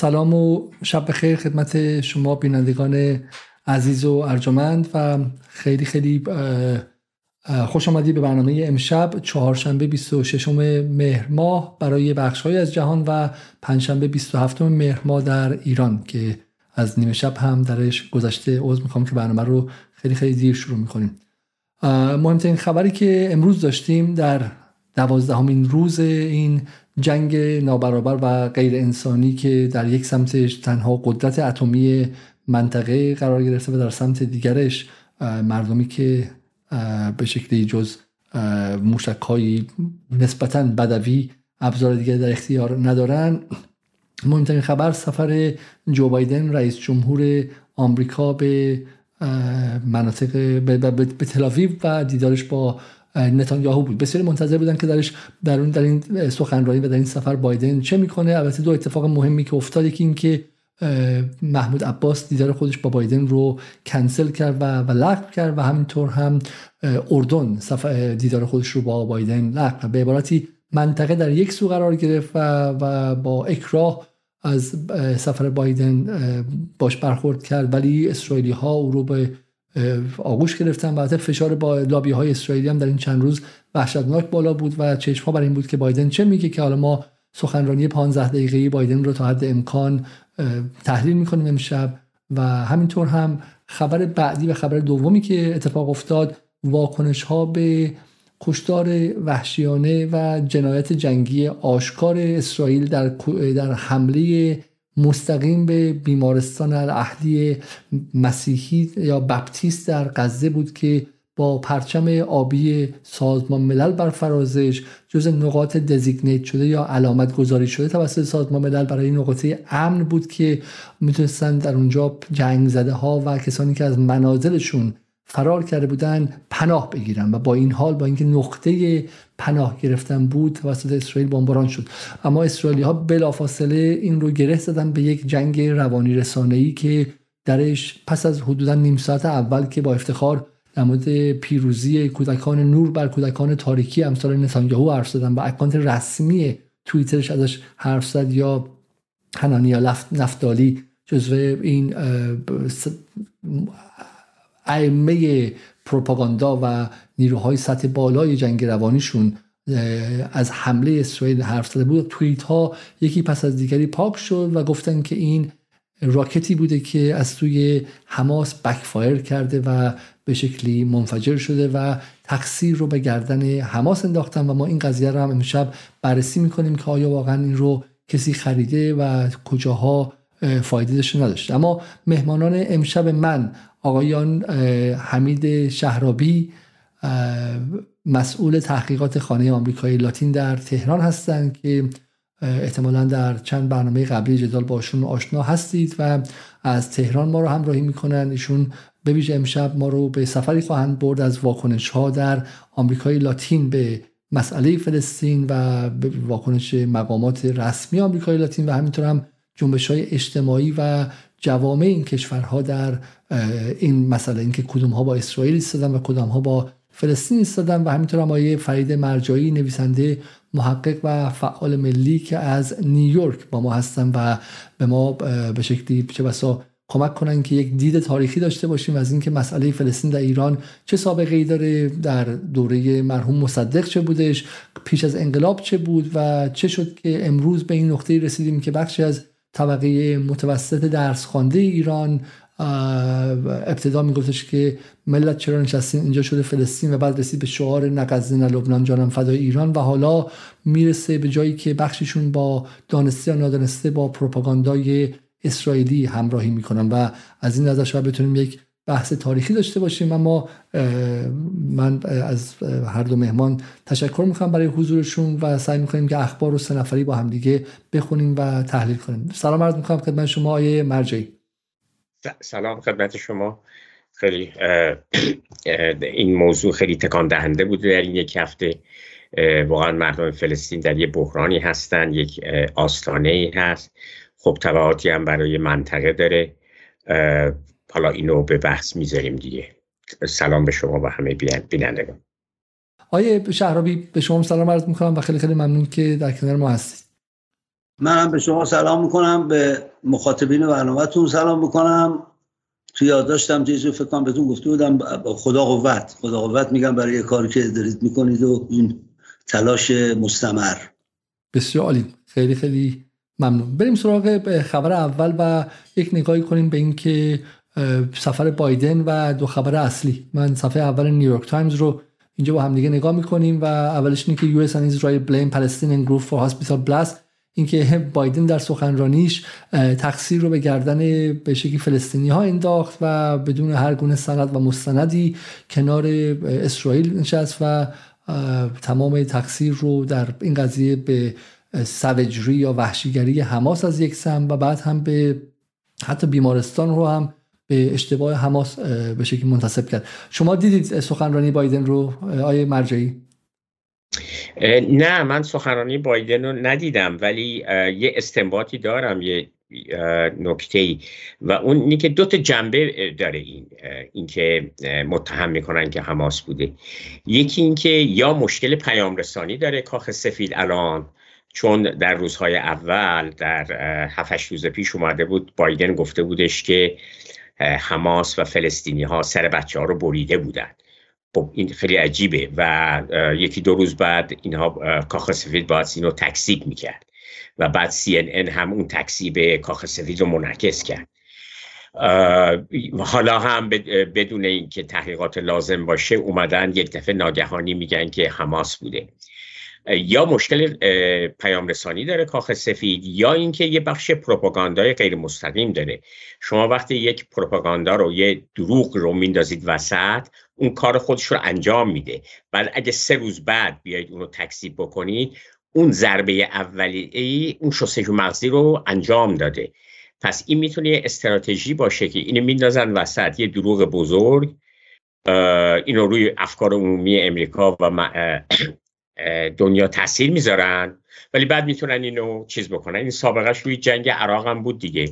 سلام و شب بخیر خدمت شما بینندگان عزیز و ارجمند و خیلی خیلی خوش آمدید به برنامه امشب چهارشنبه 26 مهر ماه برای بخش های از جهان و پنجشنبه 27 مهر ماه در ایران که از نیمه شب هم درش گذشته عوض می‌خوام که برنامه رو خیلی خیلی دیر شروع می‌کنیم. مهمترین خبری که امروز داشتیم در دوازدهمین روز این جنگ نابرابر و غیر انسانی که در یک سمتش تنها قدرت اتمی منطقه قرار گرفته و در سمت دیگرش مردمی که به شکلی جز موشک های نسبتا بدوی ابزار دیگر در اختیار ندارن. مهمترین خبر سفر جو بایدن رئیس جمهور آمریکا به مناطق به, به تلاویو و دیدارش با نتانیاهو بود. بسیاری منتظر بودن که درش در اون در این سخنرانی و در این سفر بایدن چه می‌کنه. البته دو اتفاق مهمی که افتاد یکی این که محمود عباس دیدار خودش با بایدن رو کنسل کرد و, و لغو کرد و همینطور هم اردن دیدار خودش رو با بایدن لغو به عبارتی منطقه در یک سو قرار گرفت و, و با اکراه از سفر بایدن باش برخورد کرد. ولی اسرائیلی ها او رو به آغوش گرفتن و فشار با لابی های اسرائیلی هم در این چند روز وحشتناک بالا بود و چشم ها بر این بود که بایدن چه میگه که حالا ما سخنرانی 15 دقیقه‌ای بایدن رو تا حد امکان تحلیل می‌کنیم امشب و همینطور هم خبر بعدی و خبر دومی که اتفاق افتاد واکنش ها به کشتار وحشیانه و جنایت جنگی آشکار اسرائیل در, در حمله مستقیم به بیمارستان الاهلی مسیحی یا بپتیست در غزه بود که با پرچم آبی سازمان ملل بر فرازش جز نقاط دزیگنیت شده یا علامت گذاری شده توسط سازمان ملل برای این نقاطه امن بود که می‌تونستن در اونجا جنگ زده ها و کسانی که از منازلشون فرار کرده بودن پناه بگیرن و با این حال با اینکه نقطه پناه گرفتن بود توسط اسرائیل بمباران شد. اما اسرائیلی ها بلافاصله این رو گره زدن به یک جنگ روانی رسانه ای که درش پس از حدودا نیم ساعت اول که با افتخار در مورد پیروزی کودکان نور بر کودکان تاریکی امثال نتانیاهو حرف زدن و اکانت رسمی توییترش ازش حرف زد یا حنانیا نفتالی جزو این ائمه پروپاگاندا و نیروهای سطح بالای جنگ روانیشون از حمله اسرائیل حرف زده بود. توییت ها یکی پس از دیگری پاک شد و گفتن که این راکتی بوده که از سوی حماس بکفایر کرده و به شکلی منفجر شده و تقصیر رو به گردن حماس انداختن و ما این قضیه رو هم امشب بررسی می‌کنیم که آیا واقعا این رو کسی خریده و کجاها فایده داشته نداشته اما مهمانان امشب من آقایان حمید شهرابی مسئول تحقیقات خانه آمریکایی لاتین در تهران هستند که احتمالا در چند برنامه قبلی جدال باشون آشنا هستید و از تهران ما رو همراهی می‌کنن. ایشون به ویژه امشب ما رو به سفری خواهند برد از واکنش ها در آمریکای لاتین به مسئله فلسطین و به واکنش مقامات رسمی آمریکای لاتین و همینطور هم جنبش های اجتماعی و جوامع این کشورها در این مسئله اینکه کدوم ها با اسرائیل ایستادن و کدام ها با فلسطین ایستادن و همینطور هم آیه فرید مرجایی نویسنده محقق و فعال ملی که از نیویورک با ما هستن و به ما به شکلی چه بسا کمک کنن که یک دید تاریخی داشته باشیم از اینکه مسئله فلسطین در ایران چه سابقه ای داره در دوره مرحوم مصدق چه بودش پیش از انقلاب چه بود و چه شد که امروز به این نقطه رسیدیم که بخشی از طبقه متوسط درس خوانده ایران ابتدا میگفتش که ملت چرا نشستین اینجا شده فلسطین و بعد رسید به شعار نقزین لبنان جانم فدای ایران و حالا می‌رسه به جایی که بخششون با دانسته یا نادانسته با پروپاگاندای اسرائیلی همراهی می‌کنن و از این نظر شاید بتونیم یک بحث تاریخی داشته باشیم. اما من از هر دو مهمان تشکر می‌کنم برای حضورشون و سعی می‌کنیم که اخبار و سه نفری با همدیگه بخونیم و تحلیل کنیم. سلام عرض می‌کنم خدمت شما آیه مرجعی. سلام خدمت شما. خیلی این موضوع خیلی تکان دهنده بود در این یک هفته. واقعا مردم فلسطین در یه بحرانی هستن یک آستانه ای هست. خب تبعاتی هم برای منطقه داره. حالا اینو به بحث می‌ذاریم دیگه. سلام به شما و همه بینندگان. آیه شهرابی به شما سلام عرض می‌کنم و خیلی خیلی ممنون که در کنار ما هستید. منم به شما سلام می‌کنم به مخاطبین برنامهتون سلام می‌کنم. تو یاد داشتم چیزی فکر کنم بهتون گفته بودم خدا قوت خدا قوت میگم برای کاری که دارید می‌کنید و این تلاش مستمر. بسیار عالی. خیلی خیلی ممنون. بریم سراغ خبر اول و یک نگاهی کنیم به اینکه سفر بایدن و دو خبر اصلی. من صفحه اول نیویورک تایمز رو اینجا با هم دیگه نگاه می‌کنیم و اولش اینه که US and Israel blame Palestinian group for hospital blast اینکه بایدن در سخنرانیش تقصیر رو به گردن به شکلی فلسطینی ها انداخت و بدون هر گونه سند و مستندی کنار اسرائیل نشست و تمام تقصیر رو در این قضیه به سوجری یا وحشیگری حماس از یک سم و بعد هم به حتی بیمارستان رو هم به اشتباه حماس به شکلی منتصب کرد. شما دیدید سخنرانی بایدن رو آیه مرجعی؟ نه من سخنرانی بایدن رو ندیدم ولی یه استنباطی دارم یه نکته ای و اون اینی که دو تا جنبه داره این اینکه متهم می‌کنن که حماس بوده. یکی اینکه یا مشکل پیام رسانی داره کاخ سفید الان چون در روزهای اول در 7 روز پیش اومده بود بایدن گفته بودش که حماس و فلسطینی ها سر بچه ها رو بریده بودن. خب این خیلی عجیبه و یکی دو روز بعد اینها کاخ سفید باید اینو تکسیب می‌کرد و بعد CNN هم اون تکسیب کاخ سفید رو منعکس کرد. حالا هم بدون اینکه تحقیقات لازم باشه اومدن یک دفعه ناگهانی میگن که حماس بوده. یا مشکل پیام رسانی داره کاخ سفید یا اینکه یه بخش پروپاگاندای غیر مستقیم داره. شما وقتی یک پروپاگاندا رو یه دروغ رو میندازید وسط اون کار خودش رو انجام میده. بعد اگه سه روز بعد بیایید اون رو تکذیب بکنید اون ضربه اولیه اون شستشو مغزی رو انجام داده. پس این می‌تونه استراتژی باشه که اینو میندازن وسط یه دروغ بزرگ اینو روی افکار عمومی امریکا و دنیا تاثیر می‌ذارن. ولی بعد می‌تونن اینو چیز بکنن. این سابقهش روی جنگ عراق هم بود دیگه.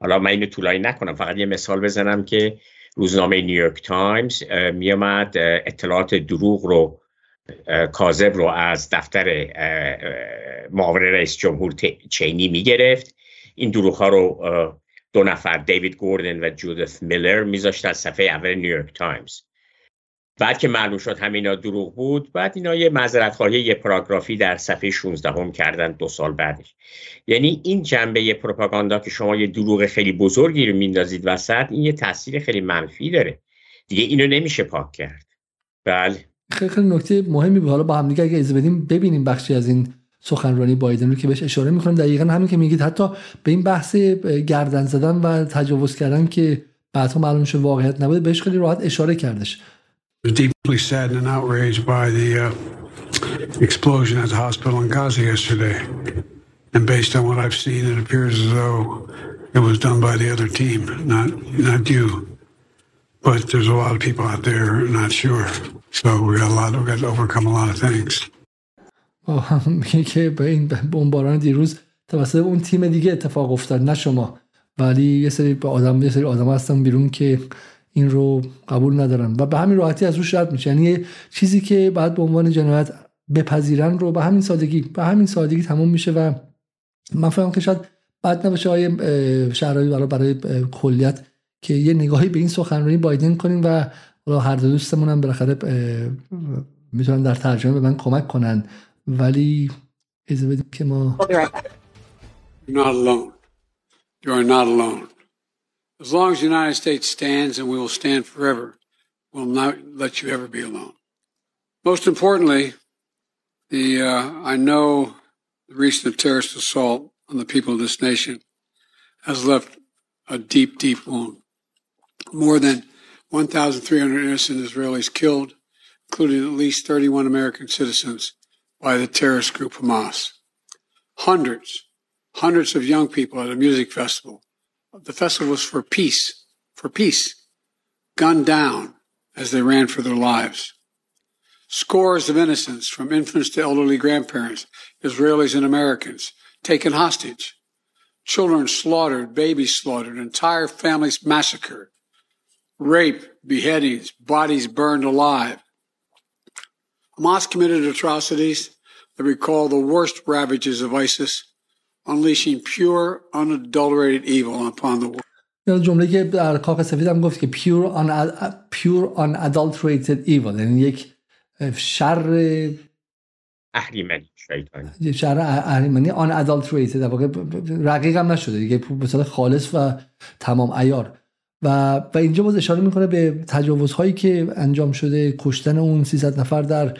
حالا من اینو طولانی نکنم. فقط یه مثال بزنم که روزنامه نیویورک تایمز میامد اطلاعات دروغ رو کاذب رو از دفتر معاون رئیس جمهور چینی می‌گرفت. این دروغ ها رو دو نفر دیوید گوردن و جودث میلر میذاشت از صفحه اول نیویورک تایمز. بعد که معلوم شد همینا دروغ بود بعد اینا یه معذرت خواهی یه پاراگرافی در صفحه 16 هم کردن دو سال بعدش. یعنی این جنبه پروپاگاندا که شما یه دروغ خیلی بزرگی رو میندازید وسط این یه تاثیر خیلی منفی داره. دیگه اینو نمیشه پاک کرد. بله. خیلی خیلی نکته مهمی حالا با هم دیگه اگه اجازه بدیم ببینیم بخشی از این سخنرانی بایدن رو که بهش اشاره می‌کنم دقیقا همین که میگید. حتی به این بحث گردن زدن و تجاوز کردن که بعدها معلوم شد واقعیت نبوده بهش خیلی راحت اشاره کردش. was deeply saddened and outraged by the uh, explosion at the hospital in Gaza yesterday. And based on what I've seen, it appears as though it was done by the other team, not not you. But there's a lot of people out there not sure. So we got a lot. We got to overcome a lot of things. میگه که به این بمباران دیروز توسط اون تیم دیگه اتفاق افتاد نه شما ولی یه سری آدم یه سری آدم هستن بیرون که این رو قبول ندارن و به همین راحتی از روش رد میشه یعنی چیزی که بعد به عنوان جنایت بپذیرن رو به همین سادگی به همین سادگی تموم میشه و من فهمم که شاید بعد نباشه های شهرهایی برای برای کلیت که یه نگاهی به این سخنرانی بایدن کنیم و هر دو دوستمون هم بالاخره می‌تونن در ترجمه به من کمک کنن ولی اجازه بدیم که ما not alone. You are not alone. As long as the United States stands, and we will stand forever, we'll not let you ever be alone. Most importantly, the uh, I know the recent terrorist assault on the people of this nation has left a deep, deep wound. More than 1,300 innocent Israelis killed, including at least 31 American citizens by the terrorist group Hamas. Hundreds, hundreds of young people at a music festival the festival was for peace, for peace, gunned down as they ran for their lives. Scores of innocents, from infants to elderly grandparents, Israelis and Americans, taken hostage. Children slaughtered, babies slaughtered, entire families massacred. Rape, beheadings, bodies burned alive. Hamas committed atrocities that recall the worst ravages of ISIS unleashing pure, unadulterated evil upon the world. جمله که در کاخ سفید هم گفت که pure, un, pure unadulterated evil یعنی یک شر اهریمنی شیطانی شر اهریمنی آن ادالتریتد در واقع رقیق هم نشده دیگه به خالص و تمام ایار و و اینجا باز اشاره می‌کنه به تجاوزهایی که انجام شده کشتن اون 300 نفر در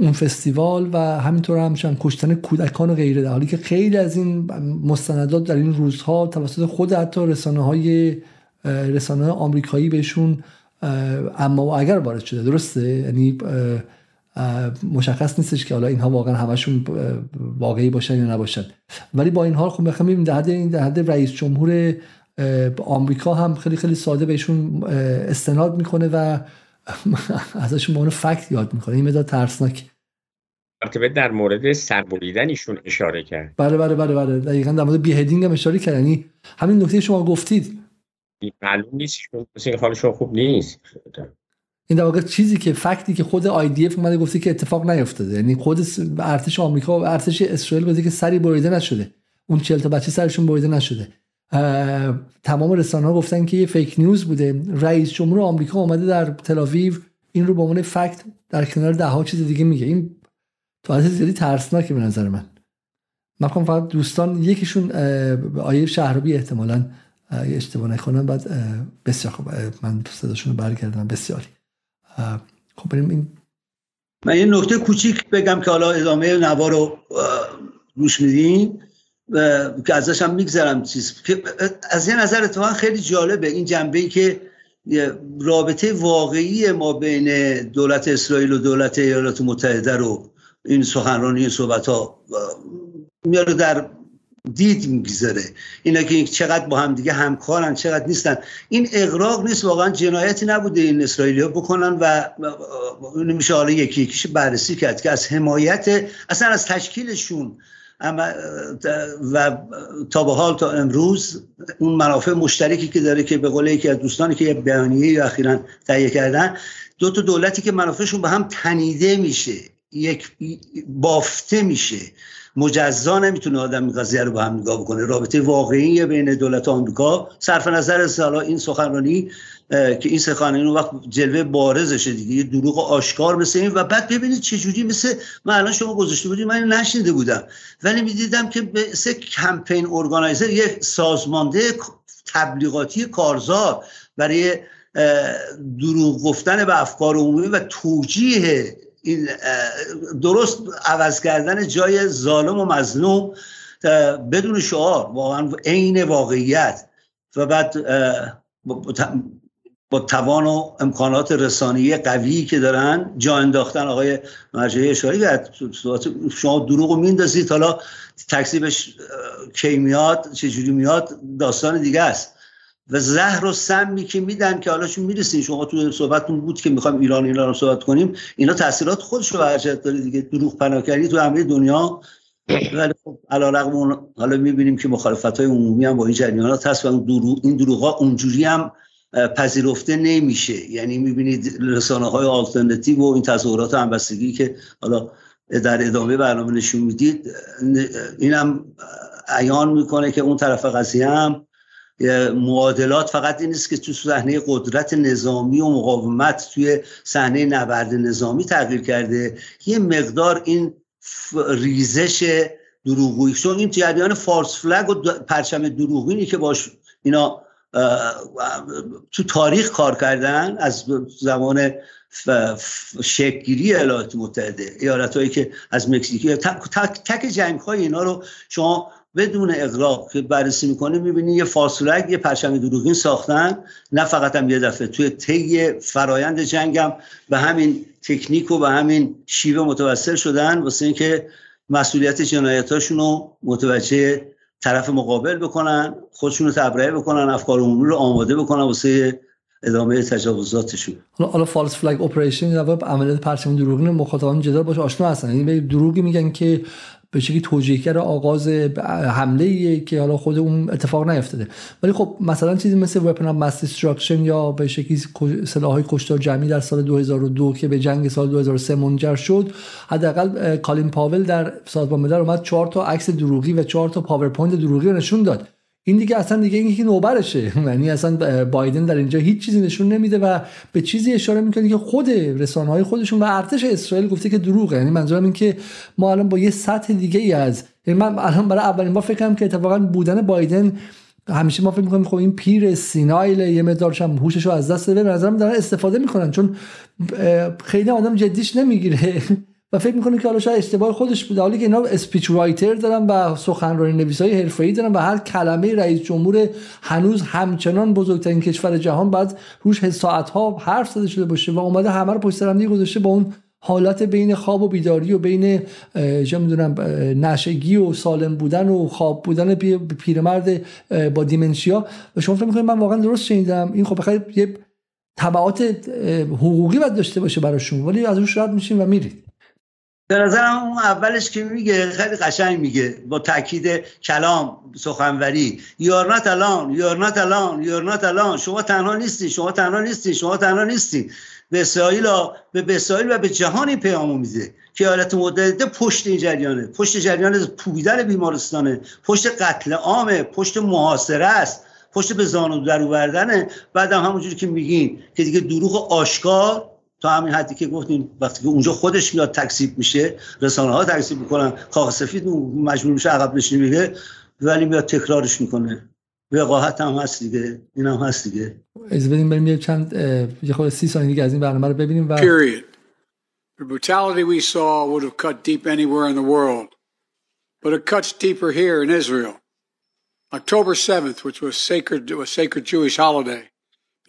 اون فستیوال و همینطور هم کشتن کودکان و غیره در حالی که خیلی از این مستندات در این روزها توسط خود حتی رسانه های رسانه آمریکایی بهشون اما و اگر وارد شده. درسته؟ یعنی مشخص نیستش که حالا اینها واقعا همشون واقعی باشن یا نباشن. ولی با این حال خب بخوام در حد این در حد رئیس جمهور آمریکا هم خیلی خیلی ساده بهشون استناد می‌کنه و ازشون به فکت یاد می‌کنه. این مداد ترسناک. مرتبه در مورد سربریدن ایشون اشاره کرد. بله بله بله بله. دقیقا در مورد بیهدینگ هم اشاره کرد. یعنی همین نکته شما گفتید. معلوم نیست مثل حالشون خوب نیست. این در واقع چیزی که فکتی که خود اف اومده گفته که اتفاق نیفتاده. یعنی خود ارتش آمریکا و ارتش اسرائیل گفته که سری بریده نشده. اون 40 تا بچه سرشون بریده نشده. تمام رسانه ها گفتن که یه فیک نیوز بوده. رئیس جمهور آمریکا اومده در تلاویو این رو به عنوان فکت در کنار ده ها چیز دیگه میگه. این تو زیادی ترسناکه به نظر من. من فقط دوستان یکیشون آیه شهربی احتمالاً اشتباه نکنم بعد بسیار خوب من صداشون رو برگردم بسیاری. خب بریم این من یه نکته کوچیک بگم که حالا ادامه نوا رو گوش میدین که ازش هم میگذرم چیز. که از یه نظر اتفاقا خیلی جالبه این جنبه ای که رابطه واقعی ما بین دولت اسرائیل و دولت ایالات متحده رو این سخنرانی صحبت ها میاره در دید می‌گذاره اینا که چقدر با هم دیگه همکارن چقدر نیستن. این اقراق نیست واقعا جنایتی نبوده این اسرائیلی ها بکنن و میشه حالا یکی یکیش بررسی کرد که از حمایت اصلا از تشکیلشون. و تا به حال تا امروز اون منافع مشترکی که داره که به قول یکی از دوستانی که یه بیانیه اخیرا تهیه کردن دو تا دولتی که منافعشون به هم تنیده میشه. یک بافته میشه. مجزا نمی‌تونه آدم قضیه رو با هم نگاه بکنه. رابطه واقعی بین دولت آمریکا صرف نظر از این سخنرانی که این سخنرانی اون وقت جلوه بارزشه دیگه یه دروغ آشکار مثل این. و بعد ببینید چه جوری مثل من الان شما گذاشته بودید من نشنیده بودم. ولی می‌دیدم که مثل کمپین ارگانایزر یه سازمانده تبلیغاتی کارزار برای دروغ گفتن به افکار عمومی و توجیه این درست عوض کردن جای ظالم و مظلوم بدون شعار واقعا عین واقعیت. و بعد با توان و امکانات رسانه‌ای قوی که دارن جا انداختن آقای مرجعی اشاره کرد شما دروغ میندازید. حالا تکسیبش کی میاد چجوری میاد داستان دیگه است. و زهر و سمی که میدن که حالا چون می‌رسین شما تو صحبتتون بود که می‌خوایم ایران ایران رو صحبت کنیم اینا تاثیرات خودش رو برجت داره دیگه. دروغ پناهگری تو همه دنیا. ولی خب علیرغم حالا می‌بینیم که مخالفت های عمومی هم با این جریانات هست و این دروغ ها اونجوری هم پذیرفته نمیشه. یعنی می‌بینید رسانه های و این تظاهرات همبستگی که حالا در ادامه برنامه نشون می‌دید اینم عیان می‌کنه که اون طرف قضیه هم معادلات فقط این نیست که تو صحنه قدرت نظامی و مقاومت توی صحنه نبرد نظامی تغییر کرده. یه مقدار این ریزش دروغویی چون این جریان فارس فلگ و پرچم دروغینی که باش اینا تو تاریخ کار کردن از زمان شکلگیری ایالات متحده ایالت هایی که از مکزیکی تک, تک جنگ های اینا رو شما بدون اقراق که بررسی می‌کنه می‌بینی یه فاصلک یه پرچم دروغین ساختن. نه فقط هم یه دفعه. توی طی فرایند جنگم به همین تکنیک و به همین شیوه متوسل شدن. واسه اینکه مسئولیت جنایتاشون رو متوجه طرف مقابل بکنن خودشون رو تبرئه بکنن افکار عمومی رو آماده بکنن واسه ادامه تجاوزاتشون. حالا حالا false flag operation یا عملیات پرچم دروغین مخاطبان جدال باهاش آشنا هستن. یعنی به دروغی میگن که به شکلی توجیهگر آغاز حمله که حالا خود اون اتفاق نیفتاده. ولی خب مثلا چیزی مثل weapon of mass destruction یا به شکلی سلاحهای کشتار جمعی در سال 2002 که به جنگ سال 2003 منجر شد حداقل کالین پاول در سازمان ملل اومد چهار تا عکس دروغی و چهار تا پاورپوینت دروغی نشون داد. این دیگه اصلا دیگه این که نوبرشه. یعنی اصلا بایدن در اینجا هیچ چیزی نشون نمیده و به چیزی اشاره می‌کنه که خود رسانه های خودشون و ارتش اسرائیل گفته که دروغه. یعنی منظورم این که ما الان با یه سطح دیگه ای از یعنی من الان برای اولین بار فکرم که اتفاقا بودن بایدن همیشه ما فکر می‌کنیم خب این پیر سینایل یه مقدارش هم هوشش رو از دست بده. نظرم دارن استفاده می‌کنن چون خیلی آدم جدیش نمی‌گیره. و فکر می‌کنه که حالا شاید اشتباه خودش بوده. حالی که اینا اسپیچ رایتر دارن و سخنرانی نویسای حرفه‌ای دارن و هر کلمه رئیس جمهور هنوز همچنان بزرگترین کشور جهان بعد روش ساعت ها حرف زده شده باشه و اومده همه رو پشت سر گذاشته با اون حالت بین خواب و بیداری و بین چه می‌دونم نشگی و سالم بودن و خواب بودن پیرمرد با دیمنشیا. و شما فکر می‌کنید من واقعا درست شنیدم. این خب بخیر یه تبعات حقوقی باید داشته باشه براشون. ولی از روش رد میشین و میرید به نظرم اون اولش که میگه خیلی قشنگ میگه با تاکید کلام سخنوری. یارنات الان یارنات الان یارنات الان شما تنها نیستی شما تنها نیستی شما تنها نیستی. به اسرائیل به اسرائیل و به جهان این پیامو میده که ایالات متحده پشت این جریانه. پشت جریان پویدن بیمارستانه. پشت قتل عامه. پشت محاصره است. پشت به زانو در بردنه بعدم همونجوری که میگین که دیگه دروغ آشکار تا همین حدی که گفتیم وقتی که اونجا خودش میاد تکسیب میشه رسانه ها تکسیب می‌کنن کاخ سفید مجبور میشه عقب نشینی میگه ولی میاد تکرارش می‌کنه وقاحت هم هست دیگه این هم هست دیگه از بدیم بریم یه چند یه خود سی ثانیه دیگه از این برنامه رو ببینیم و Period. The brutality we saw would have cut deep anywhere in the world. But it cuts deeper here in Israel. October 7th, which was sacred, was sacred Jewish holiday,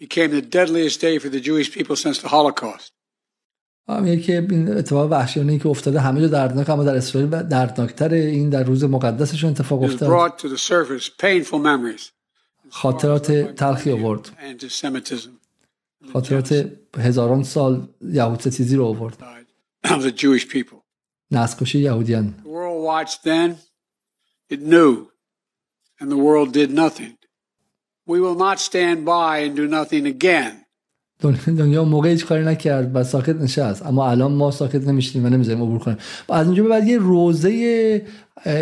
became the deadliest day for the Jewish people since the Holocaust. که این اتفاق وحشیانه که افتاده همه جا دردناک اما در اسرائیل دردناکتر این در روز مقدسشون اتفاق افتاد. خاطرات تلخی آورد. خاطرات هزاران سال یهود ستیزی رو آورد. نسل یهودیان. The world watched then, it knew, and the world did nothing. We will not stand by and do nothing again. دنیا موقع هیچ کاری نکرد و ساکت نشست. اما الان ما ساکت نمیشیم و نمی‌ذاریم عبور کنیم. از اینجا به بعد یه روزه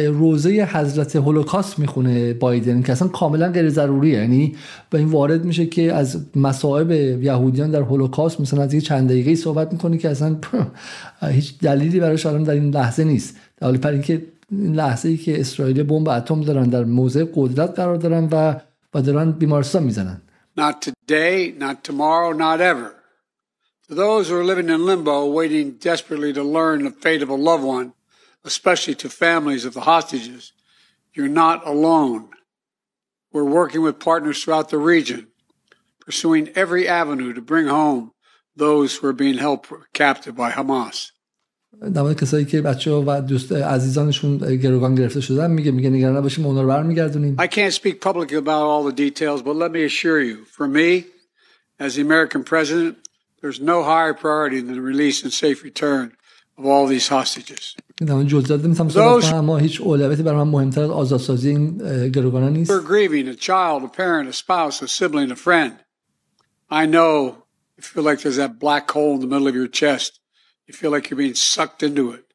روزه حضرت هولوکاست می‌خونه بایدن که اصلا کاملا غیر ضروریه یعنی به این وارد میشه که از مصائب یهودیان در هولوکاست مثلا از یه چند دقیقه صحبت می‌کنه که اصلا هیچ دلیلی براش الان در این لحظه نیست. در حالی پر اینکه این لحظه ای که اسرائیل بمب اتم دارن در موضع قدرت قرار دارن و و دارن بیمارستان میزنن Not today, not tomorrow, not ever. To those who are living in limbo, waiting desperately to learn the fate of a loved one, especially to families of the hostages, you're not alone. We're working with partners throughout the region, pursuing every avenue to bring home those who are being held captive by Hamas. در مورد کسایی که بچه ها و دوست عزیزانشون گروگان گرفته شدن میگه میگه نگران نباشیم اونا رو برمیگردونیم I can't speak publicly about all the details but let me assure you for me as the American president there's no higher priority than the release and safe return of all these hostages در مورد جزئیات نمیتونم صحبت کنم اما هیچ اولویتی برای من مهمتر از آزادسازی این گروگانا نیست We're grieving a child, a parent, a spouse, a sibling, a friend. I know you feel like there's that black hole in the middle of your chest you feel like you're being sucked into it.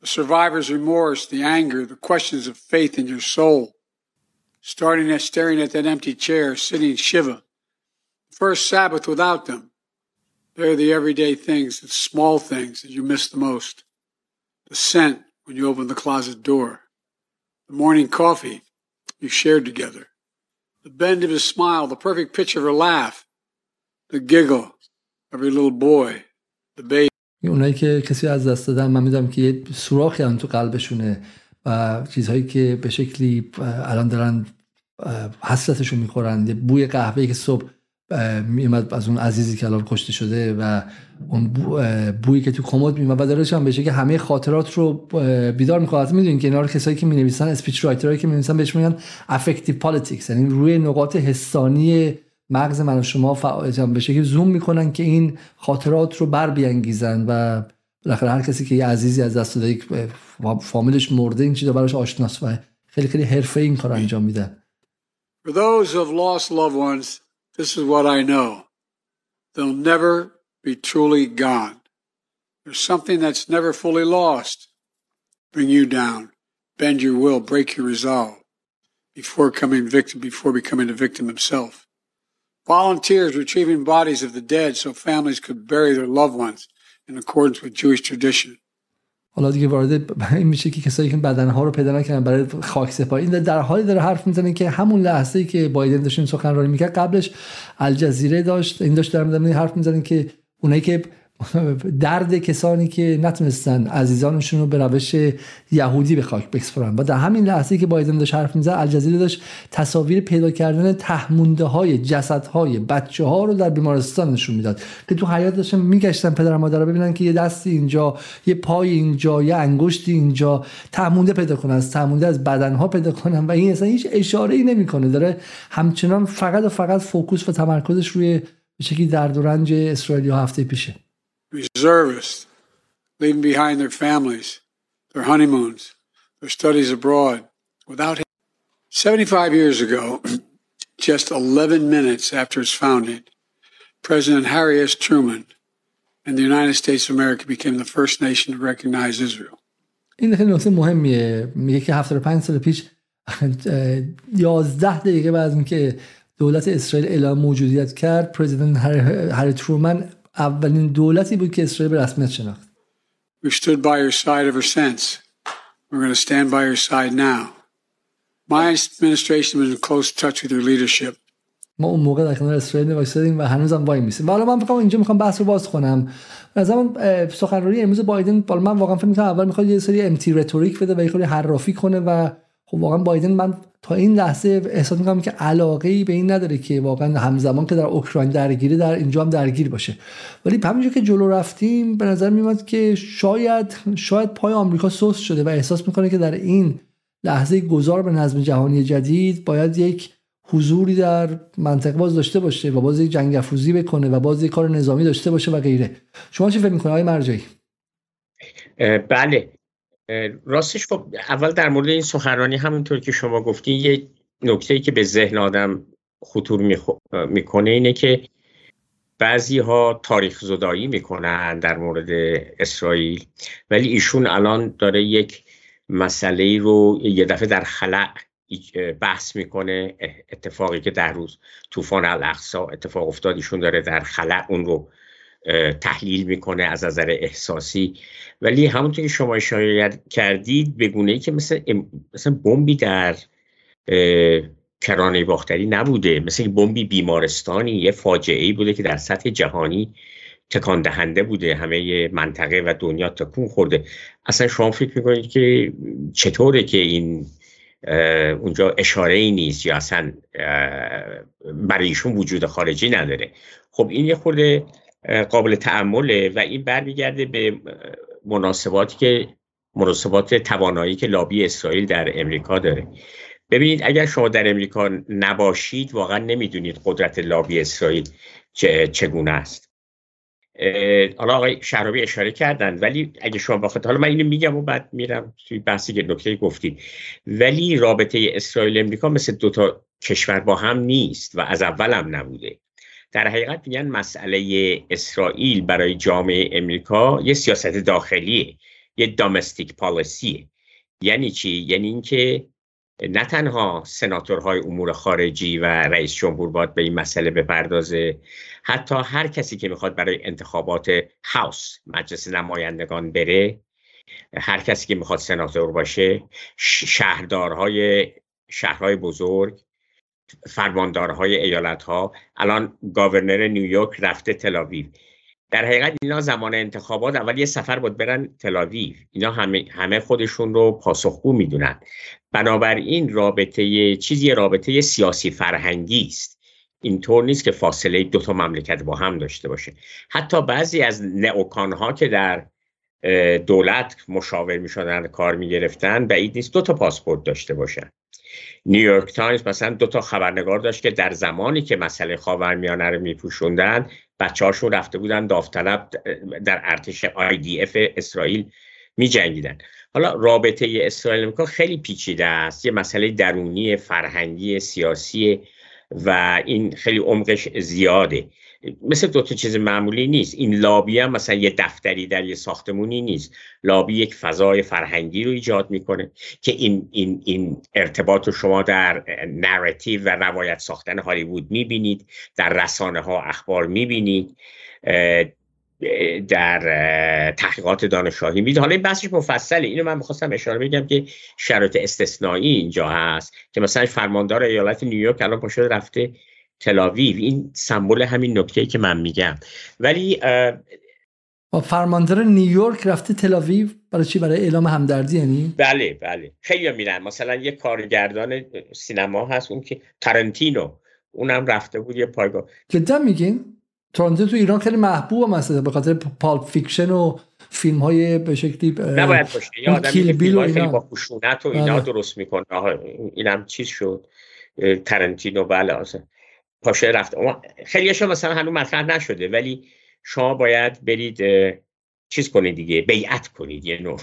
The survivor's remorse, the anger, the questions of faith in your soul. Starting at staring at that empty chair, sitting Shiva. First Sabbath without them. They're the everyday things, the small things that you miss the most. The scent when you open the closet door. The morning coffee you shared together. The bend of his smile, the perfect pitch of her laugh. The giggle of your little boy, the baby. اونایی که کسی از دست دادن من می‌دونم که یه سوراخی هم تو قلبشونه و چیزهایی که به شکلی الان دارن حسرتشون می‌خورن. یه بوی قهوه که صبح میومد از اون عزیزی که الان کشته شده و اون بویی که تو کمد میومد و داره هم بشه که همه خاطرات رو بیدار می‌کنه. می‌دونین که اینا رو کسایی که می‌نویسن speech writer ایی که می‌نویسن بهش میگن affective politics یعنی روی نقاط حساسی مغز من و شما به شکلی زوم می‌کنن که این خاطرات رو بر بیانگیزن و بالاخره هر کسی که یه عزیزی از دست داده فامیلش مرده این چیزا براش آشناس و خیلی خیلی حرفه این کار انجام میده For those who have lost loved ones, this is what I know. They'll never be truly gone. There's something that's never fully lost. Bring you down, bend your will, break your resolve before coming victim, before becoming a victim himself. Volunteers retrieving bodies of the dead so families could bury their loved ones in accordance with Jewish tradition. حالا دیگه وارد این میشه که کسایی که بدنها رو پیدا نکردن برای خاک سپاری این در حالی داره حرف می‌زنه که همون لحظه ای که بایدن داشت این سخنرانی می‌کرد قبلش الجزیره داشت این داشت در حرف می‌زنه که اونایی که درد کسانی که نتونستن عزیزانشون رو به روش یهودی به خاک بسپرن و در همین لحظه که بایدن داشت حرف می‌زد الجزیره داشت تصاویر پیدا کردن تهمونده های جسد های بچه ها رو در بیمارستان نشون می‌داد. که تو حیات داشتن میگشتن پدر مادر ببینن که یه دستی اینجا یه پای اینجا یه انگشتی اینجا تهمونده پیدا کنن از تهمونده از بدن ها پیدا کنن. و این اصلا هیچ اشاره ای نمی‌کنه. داره همچنان فقط و فقط فوکوس و تمرکزش روی به شکلی درد و رنج اسرائیل هفته پیشه. reservists, leaving behind their families, their honeymoons, their studies abroad, without him. 75 years ago, just 11 minutes after its founding, President Harry S. Truman and the United States of America became the first nation to recognize Israel. این خیلی نکته مهمیه میگه که 75 سال پیش 11 دقیقه بعد اینکه دولت اسرائیل اعلام موجودیت کرد پرزیدنت هری ترومن اولین دولتی بود که اسرائیل به رسمیت شناخت. We've stood by your side ever since. We're going to stand by your side now. My administration was in close touch with your leadership. ما اون موقع در کنار اسرائیل وایسادیم و هنوزم وای میسیم. حالا من فکر اینجا می‌خوام بحث رو باز کنم. از من سخنرانی امروز بایدن بالا من واقعا فکر می‌کنم اول می‌خواد یه سری امتی رتوریک بده و یه خورده حرافی کنه و خب واقعا بایدن من تا این لحظه احساس می‌کنم که علاقه ای به این نداره که واقعا همزمان که در اوکراین درگیری در اینجا هم درگیر باشه. ولی همینجور که جلو رفتیم به نظر میاد که شاید شاید پای آمریکا سست شده و احساس می‌کنه که در این لحظه گذار به نظم جهانی جدید باید یک حضوری در منطقه باز داشته باشه و باز یک جنگ افروزی بکنه و باز یک کار نظامی داشته باشه و غیره. شما چی فکر می‌کنید آقای مرجعی؟ بله. راستش خب اول در مورد این سخنرانی همونطور که شما گفتین یه نکته که به ذهن آدم خطور می‌کنه اینه که بعضی ها تاریخ زدایی می‌کنن در مورد اسرائیل ولی ایشون الان داره یک مسئله رو یه دفعه در خلع بحث می‌کنه اتفاقی که در روز طوفان الاقصا اتفاق افتاد ایشون داره در خلع اون رو تحلیل می‌کنه از نظر احساسی. ولی همونطور که شما اشاره کردید به گونه ای که مثل مثل بمبی در کرانه باختری نبوده. مثل بمبی بیمارستانی یه فاجعه ای بوده که در سطح جهانی تکان دهنده بوده. همه منطقه و دنیا تکون خورده. اصلا شما فکر می‌کنید که چطوره که این اونجا اشاره ای نیست یا اصلا برای ایشون وجود خارجی نداره. خب این یه خورده قابل تعمله و این برمیگرده به مناسباتی که مناسبات توانایی که لابی اسرائیل در امریکا داره. ببینید اگر شما در امریکا نباشید واقعا نمی‌دونید قدرت لابی اسرائیل چگونه است. حالا آقای شهرابی اشاره کردن ولی اگه شما بخواید حالا من اینو میگم و بعد میرم توی بحثی که نکته گفتید ولی رابطه اسرائیل امریکا مثل دوتا کشور با هم نیست و از اول هم نبوده. در حقیقت میگن مسئله اسرائیل برای جامعه امریکا یه سیاست داخلیه یه دامستیک پالیسیه یعنی چی؟ یعنی اینکه نه تنها سناتورهای امور خارجی و رئیس جمهور باید به این مسئله بپردازه حتی هر کسی که می‌خواد برای انتخابات هاوس مجلس نمایندگان بره هر کسی که می‌خواد سناتور باشه شهردارهای شهرهای بزرگ فرماندارهای ایالت ها الان گاورنر نیویورک رفته تلاویو در حقیقت اینا زمان انتخابات اول یه سفر بود برن تلاویو اینا همه, همه خودشون رو پاسخگو می‌دونن. بنابراین رابطه چیزی رابطه سیاسی فرهنگی است. اینطور نیست که فاصله دو تا مملکت با هم داشته باشه. حتی بعضی از neocon ها که در دولت مشاور می شدن کار می گرفتن بعید نیست دو تا پاسپورت داشته باشن. نیویورک تایمز مثلا دو تا خبرنگار داشت که در زمانی که مسئله خاورمیانه رو میپوشوندن بچه‌هاشون رفته بودن داوطلب در ارتش of اسرائیل می جنگیدن حالا رابطه اسرائیل امریکا خیلی پیچیده است. یه مسئله درونی فرهنگی سیاسی و این خیلی عمقش زیاده. مثل دو تا چیز معمولی نیست. این لابی هم مثلا یه دفتری در یه ساختمونی نیست. لابی یک فضای فرهنگی رو ایجاد می‌کنه که این, این, این ارتباط رو شما در narrative و روایت ساختن هالیوود می‌بینید. در رسانه ها اخبار می‌بینید. در تحقیقات دانشگاهی میده حالا این بحثش مفصله. اینو من می‌خواستم اشاره بگم که شرایط استثنایی اینجا هست که مثلا فرماندار ایالت نیویورک الان پاشده رفته تلاویو این سمبل همین نکته که من میگم. ولی فرماندار نیویورک رفته تلاویو برای چی؟ برای اعلام همدردی یعنی؟ بله بله. خیلی میرن. مثلا یه کارگردان سینما هست اون که تارنتینو. اونم رفته بود یه پایگاه. جدا میگین؟ تورنتو تو ایران خیلی محبوب مثلا به خاطر پالپ فیکشن و فیلم های به شکلی نباید باشه. یه آدمی که خیلی با خشونت و اینا بله. درست می‌کنه. اینم چیز شد. ترنتینو بله اصلا پاشه رفت. خیلیشو مثلا هنوز مطرح نشده ولی شما باید برید چیز کنید دیگه بیعت کنید یه نوع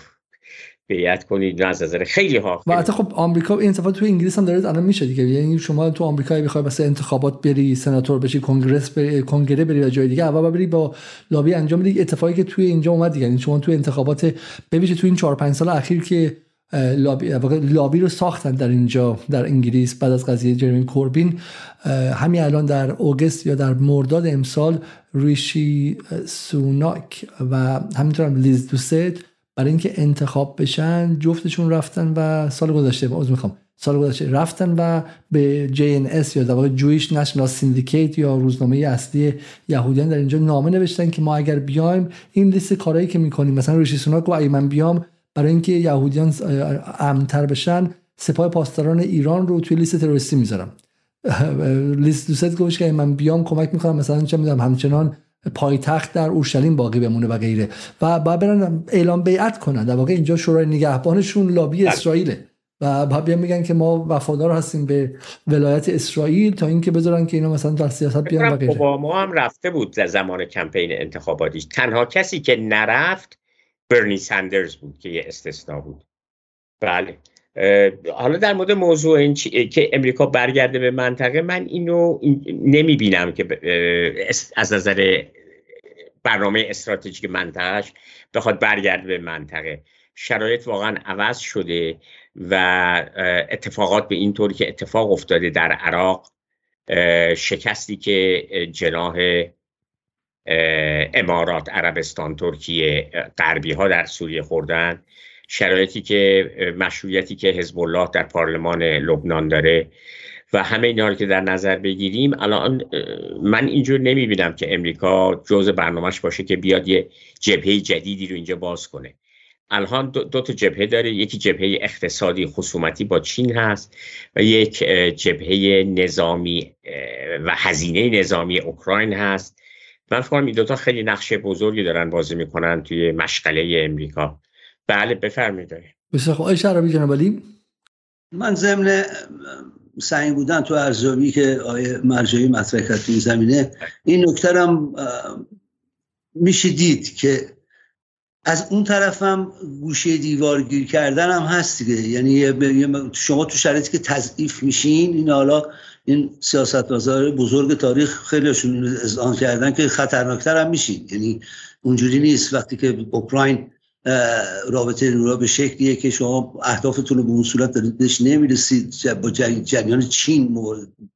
بیعت کنید از نظر خیلی ها و حتی خب آمریکا این اتفاق تو انگلیس هم داره الان میشه دیگه. یعنی شما تو آمریکا بخوای مثلا انتخابات بری سناتور بشی کنگرس بری کنگره بری و جای دیگه اول بری با لابی انجام بدی. اتفاقی که توی اینجا اومد دیگه یعنی شما تو انتخابات ببینید تو این 4 5 سال اخیر که لابی, لابی رو ساختن در اینجا در انگلیس بعد از قضیه جرمین کوربین. همین الان در اوگست یا در مرداد امسال ریشی سوناک و همینطور هم لیز تراس برای اینکه انتخاب بشن جفتشون رفتن و سال گذشته عذر می‌خوام. سال گذشته رفتن و به JNS یا در واقع Jewish National Syndicate یا روزنامه اصلی یهودیان در اینجا نامه نوشتن که ما اگر بیایم این لیست کارهایی که می‌کنیم مثلا ریشی سوناک و اگه من بیام برای اینکه یهودیان امنتر بشن سپاه پاسداران ایران رو توی لیست تروریستی می‌ذارم. لیست دوست گوش که من بیام کمک می‌کنم مثلا چه می‌دونم همچنان پایتخت در اورشلیم باقی بمونه و غیره. و باید برن اعلام بیعت کنن. در واقع اینجا شورای نگهبانشون لابی بله. اسرائیله. و باید میگن که ما وفادار هستیم به ولایت اسرائیل تا اینکه بذارن که اینا مثلا در سیاست بیان و غیره. اوباما هم رفته بود در زمان کمپین انتخاباتیش. تنها کسی که نرفت برنی سندرز بود که یه استثنا بود. بله. حالا در مورد موضوع این که امریکا برگرده به منطقه من اینو نمی بینم که از نظر برنامه استراتژیک منطقهش بخواد برگرده به منطقه. شرایط واقعا عوض شده و اتفاقات به این طوری که اتفاق افتاده در عراق شکستی که جناه امارات عربستان ترکیه غربی ها در سوریه خوردن. شرایطی که مشروعیتی که حزب الله در پارلمان لبنان داره و همه اینا رو که در نظر بگیریم الان من اینجور نمی‌بینم که امریکا جزء برنامهش باشه که بیاد یه جبهه جدیدی رو اینجا باز کنه. الان دو, دو تا جبهه داره. یکی جبهه اقتصادی خصومتی با چین هست و یک جبهه نظامی و هزینه نظامی اوکراین هست. من فکر این دوتا خیلی نقش بزرگی دارن بازی می‌کنن توی مشغله امریکا. بله بفرمایید. بسیار خوب. عربی جناب علی؟ من ضمن سعی بودن تو ارزیابی که آیه مرجعی مطرح کرد تو این زمینه این نکته هم میشه دید که از اون طرفم گوشه دیوارگیر کردن هم هست دیگه. یعنی شما تو شرایطی که تضعیف میشین این حالا این سیاست بزرگ تاریخ خیلیشون اذعان کردن که خطرناکتر هم میشین. یعنی اونجوری نیست وقتی که اوکراین رابطه نورا به شکلیه که شما اهدافتون رو به اون صورت داریدش نمی‌رسید. با جریان چین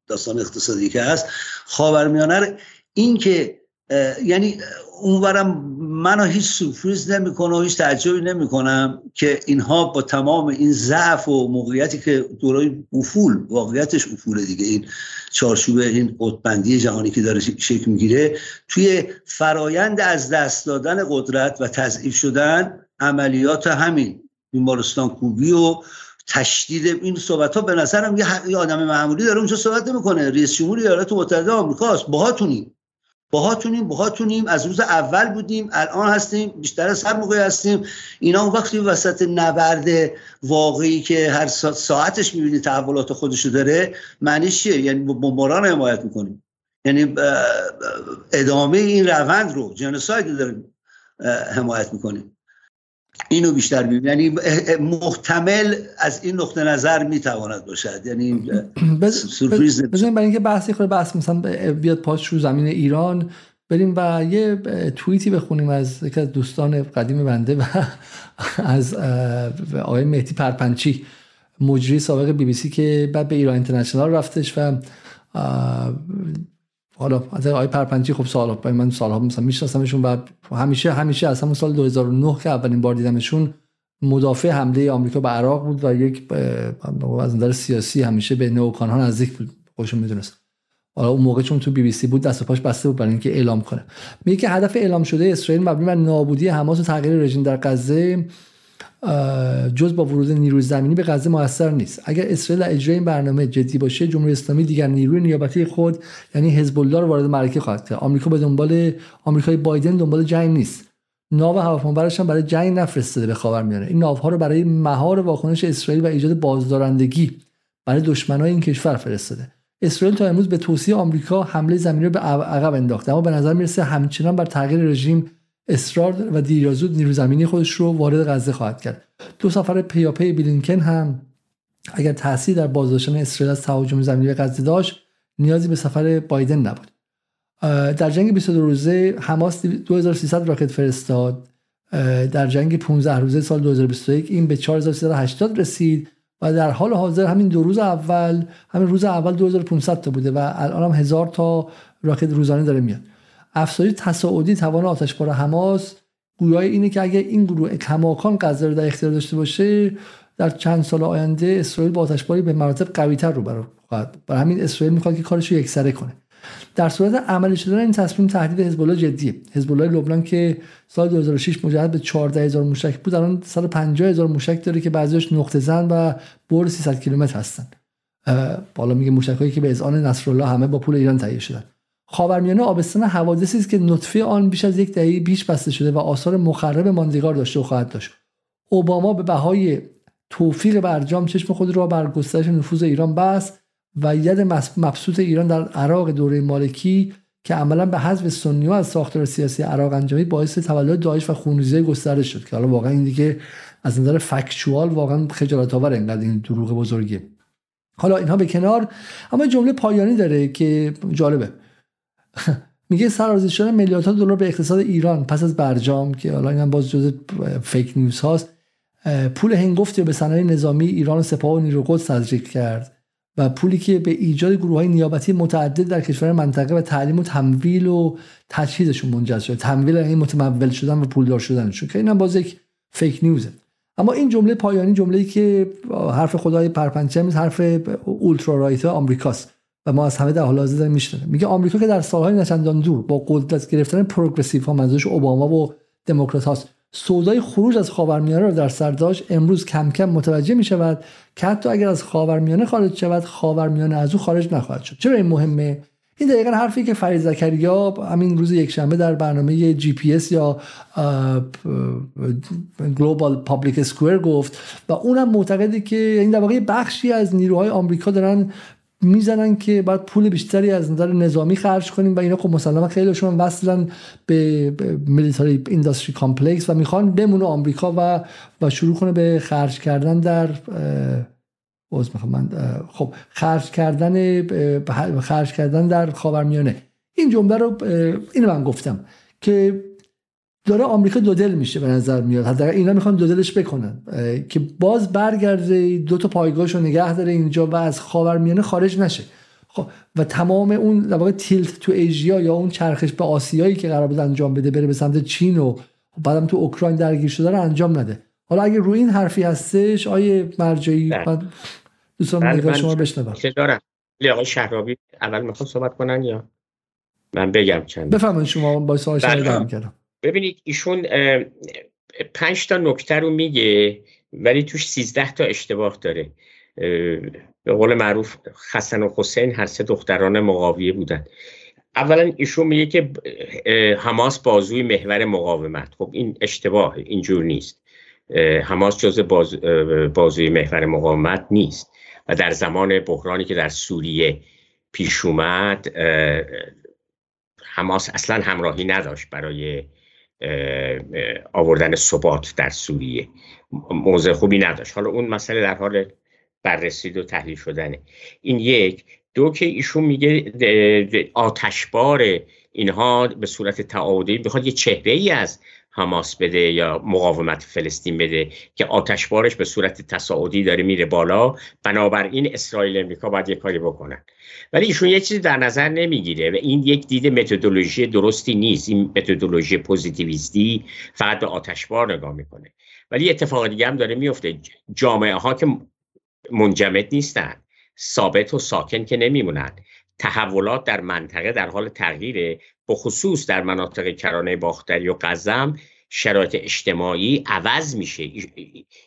داستان اقتصادی که هست خاورمیانه این که یعنی اونورم منو هیچ سورپریز نمی‌کنه و هیچ تعجبی نمی‌کنم که اینها با تمام این ضعف و موقعیتی که دورای افول واقعیتش افول دیگه. این چارچوب این قطبندی جهانی که داره شکل می‌گیره توی فرایند از دست دادن قدرت و تضعیف شدن عملیات همین بیمارستان کوبی و تشدید این صحبت ها به نظرم یه آدم معمولی داره اونجا صحبت نمی‌کنه. رئیس جمهور ایالات متحده آمریکاست. باهاتونی باهاتونیم باهاتونیم. از روز اول بودیم الان هستیم بیشتر از هر موقع هستیم. اینا اون وقتی وسط نبرد واقعی که هر ساعتش می‌بینی تحولات خودشو داره معنیش چیه؟ یعنی بمباران حمایت می‌کنیم. یعنی ادامه این روند رو جنوساید داریم حمایت می‌کنیم. اینو بیشتر بیم یعنی محتمل از این نقطه نظر می‌تواند باشد. یعنی سورپریز بزنیم برای اینکه بحثی خود بحث مثلا بیاد پاس رو زمین ایران بریم و یه توییتی بخونیم از یکی از دوستان قدیم بنده و از آقای مهدی پرپنچی مجری سابق بی بی سی که بعد به ایران اینترنشنال رفتش و حالا از آقای پرپنچی خب سال من سالها مثلا میشناسمشون و همیشه همیشه از همون سال 2009 که اولین بار دیدمشون مدافع حمله آمریکا به عراق بود و یک از نظر سیاسی همیشه به نوکان ها نزدیک بود خودشون می‌دونست حالا اون موقع چون تو بی بی سی بود دست و پاش بسته بود برای اینکه اعلام کنه. میگه که هدف اعلام شده اسرائیل مبنی بر نابودی حماس و تغییر رژیم در غزه جز با ورود نیروی زمینی به غزه موثر نیست. اگر اسرائیل اجرای این برنامه جدی باشه جمهوری اسلامی دیگر نیروی نیابتی خود یعنی حزب الله رو وارد معرکه خواهد کرد. آمریکا به دنبال آمریکای بایدن دنبال جنگ نیست. ناو هواپیمابرش هم برای جنگ نفرستاده به خاورمیانه این ناوها رو برای مهار واکنش اسرائیل و ایجاد بازدارندگی برای دشمنای این کشور فرستاده. اسرائیل تا امروز به توصیه آمریکا حمله زمینی رو به عقب انداخته اما به نظر می‌رسه همچنان بر تغییر رژیم اصرار و دیر یا زود نیرو زمینی خودش رو وارد غزه خواهد کرد. دو سفر پیاپی بلینکن هم اگر تاثیر در بازداشتن اسرائیل از تهاجم زمینی به غزه داشت نیازی به سفر بایدن نبود. در جنگ 22 روزه حماس 2300 راکت فرستاد. در جنگ 15 روزه سال 2021 این به 4380 رسید و در حال حاضر همین دو روز اول همین روز اول 2500 تا بوده و الان هم هزار تا راکت روزانه داره میاد. افزایش تصاعدی توان آتشبار حماس. گویای اینه که اگر این گروه کماکان غزه رو در اختیار داشته باشه در چند سال آینده اسرائیل با آتشباری به مراتب قویتر رو خواهد. برای همین اسرائیل می‌خواد که کارش رو یکسره کنه. در صورت عملی شدن این تصمیم تهدید حزب الله جدیه. حزب الله لبنان که سال 2006 مجهز به 14000 موشک بود الان 150000 موشک داره که بعضیش نقطه زن و بر 300 کیلومتر هستن. بالا میگه موشکایی که به اذعان نصرالله همه با پول ایران تهیه شدن. خاورمیانه آبستان حوادثی است که نطفه آن بیش از یک دهه بیش بسته شده و آثار مخرب ماندگار داشته و خواهد داشت. اوباما به بهای توفیق برجام چشم خود را بر گسترش نفوذ ایران بست و ید مبسوط ایران در عراق دوره مالکی که عملا به حذف سنی از ساختار سیاسی عراق انجامید باعث تولد داعش و خونریزی گسترش شد که حالا واقعا این دیگه از نظر فکچوال واقعا خجالت آور اینقدر این دروغ بزرگی حالا اینها به کنار اما جمله پایانی داره که جالبه. میگه سرازی شدن میلیاردها دلار به اقتصاد ایران. پس از برجام که حالا اینم باز جز فیک نیوز هاست پول هنگفتی به صنایع نظامی ایران و سپاه و نیرو قدس تزریق کرد و پولی که به ایجاد گروه های نیابتی متعدد در کشور منطقه و تعلیم و تمویل و تجهیزشون منجز شده تمویل این یعنی متمول شدن و پولدار شدنشون که اینم باز یک fake news ه. اما این جمله پایانی جمله‌ای که حرف خدای پرپنچه حرف ultra right آمریکاست. ما از همه در حال حاضر داریم میگه آمریکا که در سالهای نچندان دور با قدرت گرفتن progressive ها منظورش اوباما و دموکرات هاست سودای خروج از خاورمیانه را در سر داشت امروز کم کم متوجه می شود که حتی اگر از خاورمیانه خارج شود خاورمیانه از او خارج نخواهد شد. چرا این مهمه؟ این دقیقا حرفی که فرید زکریا همین روز یکشنبه در برنامه جی پی اس یا Global Public Square گفت و اونم معتقده که این در واقع بخشی از نیروهای آمریکا دارن می‌زنن که باید پول بیشتری از نظر نظامی خرج کنیم و اینا. خب مسلما خیلیشون وصلن به military industry complex و می‌خوان بمونه آمریکا و و شروع کنه به خرج کردن در باز می‌خوام من خب خرج کردن خرج کردن در خاورمیانه. این جمله رو اینو من گفتم که داره آمریکا دو دل میشه به نظر میاد. حتی اینا می‌خوان دو دلش بکنن. که باز برگرده دو تا پایگاهش رو نگه داره اینجا و از خاورمیانه خارج نشه. خب و تمام اون در واقع تیلت تو ایژیا یا اون چرخش به آسیایی که قرار بود انجام بده بره به سمت چین و بعدم تو اوکراین درگیر شده رو انجام نده. حالا اگه روی این حرفی هستش آیه مرجعی بله. دوستان بله، نگاه شما بشنوم. دارم؟ آقای شهرابی اول می‌خوام صحبت کنن یا؟ من بگم چند بفهمید شما با سوال شما بله. کردم ببینید ایشون پنج تا نکته رو میگه ولی توش سیزده تا اشتباه داره. به قول معروف حسن و حسین هر سه دختران مقاویه بودن. اولا ایشون میگه که حماس بازوی محور مقاومت. خب این اشتباه اینجور نیست. حماس جز باز بازوی محور مقاومت نیست. و در زمان بحرانی که در سوریه پیش اومد حماس اصلا همراهی نداشت برای آوردن ثبات در سوریه. موضع خوبی نداشت. حالا اون مسئله در حال بررسی و تحلیل شدنه. این یک. دو که ایشون میگه آتشبار اینها به صورت تعاودی می‌خواد یه چهره ای از حماس بده یا مقاومت فلسطین بده که آتشبارش به صورت تصاعدی داره میره بالا. بنابراین اسرائیل امریکا باید یه کاری بکنن. ولی ایشون یه چیزی در نظر نمی‌گیره و این یک دید متدولوژی درستی نیست. این متدولوژی پوزیتیویستی فقط به آتشبار نگاه می‌کنه. ولی اتفاق دیگه هم داره میفته جامعه ها که منجمد نیستن. ثابت و ساکن که نمیمونن. تحولات در منطقه در حال تغییره به خصوص در مناطق کرانه باختری و قزم شرایط اجتماعی عوض میشه.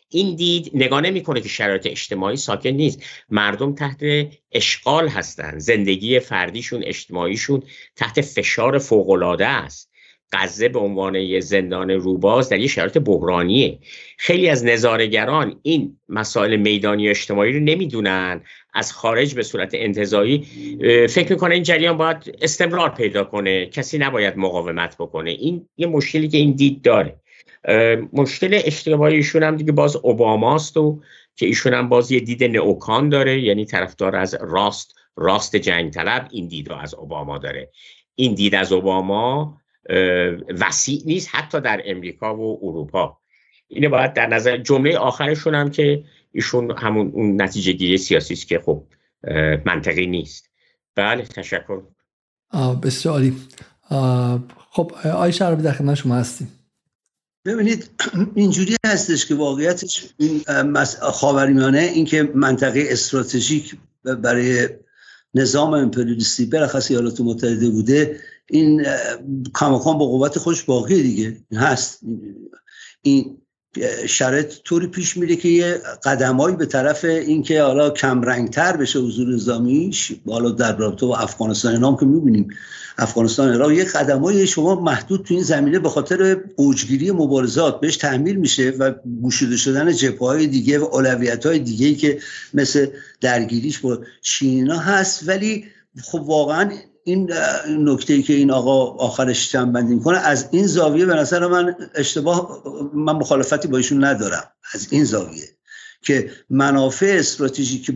این دید نگاه نمی‌کنه که شرایط اجتماعی ساکن نیست. مردم تحت اشغال هستند زندگی فردیشون اجتماعیشون تحت فشار فوقالعاده است. غزه به عنوان یه زندان روباز در یه شرایط بحرانیه. خیلی از نظارگران این مسائل میدانی اجتماعی رو نمی‌دونن. از خارج به صورت انتظایی فکر می‌کنه این جریان باید استمرار پیدا کنه. کسی نباید مقاومت بکنه. این یه مشکلی که این دید داره. مشکل اشتباهی هم دیگه باز اوباماست و که ایشون هم باز یه دید نئوکان داره. یعنی طرفدار از راست راست جنگ طلب این دید رو از اوباما داره. این دید از اوباما وسیع نیست حتی در امریکا و اروپا. اینه باید در نظر جمله آخرشون هم که ایشون همون اون نتیجه گیری سیاسی است که خب منطقی نیست. بله تشکر. بسیار عالی. خب آی شرابی در خدمت شما هستیم. ببینید اینجوری هستش که واقعیتش این خاورمیانه اینکه منطقه استراتژیک برای نظام امپریالیستی برخص ایالات متحده بوده این کامکان با قوت خوش باقی دیگه. هست. این شرط طوری پیش میره که یه قدمایی به طرف اینکه حالا کمرنگتر بشه حضور نظامیش حالا در رابطه با افغانستان نام که می‌بینیم افغانستان عراق یه قدمای شما محدود تو این زمینه به خاطر اوجگیری مبارزات بهش تحمیل میشه و گوشیده شدن جبهه های دیگه و اولویت های دیگه که مثل درگیریش با چینا هست. ولی خب واقعا این نکته که این آقا آخرش بندی کنه از این زاویه به نظر من اشتباه من مخالفتی با ایشون ندارم. از این زاویه که منافع استراتژیک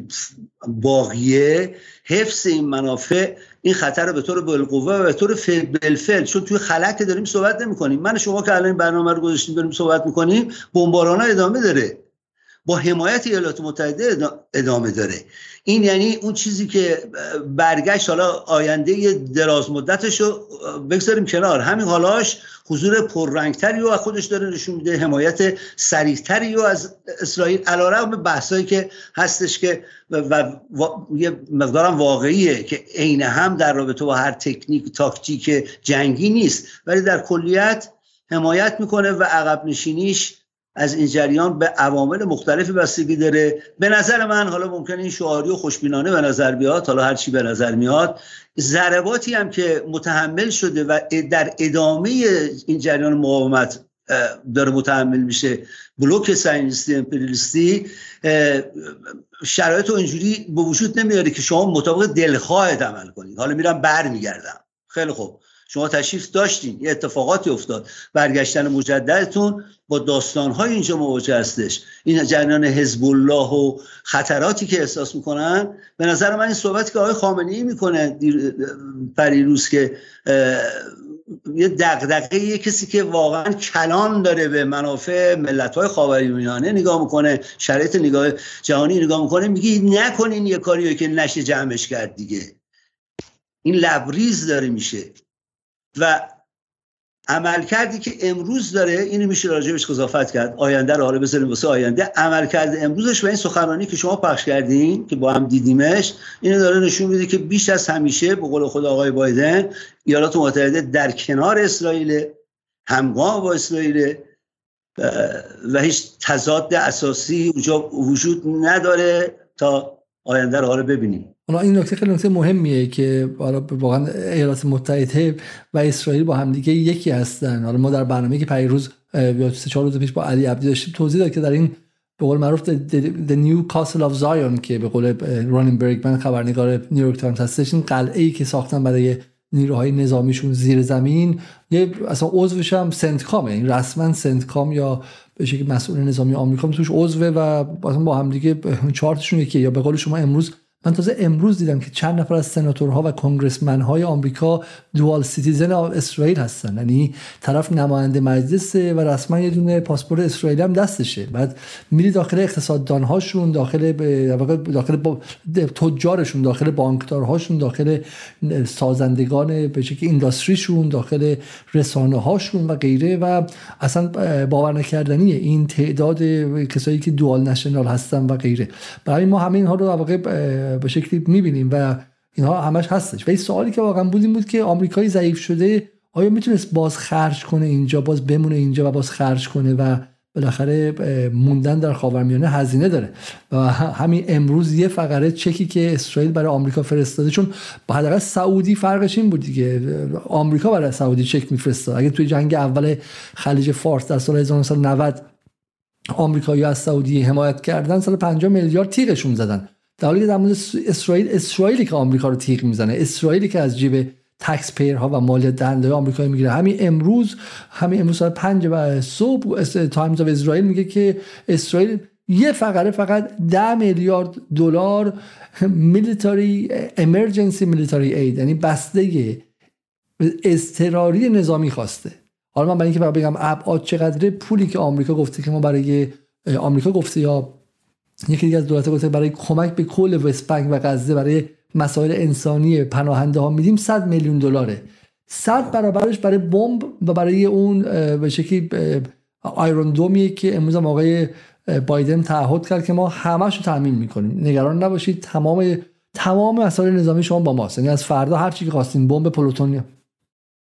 باقیه حفظ این منافع این خطر رو به طور بالقوه و به طور بالفعل چون توی خلق داریم صحبت نمی کنیم من شما که الان برنامه رو گذاشتیم داریم صحبت می‌کنیم بمباران ادامه داره. با حمایت ایالات متحده ادامه داره. این یعنی اون چیزی که برگشت حالا آینده دراز مدتش رو بگذاریم کنار. همین حالاش حضور پررنگتری از خودش داره نشون میده حمایت سریعتری رو از اسرائیل علیرغم بحثایی که هستش که و, یه مقدارم واقعیه که عین هم در رابطه با هر تکنیک تاکتیک جنگی نیست. ولی در کلیت حمایت می‌کنه و عقب نشینیش از این جریان به عوامل مختلفی بستگی داره. به نظر من حالا ممکنه این شعاری و خوشبینانه به نظر بیاد حالا هر چی به نظر میاد ضرباتی هم که متحمل شده و در ادامه این جریان مقاومت داره متحمل میشه بلوک ساینیستی امپریالیستی شرایط اینجوری به وجود نمیاره که شما مطابق دلخواهت عمل کنید. حالا میرم برمیگردم. خیلی خوب. شما تشریف داشتین یه اتفاقاتی افتاد. برگشتن مجددتون با داستانهای اینجا مواجه هستش. این جریان حزب الله و خطراتی که احساس می‌کنن به نظر من این صحبتی که آقای خامنه ای می‌کنه پریروز که یه دقدقه یه کسی که واقعا کلان داره به منافع ملت های خاورمیانه نگاه می‌کنه شرایط نگاه جهانی نگاه می‌کنه میگه نکنین یه کاریو که نشه جمعش کرد دیگه. این لبریز داره میشه. و عمل کردی که امروز داره اینو میشه راجبش قضاوت کرد. آینده رو حالا بذاریم واسه آینده. عمل کرده امروزش و این سخنرانی که شما پخش کردین که با هم دیدیمش اینو داره نشون میده که بیش از همیشه به قول خود آقای بایدن ایالات متحده در کنار اسرائیل همگام با اسرائیل و هیچ تضاد اساسی وجود نداره تا آینده رو حالا ببینیم. حالا این نکته خیلی نکته مهمیه که واقعا ایالات متحده و اسرائیل با همدیگه یکی هستن. حالا ما در برنامه که پیروز یا سه چهار روز پیش با علی عبدی داشتیم توضیح داد که در این به قول معروف The New Castle of Zion که به قول رونن برگمن خبرنگار نیویورک تایمز هستش این قلعه ای که ساختن برای نیروهای نظامیشون زیر زمین یه اصلا عضوش هم سنتکامه. این رسما سنتکام یا به شکل مسئول نظامی آمریکا توش عضوه و با هم دیگه چارتشون یکی یا به قول شما امروز من تازه امروز دیدم که چند نفر از سناتورها و congressman های آمریکا dual citizen اسرائیل هستن. یعنی طرف نماینده مجلس و رسما یه دونه پاسپورت اسرائیلی هم دستشه. بعد میری داخل اقتصاددان هاشون داخل داخل تجارشون داخل بانکدارهاشون داخل سازندگان به شکل اینداستریشون داخل رسانه هاشون و غیره. و اصلا باور نکردنیه این تعداد کسایی که دوال نشنال هستن و غیره. برای ما همه اینها رو به شکلی می‌بینیم و اینها همش هستش. این سوالی که واقعا بود این بود که آمریکایی ضعیف شده آیا می‌تونست باز خرج کنه اینجا باز بمونه اینجا و باز خرج کنه و بالاخره موندن در خاورمیانه هزینه داره؟ و همین امروز یه فقره چکی که اسرائیل برای آمریکا فرستاده چون حداقل سعودی فرقش این بود دیگه. آمریکا برای سعودی چک میفرستاد. اگه توی جنگ اول خلیج فارس در سال 1990 آمریکایی از سعودی حمایت کردن سال 50 میلیارد تیغشون زدن. در حالی که در مورد اسرائیل اسرائیلی که آمریکا رو تیغ می‌زنه اسرائیلی که از جیب تکس ها و مالیات دهنده آمریکا می‌گیره. همین امروز همین امروز ساعت 5 و صبح Times of Israel میگه که اسرائیل یه فقره فقط 10 میلیارد دلار military emergency military aid یعنی بسته اضطراری نظامی خواسته. حالا من برای اینکه بگم ابعاد چقدره پولی که آمریکا گفته که ما برای آمریکا گفته یا یکی دیگه از دولت گفته برای کمک به کل West Bank و غزه برای مسائل انسانی پناهنده ها میدیم. 100 میلیون دلاره. 100 برابرش برای بمب و برای اون به شکلی آیرون دومیه که امروز آقای بایدن تعهد کرد که ما همش تامین می‌کنیم. نگران نباشید تمام تمام مسائل نظامی شما با ماست. یعنی از فردا هر چی که خواستین بمب پلوتونیوم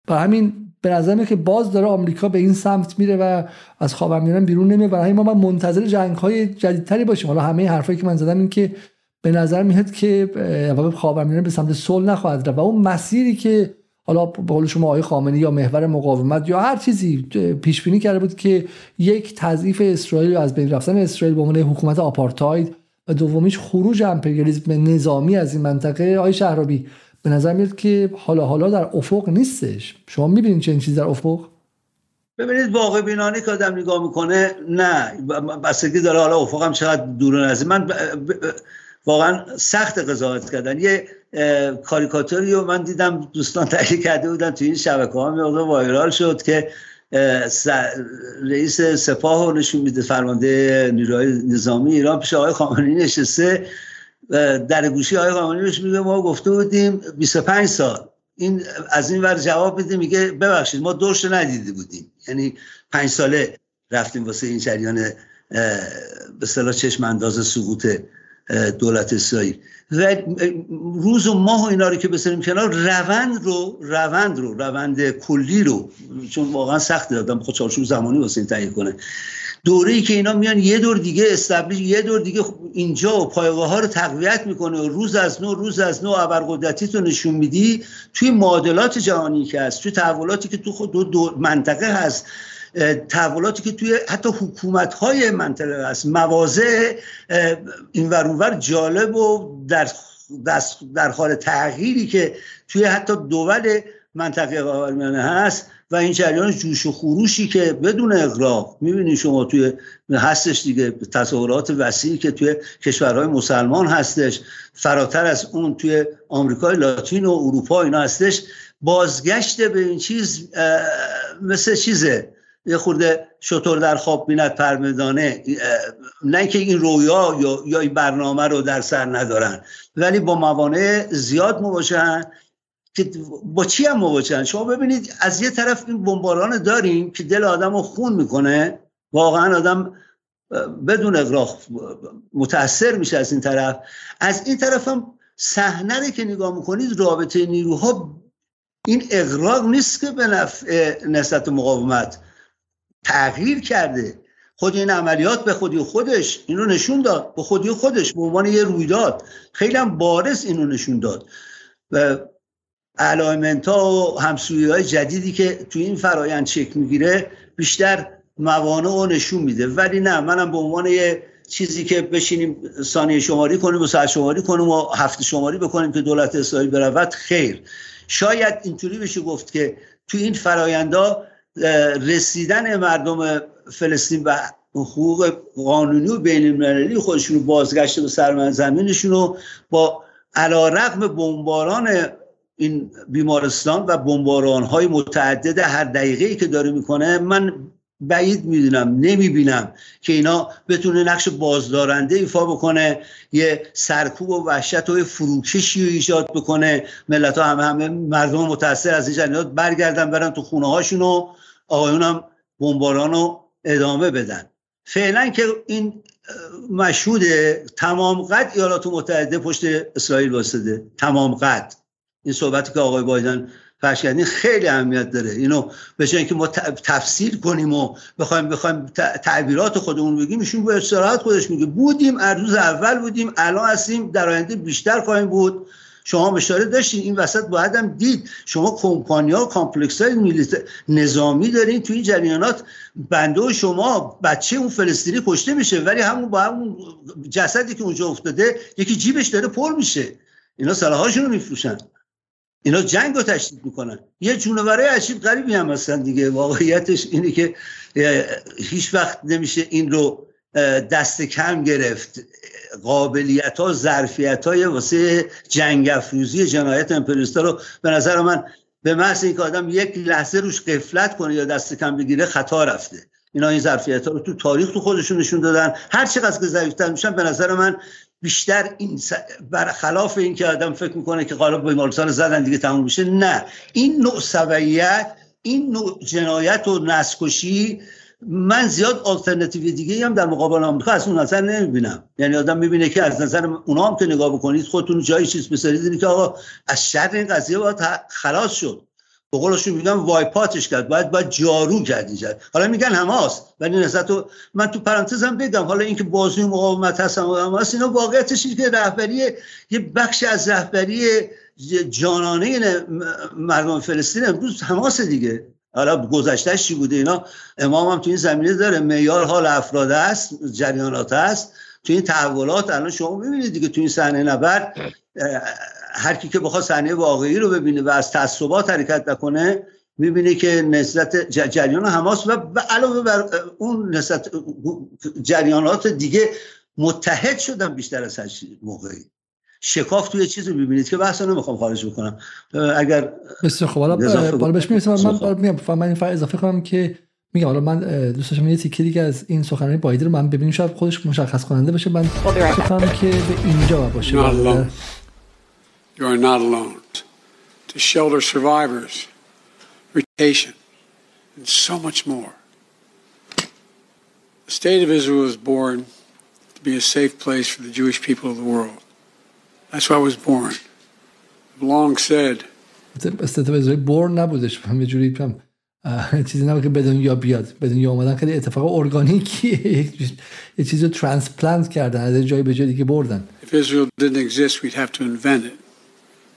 برای همین به نظر که باز داره آمریکا به این سمت میره و از خاورمیانه بیرون نمیاد. برای ما من منتظر جنگ های جدیدتری باشیم. حالا همه حرفایی که من زدم این که به نظر میاد که خاورمیانه به سمت صلح نخواهد رفت. و اون مسیری که حالا به قول شما آقای خامنه‌ای یا محور مقاومت یا هر چیزی پیش بینی کرده بود که یک تضعیف اسرائیل از بین رفتن اسرائیل به عنوان حکومت آپارتاید و دومیش خروج امپریالیسم نظامی از این منطقه آقای شهرابی به نظر میاد که حالا حالا در افق نیستش. شما می‌بینید چه چیزی در افق؟ ببینید واقع بینانه که آدم نگاه می‌کنه نه. بستگی داره حالا افق هم چقدر دور نزدیک. من واقعا سخت قضاوت کردن. یه کاریکاتوری رو من دیدم دوستان تهیه کرده بودن تو این شبکه ها. میاد وایرال شد که رئیس سپاه رو نشون میده فرمانده نیروهای نظامی ایران پیش آقای خامنه‌ای نشسته. در گوشی آقای بهش میگه ما گفته بودیم 25 سال. این از این ور جواب میده میگه ببخشید ما دورش ندیده بودیم. یعنی پنج ساله رفتیم واسه این جریان به اصطلاح چشم انداز سقوط دولت اسرائیل. و روز و ماه و اینا رو که بسریم کنار روند رو روند رو روند کلی رو چون واقعا سخت دادم خود چارچوب زمانی واسه این تهیه کنه. دوره ای که اینا میان یه دور دیگه استبلیش یه دور دیگه اینجا و پایگاه ها رو تقویت می‌کنه و روز از نو روز از نو ابرقدرتی تو نشون میدی توی معادلات جهانی که هست توی تحولاتی که تو خود دو, منطقه هست تحولاتی که توی حتی حکومت های منطقه هست. موازه این ورونور جالب و در در حال تغییری که توی حتی دول منطقه خاورمیانه هست و این جریان جوش و خروشی که بدون اغراق می‌بینید شما توی هستش دیگه تصورات وسیعی که توی کشورهای مسلمان هستش فراتر از اون توی آمریکای لاتین و اروپا اینا هستش. بازگشت به این چیز مثل چیزه؟ یه خورده شطور در خواب بیند پرمدانه نه که این رویا یا این برنامه رو در سر ندارن ولی با موانع زیاد مواجهن. که با چی هم مواجهن؟ شما ببینید از یه طرف این بمباران داریم که دل آدم رو خون می‌کنه. واقعا آدم بدون اغراق متاثر میشه از این طرف. از این طرف هم صحنه که نگاه می‌کنید رابطه نیروها این اغراق نیست که به نفع نسبت مقاومت تغییر کرده. خود این عملیات به خودی خودش اینو نشون داد. به خودی خودش به عنوان یه رویداد. خیلی هم بارز اینو نشون داد. و علایمنت ها و همسویی های جدیدی که توی این فرایند چک می‌گیره بیشتر موانع رو نشون میده. ولی نه منم به عنوان یه چیزی که بشینیم ثانیه شماری کنیم و ساعت شماری کنیم و هفته شماری بکنیم که دولت اسرائیل برود خیر. شاید اینطوری بشه گفت که تو این فرایندا رسیدن مردم فلسطین و حقوق قانونی و بین المللی خودشون رو بازگشت به سرزمینشون رو با علا رقم بمباران این بیمارستان و بمباران های متعدد هر دقیقه که داره می‌کنه من بعید می‌دونم نمی‌بینم که اینا بتونه نقش بازدارنده ایفا بکنه یه سرکوب و وحشت و فروکشی رو ایجاد بکنه. ملت ها همه همه مردم متاثر از این جنیات برگردن برن تو خونه هاشون و آقایون هم بمباران رو ادامه بدن. فعلا که این مشهود تمام قد ایالات متحده پشت اسرائیل واسده تمام قد. این صحبتی که آقای بایدن فرش خیلی اهمیت داره. اینو جای اینکه ما تفسیر کنیم و بخوایم بخوایم تعبیرات خودمون بگیم ایشون به استراحت خودش میگه بودیم روز اول بودیم الان هستیم در آینده بیشتر خواهیم بود. شما اشاره داشتین این وسط باید هم دید. شما کمپانیا کامپلکس های نظامی دارین توی این جریانات. بنده و شما بچه اون فلسطینی کشته میشه ولی همون با همون جسدی که اونجا افتاده یکی جیبش داره پر میشه. اینا سلاحاشون رو میفروشن. اینا جنگ رو تشدید می‌کنن. یه جونورای عجیب غریبی هم هستن دیگه. واقعیتش اینه که هیچ وقت نمیشه این رو دست کم گرفت. قابلیت ها ظرفیت های واسه جنگ افروزی جنایت امپریستا رو به نظر من به محض اینکه آدم یک لحظه روش قفلت کنه یا دست کم بگیره خطا رفته. اینا این ظرفیت ها رو تو تاریخ تو خودشون نشون دادن. هر چقدر که ضعیفتر میشن به نظر من بیشتر این برخلاف این که آدم فکر می‌کنه که قالب بیمارستان زدن دیگه تموم میشه نه. این نوع سویت این نوع جنایت و نسکشی من زیاد آلترناتیو دیگه هم در مقابل آمریکا از اون نظر نمی‌بینم. یعنی آدم می‌بینه که از نظر اونا هم که نگاه بکنید خودتون جایی چیز بسرید که آقا از شر این قضیه باید خلاص شد. به قولشون میگن وایپاتش کرد باید باید جارو کرد اینجا حالا میگن هماست ولی نسبت تو من تو پرانتزم بگم حالا اینکه بازی مقاومت هست هم هست اینا واقعیتش که رهبری یه بخش از رهبری جانانه مردم فلسطین امروز هماس دیگه. حالا گذشتهش چی بوده اینا؟ امام هم تو این زمینه داره. معیار حال افراد است جریانات است. تو این تحولات الان شما ببینید دیگه تو این صحنه نبرد هر کی که بخواد صحنه واقعی رو ببینه و از تعصبات حرکت نکنه می‌بینه که نسبت جریان حماس و علاوه بر اون نسبت جریانات دیگه متحد شدن بیشتر از هر موقعی. شکاف توی چیزی می‌بینید که بحث نمی‌خوام خارج بکنم. اگر بسیار خب حالا بالا بهش می‌رسم. من میگم من این اضافه کنم که میگم حالا من دوست داشتم یه تیکه دیگه از این سخنرانی بایدن رو من ببینیم شاید خودش مشخص کننده باشه. من فکر که به اینجا باشه. You are not alone. To shelter survivors, retation, and so much more. The state of Israel was born to be a safe place for the Jewish people of the world. That's why I was born. I've long said. born نبودش یه جوری چیزی نبود که به دنیا بیاد به دنیا آمدن خیلی اتفاق ارگانیکیه یه چیزی رو ترانسپلانت کردن از جای به جای دیگه بردن If Israel didn't exist we'd have to invent it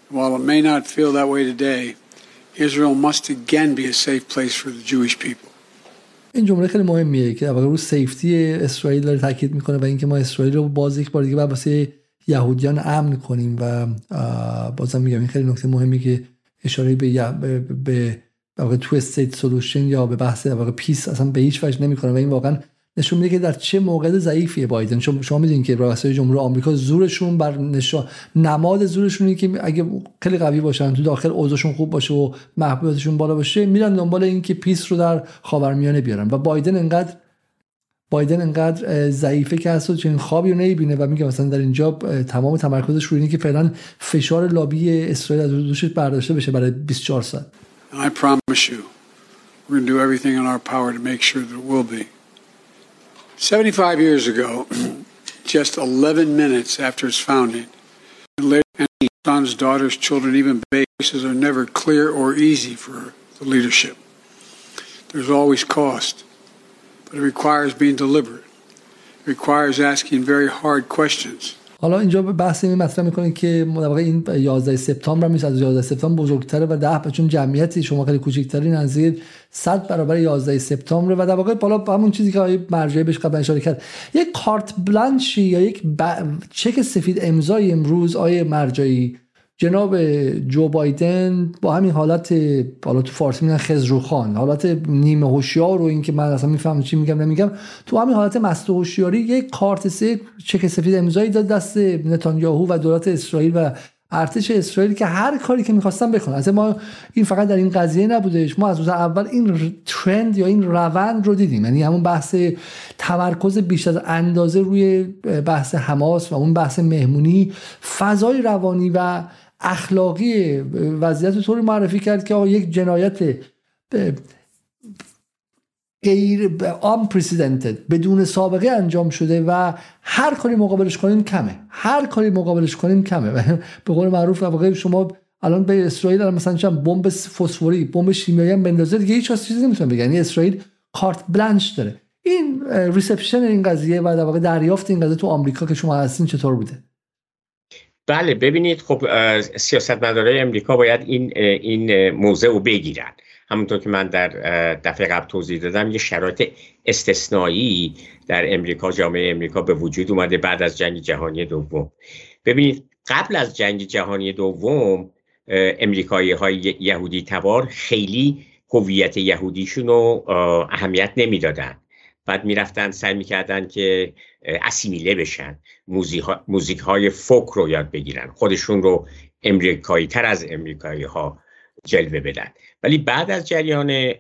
While it may not feel that way today, Israel must again be a safe place for the Jewish people. این جمله خیلی مهمیه که واقعا رو safety اسرائیل داره تاکید می‌کنه و اینکه ما اسرائیل رو باز یک بار دیگه بعد واسه یهودیان امن کنیم و بازم میگم این خیلی نکته مهمی که اشاره به به به two state solution یا به بحث واقع peace اصلا به هیچ وجه نمی‌کنه و این واقعا نشون میده که در چه موقع ضعیفیه بایدن. چون شما می‌دونید که رئیس جمهور آمریکا زورشون بر نشان نماد زورشونه که اگه خیلی قوی باشن تو داخل اوضاعشون خوب باشه و محبوبیتشون بالا باشه میرن دنبال اینکه پیس رو در خاورمیانه بیارن. و بایدن انقدر بایدن انقدر ضعیفه که اصلا چنین خوابی رو نمی‌بینه و میگه مثلا در اینجا تمام تمرکزش روی اینه که فعلا فشار لابی اسرائیل از روش برداشته بشه برای 24 ساعت. I promise you we're going to do everything in our power to make sure that will be. 75 years ago, just 11 minutes after its founding, later sons, daughters, children, even bases are never clear or easy for the leadership. There's always cost. but it requires being deliberate. It requires asking very hard questions. حالا اینجا بحث این مطرح می‌کنه که واقع این 11 سپتامبر هم از 11 سپتامبر بزرگتره و ده چون جمعیتی شما خیلی کوچکتری نزدیک 100 برابر 11 سپتامبر و در واقع بالا همون چیزی که آقای مرجعی بهش قبلا اشاره کرد یک کارت بلانشی یا یک چک سفید امضای امروز آیه مرجعی جناب جو بایدن با همین حالت حالا تو فارسی میگن خزروخان حالت نیمه هوشیار و اینکه من اصلا می‌فهمم چی میگم نمیگم. تو همین حالت مست هوشیاری یک کارت سه چک سفید امضایی داد دست نتانیاهو و دولت اسرائیل و ارتش اسرائیل که هر کاری که می‌خواستن بکنن. از ما این فقط در این قضیه نبودش. ما از روز اول این ترند یا این روند رو دیدیم. یعنی همون بحث تمرکز بیش از اندازه روی بحث حماس و اون بحث مهمونی فضای روانی و اخلاقی وضعیت طوری معرفی کرد که یک جنایت غیر unprecedented بدون سابقه انجام شده و هر کاری مقابلش کنیم کمه. هر کاری مقابلش کنیم کمه. به قول معروف واقعا شما الان به اسرائیل الان مثلا چند بمب فسفوری بمب شیمیایی هم بندازه دیگه هیچ چیزی نمی‌تونه بگن. یعنی اسرائیل کارت بلانش داره. این ریسپشن این قضیه و در واقع دریافت این قضیه تو آمریکا که شما هستین چطور بوده؟ بله ببینید خب سیاستمدارای امریکا باید این این موضع رو بگیرن. همونطور که من در دفعه قبل توضیح دادم یه شرایط استثنایی در امریکا جامعه امریکا به وجود اومده بعد از جنگ جهانی دوم. ببینید قبل از جنگ جهانی دوم امریکایی های یهودی تبار خیلی هویت یهودیشون رو اهمیت نمی‌دادن. بعد می‌رفتن سعی می‌کردن که اسیمیله بشن موزیک های فوک رو یاد بگیرن خودشون رو امریکایی تر از امریکایی ها جلوه بدن. ولی بعد از جریان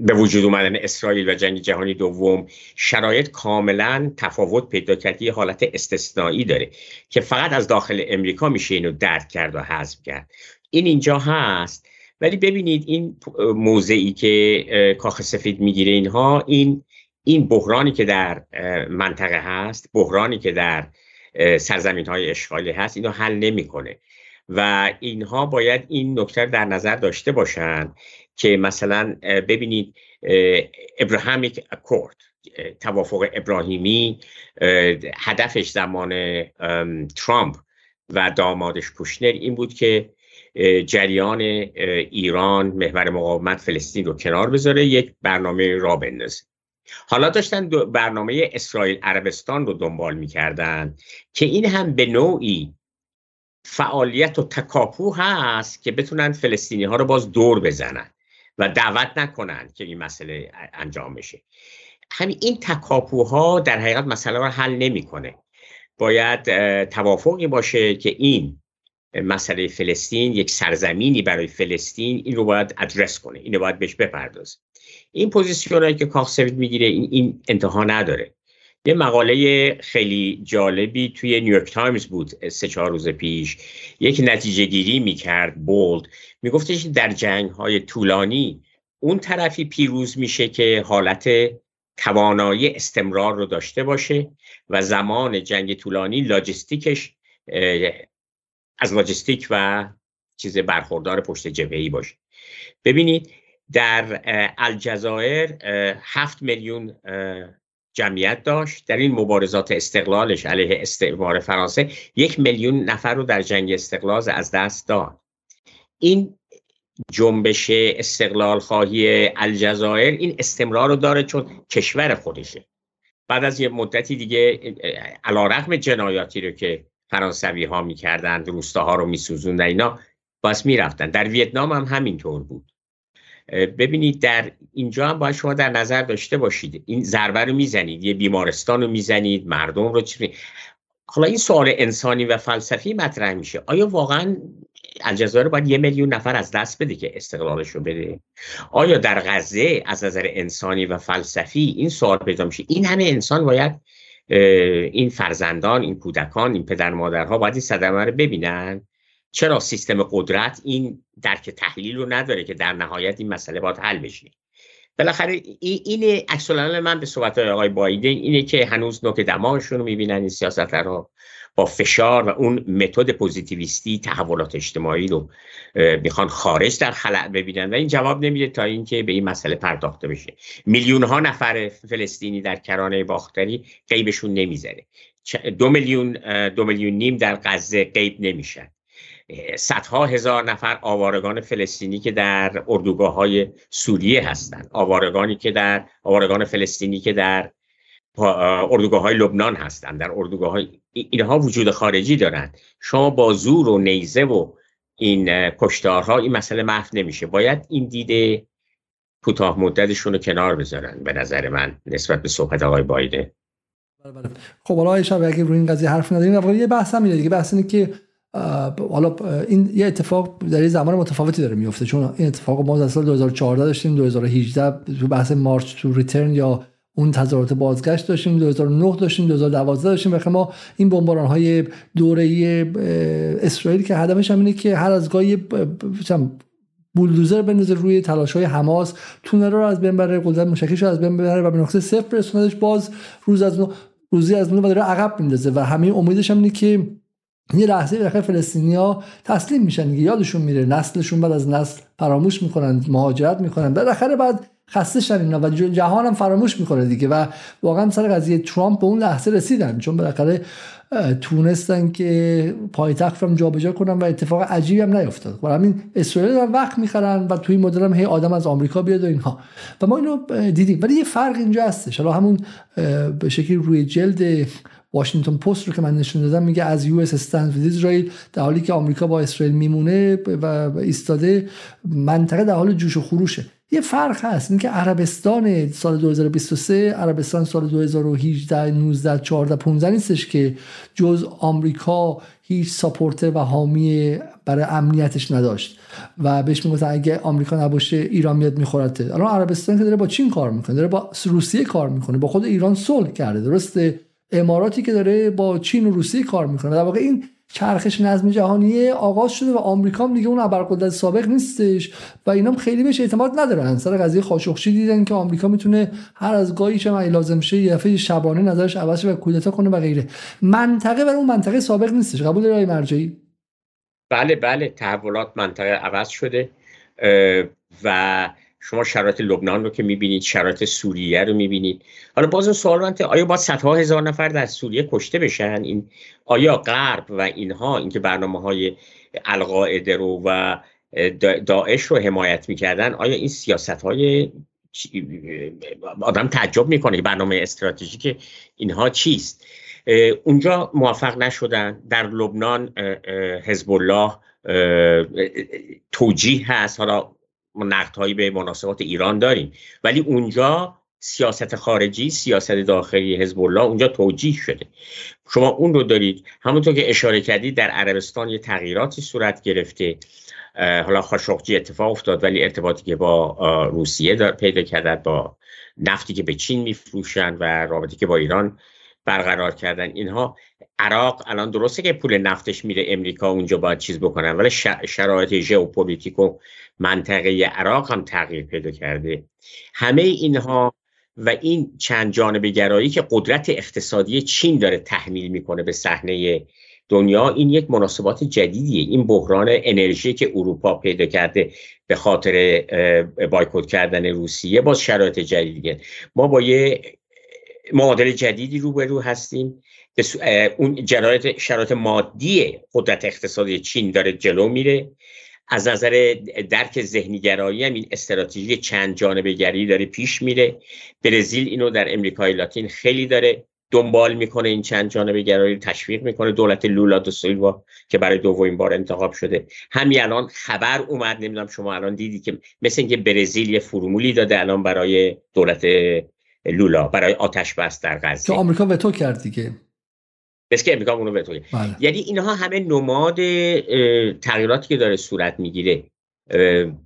به وجود اومدن اسرائیل و جنگ جهانی دوم شرایط کاملا تفاوت پیدا کرد یه حالت استثنایی داره که فقط از داخل امریکا میشه اینو درک کرد و حذف کرد. این اینجا هست. ولی ببینید این موضعی که کاخ سفید می‌گیره اینها این این بحرانی که در منطقه هست بحرانی که در سرزمین های اشغالی هست اینو حل نمی‌کنه. و اینها باید این نکته در نظر داشته باشند که مثلا ببینید ابراهامیک اکورد توافق ابراهیمی هدفش زمان ترامپ و دامادش کوشنر این بود که جریان ایران محور مقاومت فلسطین رو کنار بذاره یک برنامه را بندازه. حالا داشتن برنامه اسرائیل عربستان رو دنبال می‌کردن که این هم به نوعی فعالیت و تکاپو هست که بتونن فلسطینی ها رو باز دور بزنن و دعوت نکنن که این مسئله انجام بشه. همین این تکاپوها در حقیقت مسئله رو حل نمی‌کنه. باید توافقی باشه که این مسئله فلسطین یک سرزمینی برای فلسطین این رو باید ادرس کنه این رو باید بهش بپردازه. این پوزیسیون هایی که کاخ سفید می‌گیره این, این انتها نداره. یه مقاله خیلی جالبی توی نیویورک تایمز بود سه چهار روز پیش. یک نتیجه گیری می‌کرد bold. میگفتش در جنگ های طولانی اون طرفی پیروز میشه که حالت توانایی استمرار رو داشته باشه و زمان جنگ طولانی لاجستیکش از لاجستیک و چیز برخوردار پشت جبهه‌ای باشه. ببینید در الجزایر هفت میلیون جمعیت داشت. در این مبارزات استقلالش علیه استعمار فرانسه یک میلیون نفر رو در جنگ استقلال از دست داد. این جنبش استقلال خواهی الجزایر این استمرار رو داره چون کشور خودشه. بعد از یه مدتی دیگه علا رقم جنایاتی رو که فرانسوی ها می‌کردن روستاها رو میسوزوندن اینا باز می‌رفتن. در ویتنام هم همینطور بود. ببینید در اینجا هم باید شما در نظر داشته باشید. این ضربه رو می‌زنید یه بیمارستان رو می‌زنید مردم رو چی حالا این سوال انسانی و فلسفی مطرح میشه. آیا واقعا الجزایر باید یه میلیون نفر از دست بده که استقلالش رو بده؟ آیا در غزه از نظر انسانی و فلسفی این سوال پیدا میشه؟ این همه انسان باید این فرزندان این کودکان این پدر مادرها باید این صدمه رو ببینن؟ چرا سیستم قدرت این درک تحلیل رو نداره که در نهایت این مسئله باید حل بشه؟ بالاخره این عکس من به صحبت آقای بایدن اینه که هنوز نوک دماغشون رو می‌بینن این سیاست رو با فشار و اون متد پوزیتیویستی تحولات اجتماعی رو می‌خوان خارج در خلع ببینن و این جواب نمیده تا اینکه به این مسئله پرداخته بشه. میلیون ها نفر فلسطینی در کرانه باختری قیبشون نمی‌ذاره. دو میلیون دو میلیون نیم در غزه قیب نمیشن. صدها هزار نفر آوارگان فلسطینی که در اردوگاه های سوریه هستند. آوارگانی که در آوارگان فلسطینی که در اردوگاه های لبنان هستند. در اردوگاه های اینها وجود خارجی دارند. شما با زور و نیزه و این کشتارها این مسئله محو نمیشه. باید این دیده کوتاه مدتشون رو کنار بذارن به نظر من نسبت به صحبت آقای بایده بله، بله. خب حالا شب اگه روی این قضیه حرف نداریم یه بحث هم دیگه. بحث اینه که حالا این یه اتفاق در یه زمان متفاوتی داره میفته. چون این اتفاق ما در سال 2014 داشتیم 2018 تو بحث مارچ تو ریترن یا اون تظاهرات بازگشت داشتیم 2009 داشتیم 2012 داشتیم و ما این بمباران های دوره اسرائیل که هدفش هم اینه که هر از گاهی بولدوزر بندازه روی تلاش های حماس تونل رو از بین بره قدرت مشکیش رو از بین ببره و به نقطه صفر رسوندش باز روز از نو روزی از نو داره عقب میندازه و همه امیدش هم اینه که یه لحظه بالاخره فلسطینیا تسلیم میشن دیگه یادشون میره. نسلشون بعد از نسل فراموش می‌کنن مهاجرت می‌کنن. بالاخره بعد خسته شدن اینا و جهان هم فراموش می‌کنه دیگه و واقعا سر قضیه ترامپ به اون لحظه رسیدن. چون بالاخره تونستن که پایتخت رو جابجا کنن و اتفاق عجیبی هم نیفتاد. برای همین اسرائیل دارن وقت می‌خرن و توی این مدل هم هی آدم از آمریکا بیاد و اینها. و ما اینو دیدیم. ولی یه فرق اینجا هستش. حالا همون به شکلی روی جلد واشنگتن پست رو که من نشون دادم میگه As US stands Israel در حالی که آمریکا با اسرائیل میمونه و ایستاده منطقه در حال جوش و خروشه. یه فرق هست. اینکه عربستان سال 2023 عربستان سال 2018 19 14 15 نیستش که جز آمریکا هیچ supporter و حامی برای امنیتش نداشت. و بهش می‌گفتن اگه آمریکا نباشه ایران میاد میخورته الان عربستان که داره با چین کار می‌کنه داره با روسیه کار می‌کنه با خود ایران صلح کرده. درسته؟ اماراتی که داره با چین و روسیه کار می‌کنه. در واقع این چرخش نظم جهانی آغاز شده و آمریکا هم دیگه اون ابرقدرت سابق نیستش و اینا خیلی بهش اعتماد ندارن. سر قضیه خاشخچی دیدن که آمریکا می‌تونه هر از گاهی چه لازم شه یه شبانه نظرش عوض و کودتا کنه و غیره. منطقه برای اون منطقه سابق نیستش. قبول داری مرجعی؟ بله بله. تحولات منطقه عوض شده و شما شرایط لبنان رو که می‌بینید شرایط سوریه رو می‌بینید. حالا باز سوال من آیا با صدها هزار نفر در سوریه کشته بشن؟ این آیا غرب و اینها اینکه برنامه های القاعده رو و داعش رو حمایت می‌کردن آیا این سیاست های آدم تعجب می‌کنه برنامه استراتژیک اینها چیست؟ اونجا موفق نشدن. در لبنان حزب الله توجیه هست. حالا هایی به مناسبات ایران داریم. ولی اونجا سیاست خارجی سیاست داخلی حزب الله اونجا توجیه شده. شما اون رو دارید. همونطور که اشاره کردید در عربستان یه تغییراتی صورت گرفته. حالا خاشقچی اتفاق افتاد ولی ارتباطی که با روسیه پیدا کردن با نفتی که به چین میفروشن و روابطی که با ایران برقرار کردن. اینها عراق الان درسته که پول نفتش میره امریکا اونجا باید چیز بکنن ولی شرایط ژئوپلیتیک و منطقه عراق هم تغییر پیدا کرده. همه اینها و این چند جانبه گرایی که قدرت اقتصادی چین داره تحمیل می‌کنه به صحنه دنیا این یک مناسبات جدیدیه. این بحران انرژی که اروپا پیدا کرده به خاطر بایکوت کردن روسیه باز شرایط جدیدیه. ما با یه معادل جدیدی روبرو هستیم. اون شرایط شرایط مادی قدرت اقتصادی چین داره جلو میره. از نظر درک ذهنی گرایی هم این استراتژی چند جانبه گری داره پیش میره. برزیل اینو در امریکای لاتین خیلی داره دنبال می‌کنه این چند جانبه گرایی تشویق می‌کنه. دولت لولا دو سیلوا که برای دومین بار انتخاب شده. همین الان خبر اومد نمی‌دونم شما الان دیدی که مثل اینکه برزیل یه فرمولی داده الان برای دولت لولا برای آتش بس در غزه. که آمریکا وتو کرد دیگه بس که امریکا اونو وتو بله. یعنی اینها همه نماد تغییراتی که داره صورت می‌گیره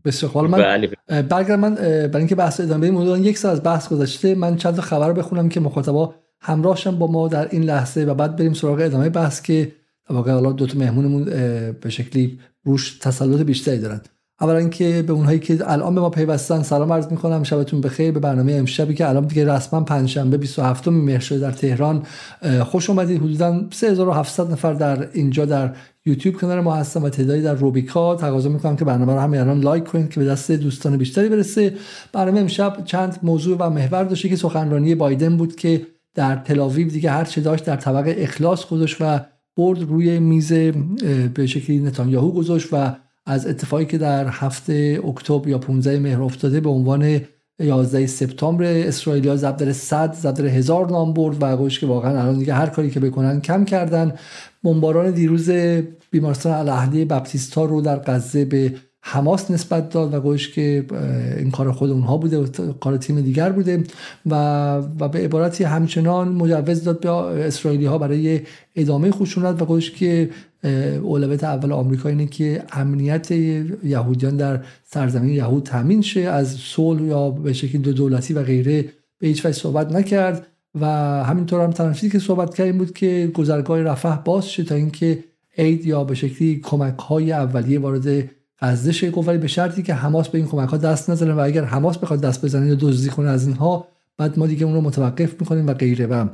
بسیار خب من بله. من برای اینکه بحث ادامه بدیم یک سال از بحث گذشته من چند تا خبر بخونم که مخاطبا همراهشن با ما در این لحظه و بعد بریم سراغ ادامه بحث که واقعا حالا دو تا مهمونمون به شکلی روش تسلط بیشتری دارن اولا اینکه به اونهایی که الان به ما پیوستن سلام عرض می‌کنم. شبتون بخیر. به برنامه امشبی که الان دیگه رسما پنجشنبه 27 مهر شده در تهران. خوش اومدید. حدودا 3700 نفر در اینجا در یوتیوب کنار ما هستن و تعدادی در روبیکا. تقاضا می‌کنم که برنامه رو همین الان لایک کنید که به دست دوستان بیشتری برسه. برنامه امشب چند موضوع و محور داشته که سخنرانی بایدن بود که در تلاویو دیگه هر چه داشت در طبق اخلاص گذاشت و برد روی میز به شکلی نتانیاهو گذاشت و از اتفاقی که در هفته اکتبر یا 15 مهر افتاده به عنوان 11 سپتامبر اسرائیلیا ضرب 100 ضرب هزار نام برد و گوش که واقعا الان دیگه هر کاری که بکنن کم کردن. بمباران دیروز بیمارستان الاهلی بپتیستا رو در غزه به حماس نسبت داد و گوش که این کار خود اونها بوده و کار تیم دیگر بوده و, و به عبارتی همچنان مجوز داد به اسرائیلی ها برای ادامه خشونت و گوش که اولویت اول آمریکا اینه که امنیت یهودیان در سرزمین یهود تامین شه از صلح یا به شکل دو دولتی و غیره به هیچ وجه صحبت نکرد و همینطور هم تنفیزی که صحبت کردیم بود که گذرگاه رفح باز شه تا اینکه عید یا به شکلی کمک های اولیه وارد شه گفت به شرطی که حماس به این کمک ها دست نزنه و اگر حماس بخواد دست بزنه یا دزدی کنه از اینها بعد ما دیگه اون رو متوقف می‌کنیم و غیره. و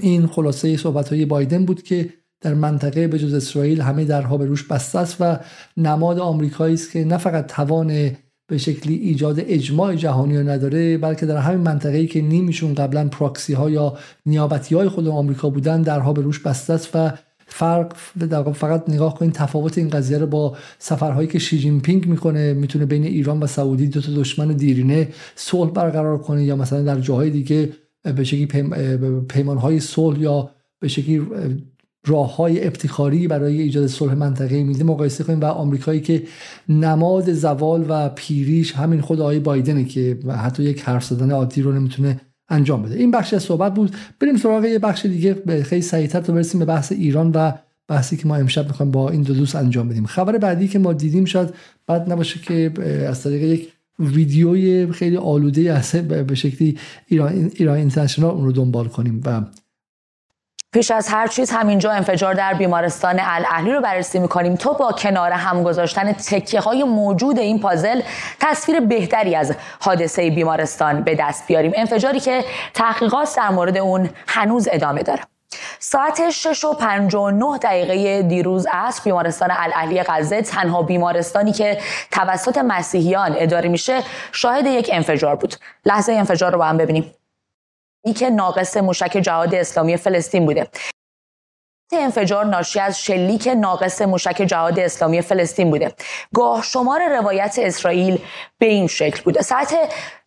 این خلاصه صحبت های بایدن بود که در منطقه به جز اسرائیل همه درها به روش بسته است و نماد آمریکایی است که نه فقط توان به شکلی ایجاد اجماع جهانی رو نداره بلکه در همین منطقه‌ای که نیمیشون قبلا پراکسی ها یا نیابتی های خود آمریکا بودن درها به روش بسته است و فرق فقط نگاه کنید تفاوت این قضیه رو با سفرهایی که شی جین پینگ می‌کنه می‌تونه بین ایران و سعودی دو تا دشمن دیرینه صلح برقرار کنه یا مثلا در جاهای دیگه به شکلی پیمان های صلح یا به شکلی راه های ابتکاری برای ایجاد صلح منطقه میده مقایسه کنیم و آمریکایی که نماد زوال و پیریش همین خود آقای بایدنه که حتی یک حرف زدن عادی رو نمی‌تونه انجام بده. این بخش صحبت بود. بریم سراغ یه بخش دیگه خیلی سریعتر تا برسیم به بحث ایران و بحثی که ما امشب می‌خوایم با این دو دوست انجام بدیم. خبر بعدی که ما دیدیم شاید بد نباشه که از طریق یک ویدیوی خیلی آلوده از به شکلی ایران ایران اینترنشنال اون رو دنبال کنیم و پیش از هر چیز همینجا انفجار در بیمارستان الاهلی رو بررسی می‌کنیم. تا با کنار هم گذاشتن تکیه های موجود این پازل تصویر بهتری از حادثه بیمارستان به دست بیاریم. انفجاری که تحقیقات در مورد اون هنوز ادامه داره. ساعت 6 و 59 دقیقه دیروز عصر بیمارستان الاهلی غزه تنها بیمارستانی که توسط مسیحیان اداره میشه شاهد یک انفجار بود. لحظه انفجار رو با هم ببینیم. ای که ناقص موشک جهاد اسلامی فلسطین بوده. انفجار ناشی از شلیک ناقص موشک جهاد اسلامی فلسطین بوده. گاه شمار روایت اسرائیل به این شکل بوده. ساعت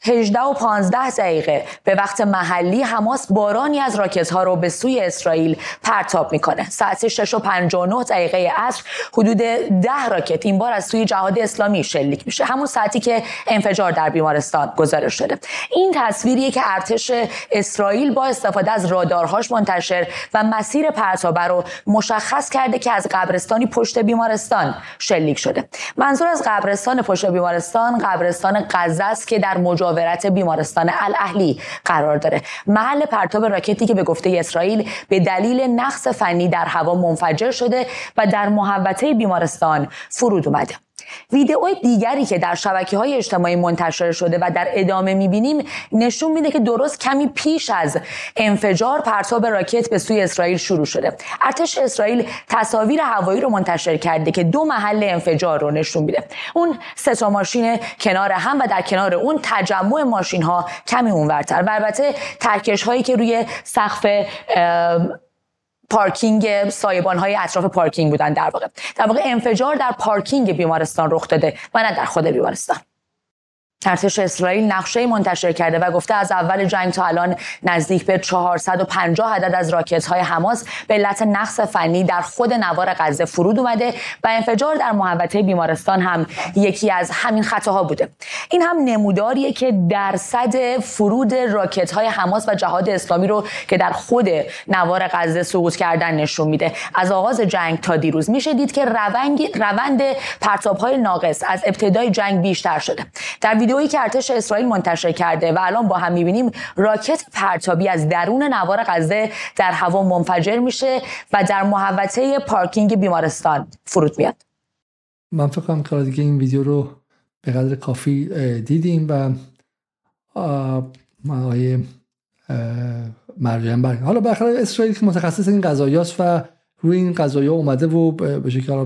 18 و 15 دقیقه به وقت محلی حماس بارانی از راکت ها رو به سوی اسرائیل پرتاب می‌کنه. ساعت 6 و 59 دقیقه عصر حدود 10 راکت این بار از سوی جهاد اسلامی شلیک میشه. همون ساعتی که انفجار در بیمارستان گزارش شده. این تصویریه که ارتش اسرائیل با استفاده از رادارهاش منتشر و مسیر پرتاب رو مشخص کرده که از قبرستانی پشت بیمارستان شلیک شده. منظور از قبرستان پشت بیمارستان قبرستان غزه است که در مجاورت بیمارستان الاهلی قرار داره. محل پرتاب راکتی که به گفته اسرائیل به دلیل نقص فنی در هوا منفجر شده و در محوطه بیمارستان فرود اومده. ویدئو دیگری که در شبکه های اجتماعی منتشر شده و در ادامه می‌بینیم نشون میده که درست کمی پیش از انفجار پرتاب راکت به سوی اسرائیل شروع شده. ارتش اسرائیل تصاویر هوایی رو منتشر کرده که دو محل انفجار رو نشون میده. اون سه تا ماشین کنار هم و در کنار اون تجمع ماشین ها کمی اونورتر. و البته ترکش هایی که روی سقف پارکینگ سایبان های اطراف پارکینگ بودن در واقع. در واقع انفجار در پارکینگ بیمارستان رخ داده و نه در خود بیمارستان. ارتش اسرائیل نقشه منتشر کرده و گفته از اول جنگ تا الان نزدیک به 450 عدد از راکت های حماس به علت نقص فنی در خود نوار غزه فرود اومده و انفجار در محوطه بیمارستان هم یکی از همین خطاها بوده. این هم نموداریه که درصد فرود راکت های حماس و جهاد اسلامی رو که در خود نوار غزه سقوط کردن نشون میده. از آغاز جنگ تا دیروز میشه دید که روند پرتاب های ناقص از ابتدای جنگ بیشتر شده. در ویدئویی که ارتش اسرائیل منتشر کرده و الان با هم می‌بینیم راکت پرتابی از درون نوار غزه در هوا منفجر میشه و در محوطه پارکینگ بیمارستان فرود میاد. من فکر کنم که دیگه این ویدیو رو به قدر کافی دیدیم و آقای مرجعیم بر حالا بالاخره اسرائیل که متخصص این قضایاست و روی این قضایا اومده و به شکل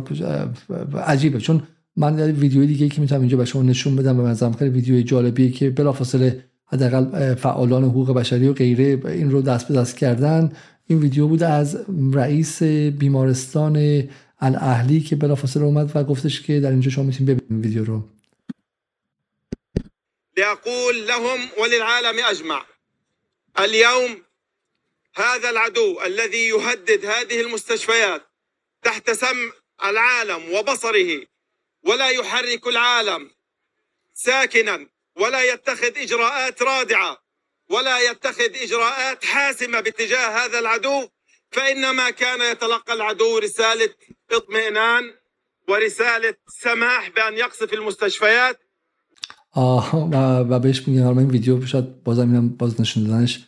عجیبه. چون من ویدیوی دیگه که می‌تونم اینجا به شما نشون بدم به نظرم خیلی ویدیوی جالبیه که بلافاصله حداقل فعالان حقوق بشری و غیره این رو دست به دست کردن. این ویدیو بود از رئیس بیمارستان الاهلی که بلافاصله اومد و گفتش که در اینجا شما می‌تونید ببینید ویدیو رو. لأقول لهم وللعالم أجمع اليوم هذا العدو الذي يهدد هذه المستشفيات تحت سمع العالم وبصره ولا يحرك العالم ساكنا ولا يتخذ إجراءات رادعة ولا يتخذ إجراءات حاسمة باتجاه هذا العدو فإنما كان يتلقى العدو رسالة اطمئنان ورسالة سماح بأن يقصف المستشفيات. آه و بهش میگن حالا این ویدیو شاید بازم اینم باز نشون دادنش.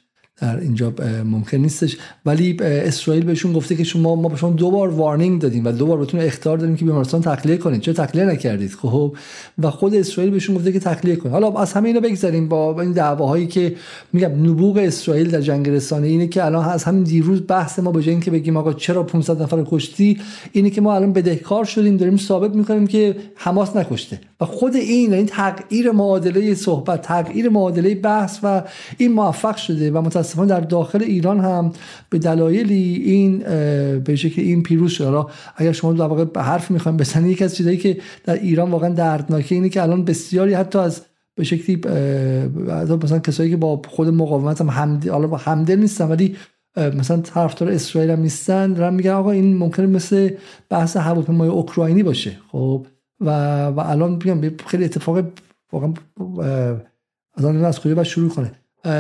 در اینجا ممکن نیستش. ولی اسرائیل بهشون گفته که شما ما به شما دو بار وارنینگ دادیم و دو بار بهتون اختار دادیم که بیمارستان تخلیه کنید. چرا تخلیه نکردید؟ خب و خود اسرائیل بهشون گفته که تخلیه کنید. حالا از همه اینا بگذاریم با این دعواهایی که میگم نبوغ اسرائیل در جنگ رسانه اینه که الان از همین دیروز بحث ما به جای اینکه بگیم آقا چرا 500 نفر کشتی اینه که ما الان بدهکار شدیم داریم ثابت می‌کنیم که حماس نکشته. و خود این این تغییر معادله صحبت تغییر معادله بحث و این موفق شده و متاسفانه در داخل ایران هم به دلایلی این به که این پیروز شده. اگر شما در واقع به حرف می‌خوایم بزنید یکی از چیزایی که در ایران واقعا دردناکه اینه که الان بسیاری حتی از به شکلی مثلا کسایی که با خود مقاومت هم حالا با همدل نیستن ولی مثلا طرفدار اسرائیل هم نیستن دارن میگن آقا این ممکنه مثل بحث هواپیمای اوکراینی باشه. خب؟ و و الان میگم خیلی اتفاق واقعا از از کجا شروع کنه؟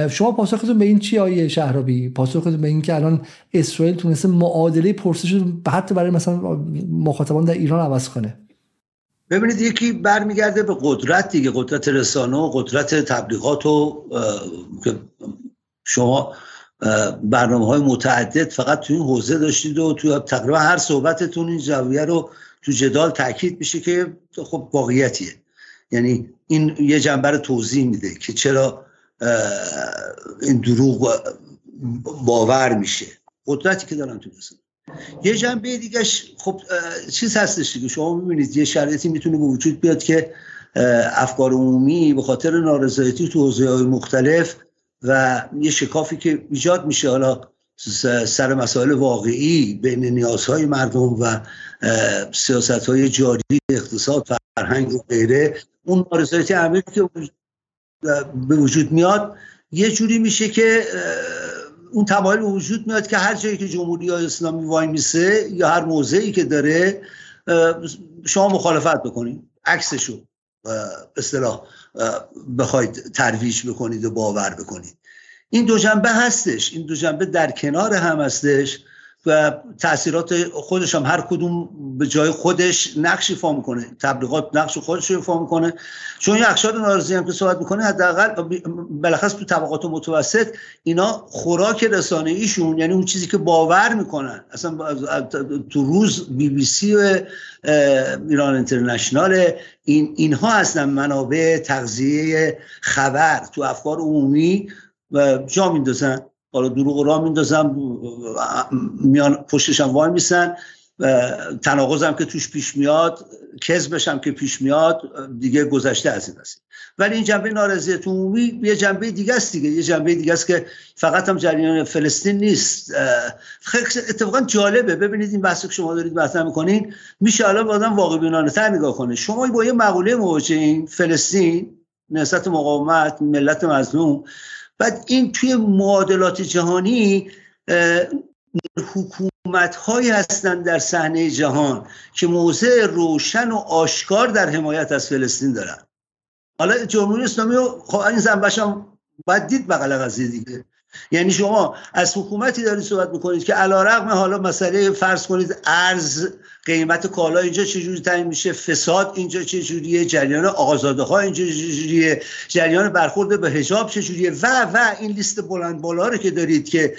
شما پاسختون به این چی آیه شهرابی؟ پاسختون به این که الان اسرائیل تونسته معادله پرسش حتی برای مثلا مخاطبان در ایران عوض کنه. ببینید یکی برمیگرده به قدرت دیگه قدرت رسانه و قدرت تبلیغات و شما برنامه های متعدد فقط تو این حوزه داشتید و تو تقریبا هر صحبتتون این جویه رو تو جدال تاکید میشه که خب واقعیتیه. یعنی این یه جنبه توضیح میده که چرا این دروغ باور میشه قدرتی که دارن تو بسن. یه جنبه دیگهش خب چیز هستش که شما می‌بینید یه شرایطی می‌تونه به وجود بیاد که افکار عمومی به خاطر نارضایتی تو حوزه های مختلف و یه شکافی که ایجاد میشه حالا سر مسائل واقعی بین نیازهای مردم و سیاست های جاری اقتصاد فرهنگ و غیره اون نارضایتی عمیقی که به وجود میاد یه جوری میشه که اون تمایل وجود میاد که هر جایی که جمهوری اسلامی وای میسه یا هر موضعی که داره شما مخالفت بکنید. عکسشو اصطلاح بخواید ترویج بکنید و باور بکنید. این دو جنبه هستش. این دو جنبه در کنار هم هستش. و تاثیرات خودش هم هر کدوم به جای خودش نقشی ایفا می‌کنه. تبلیغات نقش خودش رو ایفا می‌کنه. چون این اخشار نارضی هم که صحبت می‌کنه حداقل بلخص تو طبقات متوسط اینا خوراک رسانه ایشون یعنی اون چیزی که باور می‌کنن. اصلا تو روز بی بی سی و ایران اینترنشنال این اینها هستن منابع تغذیه خبر تو افکار عمومی و جا میندازن. حالا دروغ را میندازم میان پشتشم وای میسن تناقضم که توش پیش میاد کذبش هم که پیش میاد دیگه گذشته از این است ولی این جنبه نارضایت عمومی یه جنبه دیگه است دیگه یه جنبه دیگه است که فقط هم جریان فلسطین نیست. خیلی اتفاقا جالبه. ببینید این بحثی که شما دارید مطرح می‌کنین میشه الان آدم واقع بینانه تر نگاه کنه. شما با یه مقوله مواجهین فلسطین نسبت مقاومت ملت مظلوم بعد این توی معادلات جهانی حکومت هایی هستند در صحنه جهان که موضع روشن و آشکار در حمایت از فلسطین دارن. حالا جمهوری اسلامی خب این زنبش هم باید دید بغل قضیه دیگه. یعنی شما از حکومتی دارید صحبت می‌کنید که علا رقم حالا مسئله فرض کنید ارز قیمت کالا اینجا چجوری تعیین میشه فساد اینجا چجوریه جریان آزاده ها اینجا چجوریه جریان برخورد به حجاب چجوریه و و این لیست بلند بالا رو که دارید که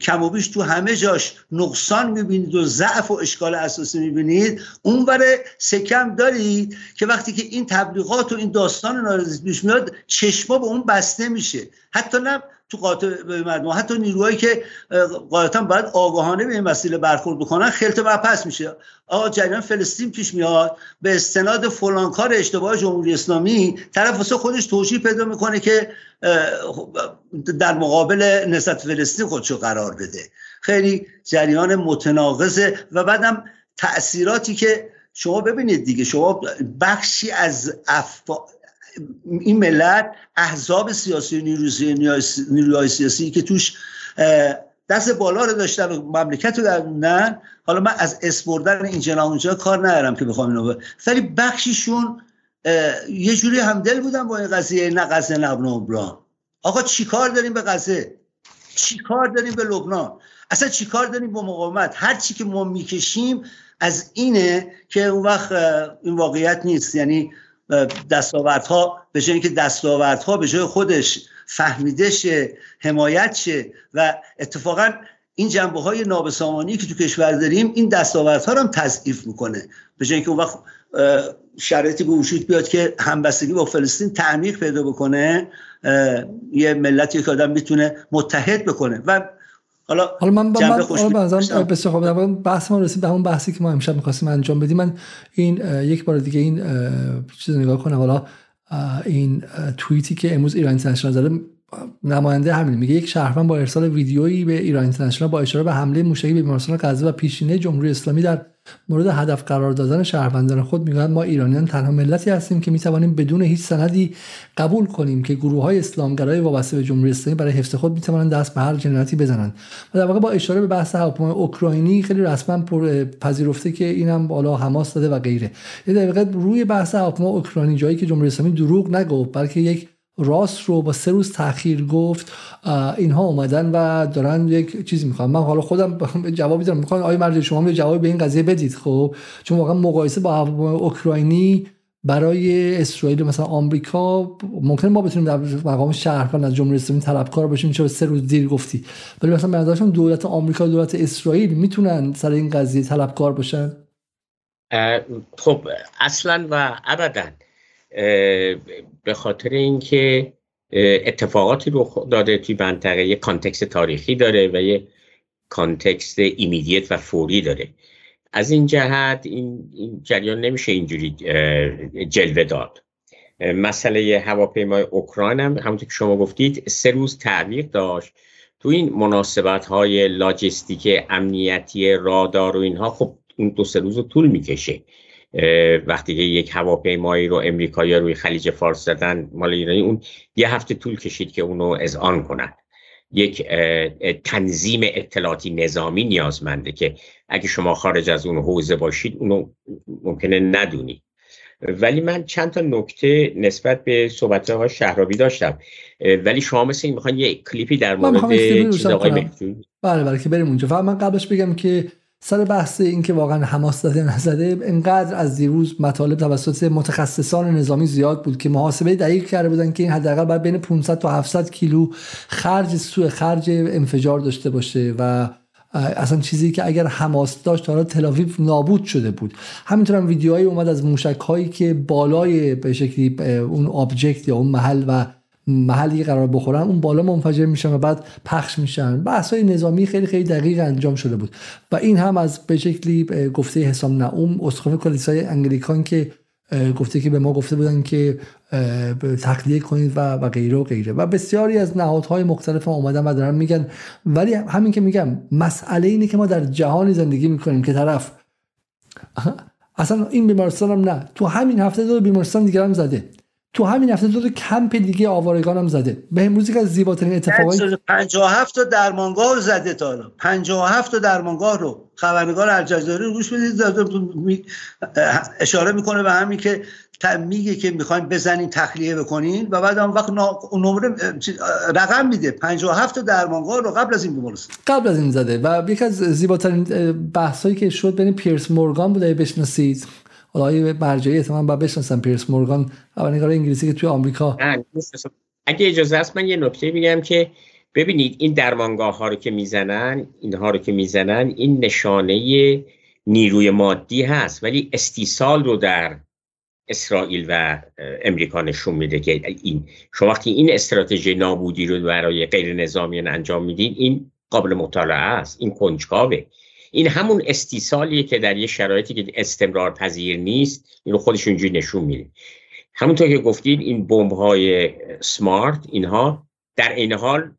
کم و بیش تو همه جاش نقصان می‌بینید و ضعف و اشکال اساسی می‌بینید اون برای سکم دارید که وقتی که این تبلیغات و این داستان نارضایتی پیش میاد چشما به اون بسته میشه. حتی نه تو قاطع مردم. حتی نیروهایی که قاعدتا باید آگاهانه به این وسیله برخورد بکنن خلط پس میشه. آقا جریان فلسطین پیش میاد به استناد فلان کار اشتباه جمهوری اسلامی طرف واسه خودش توجیه پیدا می‌کنه که در مقابل نسبت فلسطین خودشو قرار بده. خیلی جریان متناقضه و بعدم تاثیراتی که شما ببینید دیگه شما بخشی از این ملت احزاب سیاسی نیروهای سیاسی که توش دست بالا رو داشتن و مملکت رو درموندن. حالا من از اسپردن اینجا اونجا کار ندارم که بخوام اینو ولی بخشیشون یه جوری همدل بودن با این قضیه نه غزه نه لبنان آقا چیکار داریم به غزه چیکار داریم به لبنان؟ اصلا چیکار داریم با مقاومت؟ هر چی که ما می‌کشیم از اینه که اون وقت این واقعیت نیست. یعنی دستاوردها به جای اینکه دستاوردها به جای خودش فهمیده شه حمایت شه و اتفاقا این جنبه های نابسامانی که تو کشور داریم این دستاوردها رو هم تضعیف می‌کنه. به جای اینکه اون وقت شرایطی به وجود بیاد که همبستگی با فلسطین تعمیق پیدا بکنه یه ملتی که آدم می‌تونه متحد بکنه. و حالا حالا من با من بسیار خوب. بحث ما رسید به همون بحثی که ما امشب می‌خواستیم انجام بدیم. من این یک بار دیگه این چیز نگاه کنم. حالا این توییتی که امروز ایران اینترنشنال زده نماینده همین میگه یک شهروند با ارسال ویدیویی به ایران اینترنشنال با اشاره به حمله موشکی به بیمارستان غزه و پیشینه جمهوری اسلامی در مورد هدف قرار دادن شهروندان خود می‌گویند ما ایرانیان تنها ملتی هستیم که می‌توانیم بدون هیچ سندی قبول کنیم که گروه های اسلامگرای وابسته به جمهوری اسلامی برای حفظ خود می‌توانند دست به هر جنایتی بزنند. و در واقع با اشاره به بحث هواپیمای اوکراینی خیلی رسما پذیرفته که اینم بالا حماس داده و غیره. یه دقیقه روی بحث هواپیمای اوکراینی جایی که جمهوری اسلامی دروغ نگفت بلکه یک راست رو با سه روز تاخیر گفت اینها اومدن و دارن یک چیزی می‌خوان. من حالا خودم جوابی دارم. می‌خوام آیا مرد شما یه جوابی به این قضیه بدید خب. چون واقعا مقایسه با اوکراینی برای اسرائیل مثلا آمریکا ممکن ما بتونیم در مقام شهروند از جمهوری اسلامی طلبکار باشیم چرا سه روز دیر گفتی. ولی مثلا به دولت آمریکا دولت اسرائیل می‌تونن سر این قضیه طلبکار باشن؟ خب اصلا و ابدا به خاطر اینکه اتفاقاتی رخ داده توی منطقه یه context تاریخی داره و یه context immediate و فوری داره. از این جهت این, جریان نمیشه اینجوری جلوه داد. مسئله هواپیمای اوکراین هم همونطور که شما گفتید سه روز تعلیق داشت. تو این مناسبت های لاجستیک امنیتی رادار و اینها خب این دو سه روز طول می‌کشه. وقتی که یک هواپیمایی رو امریکایی روی خلیج فارس زدن مال ایرانی اون یه هفته طول کشید که اونو اذعان کنند یک تنظیم اطلاعاتی نظامی نیازمنده که اگه شما خارج از اون حوزه باشید اونو ممکنه ندونید ولی من چند تا نکته نسبت به صحبت های شهرابی داشتم. ولی شما مثل این می‌خوان یه کلیپی در مورد چیز آقای بله بله که بریم اونجا. فقط من قبلش بگم که سر بحث این که واقعا حماس زده نزده انقدر از دیروز مطالب توسط متخصصان نظامی زیاد بود که محاسبه دقیق کرده بودن که این حداقل باید بین 500 تا 700 کیلو خرج سوء خرج انفجار داشته باشه و اصلا چیزی که اگر حماس داشت حالا تلاویو نابود شده بود. همینطور هم ویدیوهایی اومد از موشک هایی که بالای به شکلی اون آبجکت یا اون محل و محلی قرار بخورن اون بالا منفجر میشن و بعد پخش میشن. بحث های نظامی خیلی خیلی دقیق انجام شده بود. و این هم از به شکلی گفته حسام نعوم اسقف کلیسای انگلیکان که گفته که به ما گفته بودن که تقلیه کنید و, و غیره و غیره. و بسیاری از نهادهای مختلف اومدن و دارن میگن. ولی همین که میگم مسئله اینه که ما در جهانی زندگی می‌کنیم که طرف اصلا این بیمارستان هم نه. تو همین هفته دو بیمارستان دیگر هم زده. تو همین هفته دو کمپ دیگه آوارگان هم زده. به امروزی که از زیباترین اتفاقات 57 تا درمانگاه رو زده تا حالا 57 تا درمانگاه رو. خبرنگار الجزایر رو گوش بدید. اشاره می‌کنه به همین که میگه که می‌خوایم بزنین تخلیه بکنین و بعد هم وقت نمره رقم میده. 57 تا درمانگاه رو قبل از این بیمارستان قبل از این زده. و یکی از زیباترین بحثایی که شد بین پیرس مورگان بوده بشناسید. حالا برجایی احتمال با بشناسن پیرس مورگان خبرنگار انگلیسی که توی آمریکا. اگه اجازه است من یه نکته میگم که ببینید این درمانگاه ها رو که می‌زنن اینها رو که می‌زنن این نشانه نیروی مادی هست ولی استیصال رو در اسرائیل و امریکا نشون میده که این شما وقتی این استراتژی نابودی رو برای غیر نظامیان انجام میدین این قابل مطالعه است این کنجکاوه. این همون استیصالیه که در یه شرایطی که استمرار پذیر نیست اینو خودش اونجوری نشون میده. همونطور که گفتید این بمب های سمارت اینها در این حال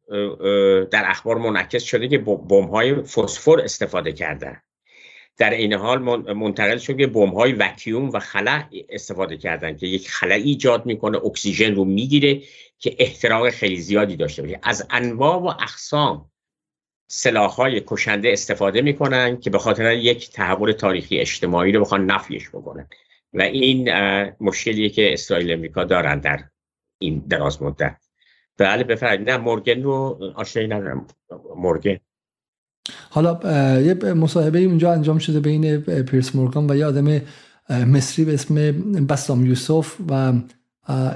در اخبار منعکس شده که بمب های فسفر استفاده کردن. در این حال منتقل شد که بمب های وکیوم و خلا استفاده کردن که یک خلا ایجاد می‌کنه اکسیژن رو می‌گیره که احتراق خیلی زیادی داشته باشه. از انواع و اقسام سلاح های کشنده استفاده می‌کنن که به خاطر یک تحول تاریخی اجتماعی رو بخوان نفیش بکنن. و این مشکلیه که اسرائیل امریکا دارن در این دراز مدت. بله بفرمایید. نه مورگن رو آشنایی ندارم. مورگن. حالا یه مصاحبه اونجا انجام شده بین پیرس مورگان و یه آدم مصری به اسم بسام یوسف و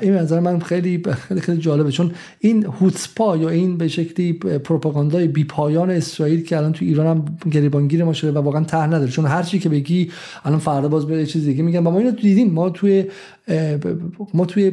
این نظر من خیلی خیلی خیلی جالبه چون این هوتسپا یا این به شکلی پروپاگاندای بی پایان اسرائیل که الان تو ایران هم گریبانگیر ما شده و واقعا ته نداره. چون هر چی که بگی الان فردا باز به چیز دیگه میگن. و ما اینو دیدیم ما توی ما توی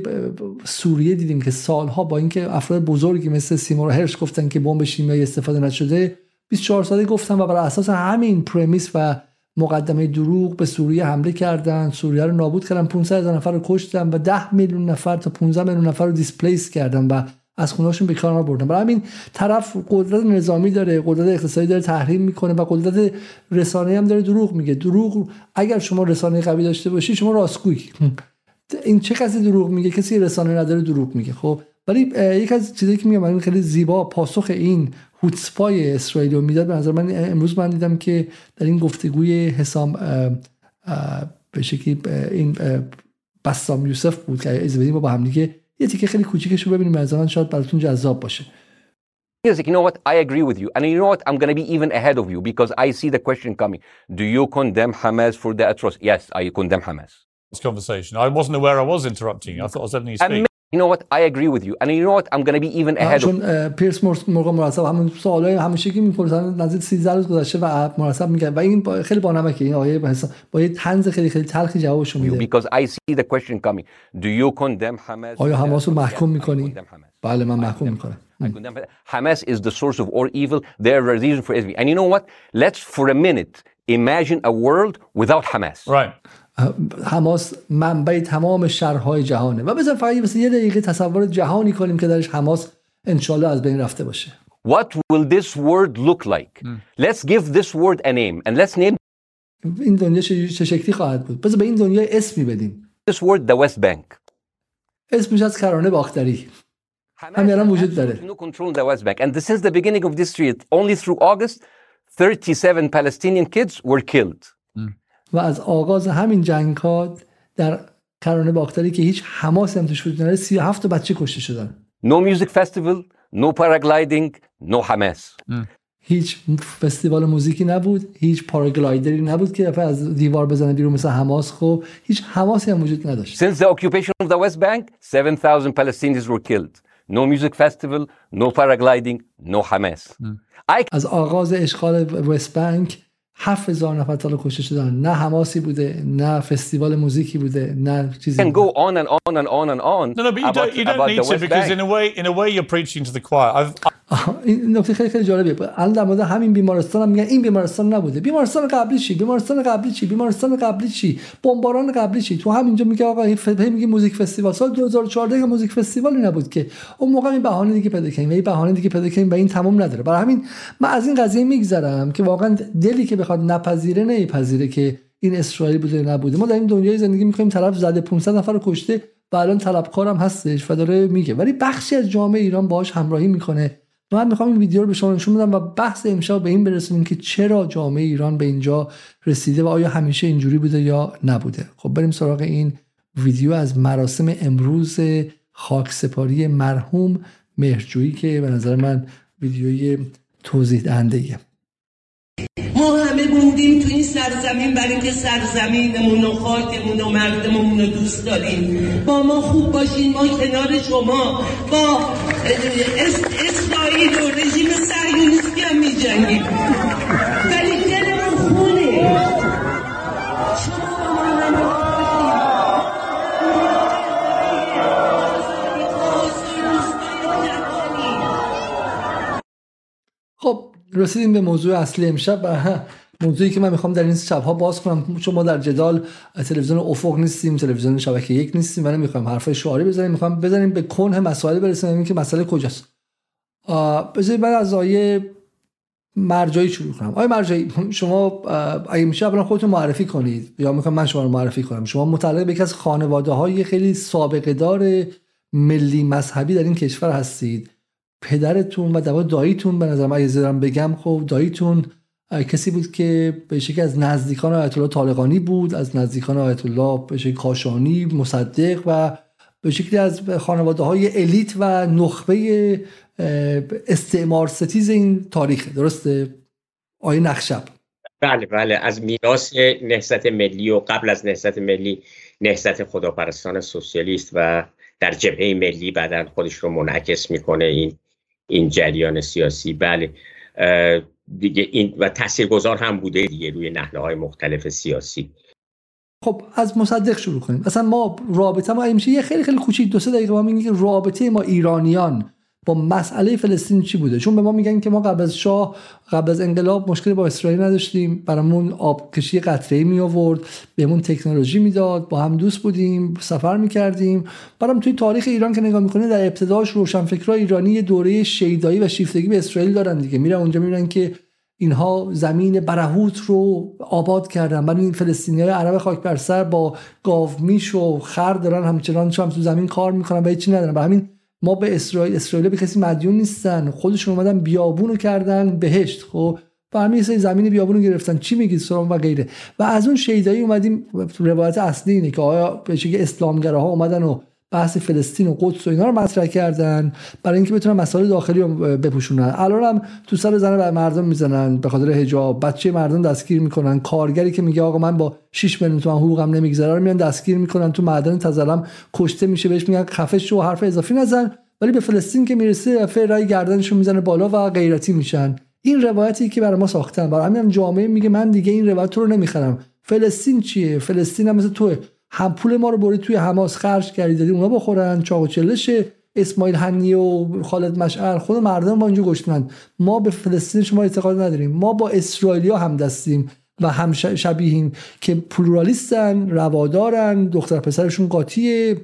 سوریه دیدیم که سالها با اینکه افراد بزرگی مثل سیمور هرش گفتن که بمب شیمیایی استفاده نشده 24 ساله گفتن و بر اساس همین پرمیس و مقدمه دروغ به سوریه حمله کردن. سوریه رو نابود کردن. 500 هزار نفر رو کشتن و 10 میلیون نفر تا 15 میلیون نفر رو دیسپلیس کردن و از خونهاشون به کار بردن برای همین طرف قدرت نظامی داره قدرت اقتصادی داره تحریم می‌کنه و قدرت رسانه هم داره دروغ میگه. دروغ اگر شما رسانه قوی داشته باشی شما راستگویی. این چه کسی دروغ میگه؟ کسی رسانه نداره دروغ میگه. خب ولی یک از چیزایی که میگم خیلی زیبا پاسخ این هوتسپای اسرائیل رو می‌داد به نظر من امروز من دیدم که در این گفتگوی حسام به شکلی این بسام یوسف بود که از بدیم با هم دیگه یه تیکه خیلی کوچیکش رو ببینیم به من شاید براتون جذاب باشه Music, you know what? I agree with you. And you know what? I'm going to be even ahead of you because I see the question coming. Do you condemn Hamas for the atrocity? Yes, I condemn Hamas. This conversation. I wasn't aware I was interrupting you. I thought I was letting you speak. You know what? I agree with you. And you know what? I'm going to be even ahead چون پیرس مرغ مرتب همون سوالای همیشگی میپرسن نزدیک 13 روز گذشته و مرتب میگن و این خیلی بانمکه این آیه با یه طنز خیلی خیلی تلخی جوابشو میده because I see the question coming. Do you condemn Hamas? آیا حماس رو محکوم میکنی؟ بله من محکوم میکنم. Hamas is the source of all evil. They're a reason for everything. And you know what? Let's for a minute imagine a world without Hamas. Right. حماس منبع تمام شرهای جهانه و بذار فقط مثل یه دقیقه تصور جهانی کنیم که درش حماس انشالله از بین رفته باشه What will this world look like? Hmm. Let's give this world a name and let's name این دنیا چه شکلی خواهد بود بذار به این دنیا اسمی بدیم This word the West Bank اسمش از کرانه باختری همین الان وجود داره no control the West Bank and since the beginning of this street only through August 37 Palestinian kids were killed hmm. و از آغاز همین جنگ ها در کرانه باختری که هیچ حماس هم توش وجود نداره 37 بچه کشته شدن. No music festival, no paragliding, no Hamas. هیچ فستیوال موزیکی نبود هیچ پاراگلایدری نبود که دفعه از دیوار بزنه بیرون مثل حماس خب هیچ حماسی هم وجود نداشت. Since the occupation of the West Bank 7000 Palestinians were killed. No music festival no paragliding no Hamas از آغاز اشغال وست بانک هفت هزار نفر تا کشته شدن. نه حماسی بوده نه فستیوال موزیکی بوده نه چیزی can go on and on and on and on no no but you about, don't, you don't need to because in a way in a way you're preaching to the choir. I've, این نکته خیلی خیلی جالبه الان در مورد همین بیمارستان هم میگن این بیمارستان نبوده. بیمارستان قبلی چی؟ بیمارستان قبلی چی؟ بیمارستان قبلی چی؟ بمباران قبلی چی؟ تو همینجا میگه آقا این میگه موزیک فستیوال. سال 2014 که موزیک فستیوالی نبود که. اون موقع این بهانه دیگه پیدا کردیم. و این بهانه دیگه پیدا کردیم و این تمام نداره. برای همین من از این قضیه میگذرم که واقعا دلی که بخواد نپذیره نمیپذیره که این اسرائیل بوده نبوده. ما در این دنیای زندگی می‌کنیم طرف زده 500 نفر رو کشته و الان طلبکارم هستش و داره میگه. ولی بخشی از جامعه ایران باهاش همراهی می‌کنه. من می‌خوام این ویدیو رو به شما نشون بدم و بحث امشب به این برسونیم که چرا جامعه ایران به اینجا رسیده و آیا همیشه اینجوری بوده یا نبوده. خب بریم سراغ این ویدیو از مراسم امروز خاکسپاری مرحوم مهرجویی که به نظر من ویدیوی توضیح دهنده ما همه موندیم تو این سرزمین برای اینکه سرزمینمون و خاکمون و مردممون رو دوست داریم. با ما خوب باشین ما کنار شما. با اسرائیل و رژیم سریونیستی هم می جنگیم رسیدیم به موضوع اصلی امشب موضوعی که من می‌خوام در این شبها باز کنم. چون ما در جدال تلویزیون افق نیستیم تلویزیون شبکه یک نیستیم و نمی‌خوایم حرفای شعاری بزنیم. می‌خوام بزنیم به کنه مسائل برسیم که مسئله کجاست. بذارید بعد از آیه مرجایی شروع کنم. آیه مرجایی شما اگه میشه اولا خودتون معرفی کنید یا می‌خوام من شما رو معرفی کنم. شما متعلق به یکی از خانواده های خیلی سابقه دار ملی مذهبی در این کشور هستید. پدرتون و دوای داییتون به نظرم اگه زدم بگم خب داییتون کسی بود که به شکل از نزدیکان آیت الله طالقانی بود از نزدیکان آیت الله به شکل کاشانی مصدق و به شکلی از خانواده های الیت و نخبه استعمار ستیز این تاریخ. درسته؟ آیه نخشب بله بله. از میراث نهضت ملی و قبل از نهضت ملی نهضت خداپرستان سوسیالیست و در جبهه ملی بعدا خودش رو منعکس می‌کنه. این این جریان سیاسی. بله. دیگه این و تاثیرگذار هم بوده دیگه روی نحله های مختلف سیاسی. خب از مصدق شروع کنیم. مثلا ما رابطه ما میشه یه خیلی خیلی کوچیک دو سه دقیقه ما میگیم رابطه ما ایرانیان با مسئله فلسطین چی بوده؟ چون به ما میگن که ما قبل از شاه قبل از انقلاب مشکلی با اسرائیل نداشتیم. برامون آب کشی قطره می آورد بهمون تکنولوژی می‌داد با هم دوست بودیم سفر می‌کردیم. برام توی تاریخ ایران که نگاه می‌کنه در ابتداش روشنفکرای ایرانی دوره شیدایی و شیفتگی به اسرائیل دارن دیگه. میرن اونجا می‌بینن که اینها زمین برهوت رو آباد کردن. برای این فلسطینی های عرب خاک بر سر با گاومیش و خر دارن همچنان هم تو زمین کار می‌کنن و هیچی ندارن. و همین ما به اسرائیل اسرائیل به کسی مدیون نیستن. خودشون اومدن بیابونو کردن بهشت خب؟ و همین زمین بیابونو گرفتن. چی میگید سلام و غیره. و از اون شیدایی اومدیم روایت اصلی اینه که آیا به شکل اسلامگراها اومدن و بحث فلسطین و قدس و اینا رو مطرح کردن برای اینکه بتونن مسائل داخلی رو بپوشونن. الان هم تو سر زنه بر مردم می‌زنن به خاطر حجاب. بچه مردم دستگیر می‌کنن. کارگری که میگه آقا من با 6 میلیون تومن حقوقم نمیگذره رو میان دستگیر می‌کنن. تو معدن تزلم کشته میشه بهش میگن خفه شو حرف اضافی نزن. ولی به فلسطین که می‌رسه فرای گردنشون می‌زنه بالا و غیرتی میشن. این روایتی که برای ما ساختن. برای همین جامعه میگه من دیگه این روایت رو نمی‌خرم. فلسطین چیه؟ فلسطین هم مثل توه. هم پول ما رو برید توی حماس خرج کردی دادی اونا بخورن چاق و چلش اسماعیل هنی و خالد مشعل خود مردم با اینجا گشتن. ما به فلسطین شما اعتقاد نداریم. ما با اسرائیلیا هم دستیم و هم شبیهیم که پلورالیستن روادارن دختر پسرشون قاطیه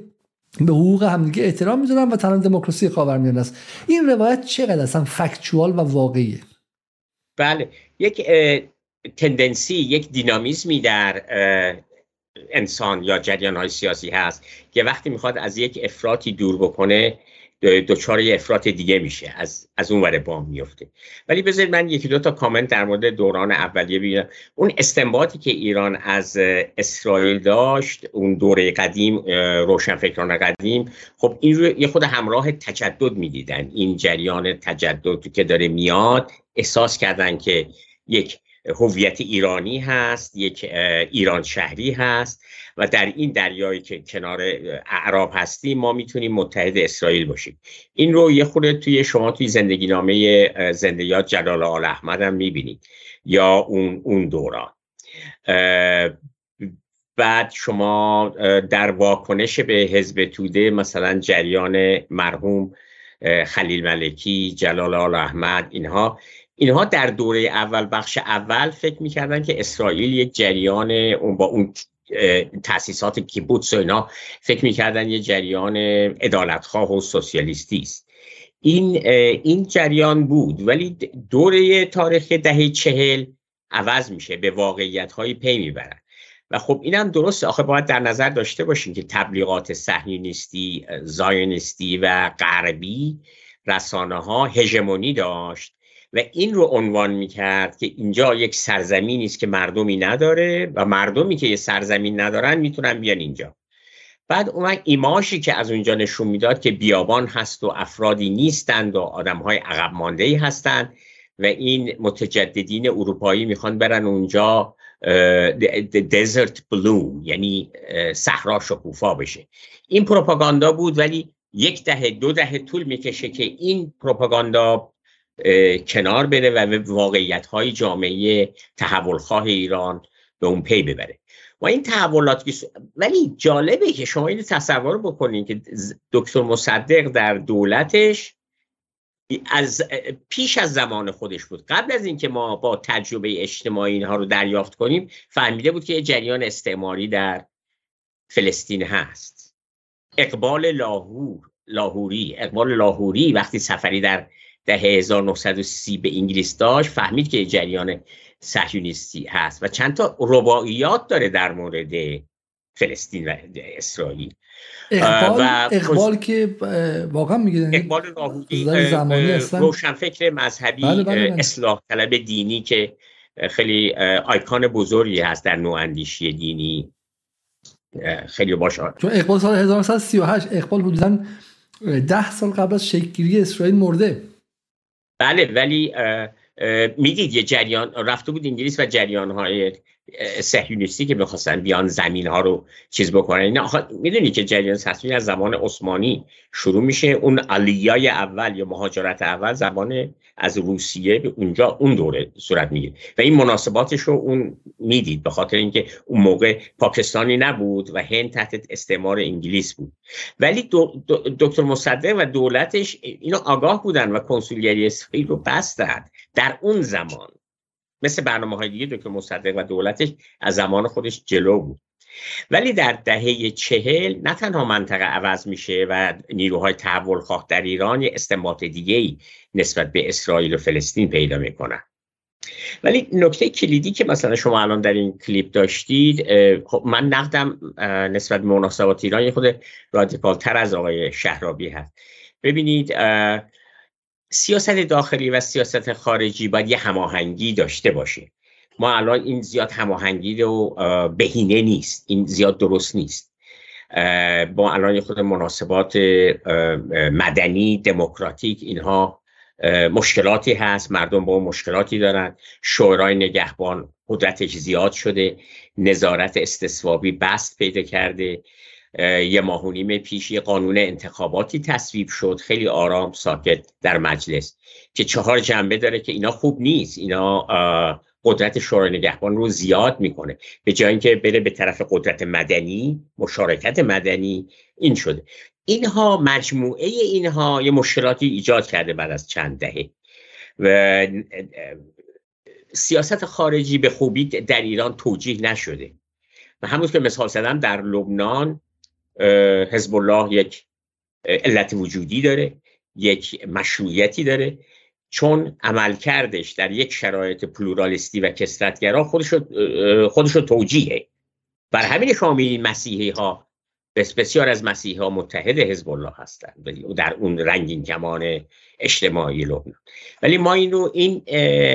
به حقوق همدیگه احترام می‌ذارن و تنها دموکراسی خاورمیانه است. این روایت چقدر اصلا فکچوال و واقعیه؟ بله یک تندنسی یک دینامیزمی در انسان یا جریان های سیاسی هست که وقتی می‌خواد از یک افراطی دور بکنه دچار یه افراط دیگه میشه از از اون ور بام میفته. ولی بذارید من یکی دو تا کامنت در مورد دوران اولیه بگیرم اون استنباطی که ایران از اسرائیل داشت اون دوره قدیم روشنفکران قدیم خب این رو یه خود همراه تجدد می‌دیدن. این جریان تجدد که داره میاد احساس کردن که یک هویت ایرانی هست یک ایران شهری هست و در این دریایی که کنار اعراب هستیم ما می‌تونیم متحد اسرائیل باشیم. این رو یه خورده توی شما توی زندگی نامه زندگیات جلال آل احمد هم می‌بینید یا اون, اون دوران. بعد شما در واکنش به حزب توده مثلا جریان مرحوم خلیل ملکی جلال آل احمد اینها اینها در دوره اول بخش اول فکر می‌کردن که اسرائیل یک جریان اون با اون تاسیسات کیبوتس و اینا فکر می‌کردن یه جریان ادالتخواه و سوسیالیستی است. این این جریان بود ولی دوره تاریخ دهه چهل عوض میشه به واقعیت های پی می‌برن. و خب اینم درسته آخه باید در نظر داشته باشیم که تبلیغات صهیونیستی زایونیستی و غربی رسانه ها هژمونی داشت. و این رو عنوان می‌کرد که اینجا یک سرزمینی است که مردمی نداره و مردمی که یه سرزمین ندارن می‌تونن بیان اینجا. بعد اون ایماشی که از اونجا نشون می‌داد که بیابان هست و افرادی نیستند و آدم های عقب مانده ای هستند و این متجددین اروپایی می‌خوان برن اونجا دزرت بلوم یعنی صحرا شکوفا بشه. این پروپاگاندا بود ولی یک دهه دو دهه طول می‌کشه که این پروپاگاندا کنار بره و واقعیت های جامعه تحولخواه ایران به اون پی ببره. و این تحولات ولی جالبه که شما این تصور بکنید که دکتر مصدق در دولتش از پیش از زمان خودش بود. قبل از اینکه ما با تجربه اجتماعی اینها رو دریافت کنیم فهمیده بود که جریان استعماری در فلسطین هست. اقبال لاهور لاهوری اقبال لاهوری وقتی سفری در دهه 1930 به انگلیس داشت فهمید که جریان صهیونیستی هست و چند تا رباعیات داره در مورد فلسطین و اسرائیل. اقبال, و اقبال که واقعا میگه اقبال راهودی روشنفکر مذهبی بله بله بله. اصلاح طلب دینی که خیلی آیکان بزرگی هست در نواندیشی دینی. خیلی باش چون اقبال سال 1938 اقبال حدودا ده سال قبل از شکلگیری اسرائیل مرده. بله ولی می‌دید یه جریان رفته بود انگلیس و جریان های سهیونیستی که می‌خواستن بیان زمین ها رو چیز بکنن. این می‌دونی که جریان صهیونی از زمان عثمانی شروع میشه. اون علیای اول یا مهاجرت اول زمان از روسیه به اونجا اون دوره صورت می‌گیره. و این مناسباتش رو اون می‌دید به خاطر اینکه اون موقع پاکستانی نبود و هند تحت استعمار انگلیس بود. ولی دکتر مصدق و دولتش اینو آگاه بودن و کنسولگری اسرائیل رو بستند در اون زمان مثل برنامه های دیگه دکتر مصدق و دولتش از زمان خودش جلو بود. ولی در دهه چهل نه تنها منطقه عوض میشه و نیروهای تحول خواه در ایران یه استنباط دیگه ای نسبت به اسرائیل و فلسطین پیدا می‌کنن. ولی نکته کلیدی که مثلا شما الان در این کلیپ داشتید خب من نقدم نسبت به مناسبات ایران یه خود رادیکال تر از آقای شهرابی هست. ببینید سیاست داخلی و سیاست خارجی باید یه هماهنگی داشته باشه. ما الان این زیاد هماهنگی رو بهینه نیست. این زیاد درست نیست. با الان خود مناسبات مدنی دموکراتیک اینها مشکلاتی هست. مردم با مشکلاتی دارن. شورای نگهبان قدرتش زیاد شده. نظارت استثوابی بست پیدا کرده. یه ماه و نیم پیش یه قانون انتخاباتی تصویب شد. خیلی آرام ساکت در مجلس که چهار جنبه داره که اینا خوب نیست. اینا قدرت شورای نگهبان رو زیاد می‌کنه. به جای اینکه بره به طرف قدرت مدنی مشارکت مدنی این شده. اینها مجموعه اینها یه مشکلاتی ایجاد کرده بعد از چند دهه. و سیاست خارجی به خوبی در ایران توجیه نشده. و همون که مثال زدم در لبنان حزب الله یک علت وجودی داره یک مشروعیتی داره. چون عملکردش در یک شرایط پلورالیستی و کسرتگرا خودش رو, خودش رو توجیهه. بر همین شما مسیحی ها بسیار از مسیحی ها متحد حزب الله هستند در اون رنگین کمان اجتماعی لبنان. ولی ما اینو این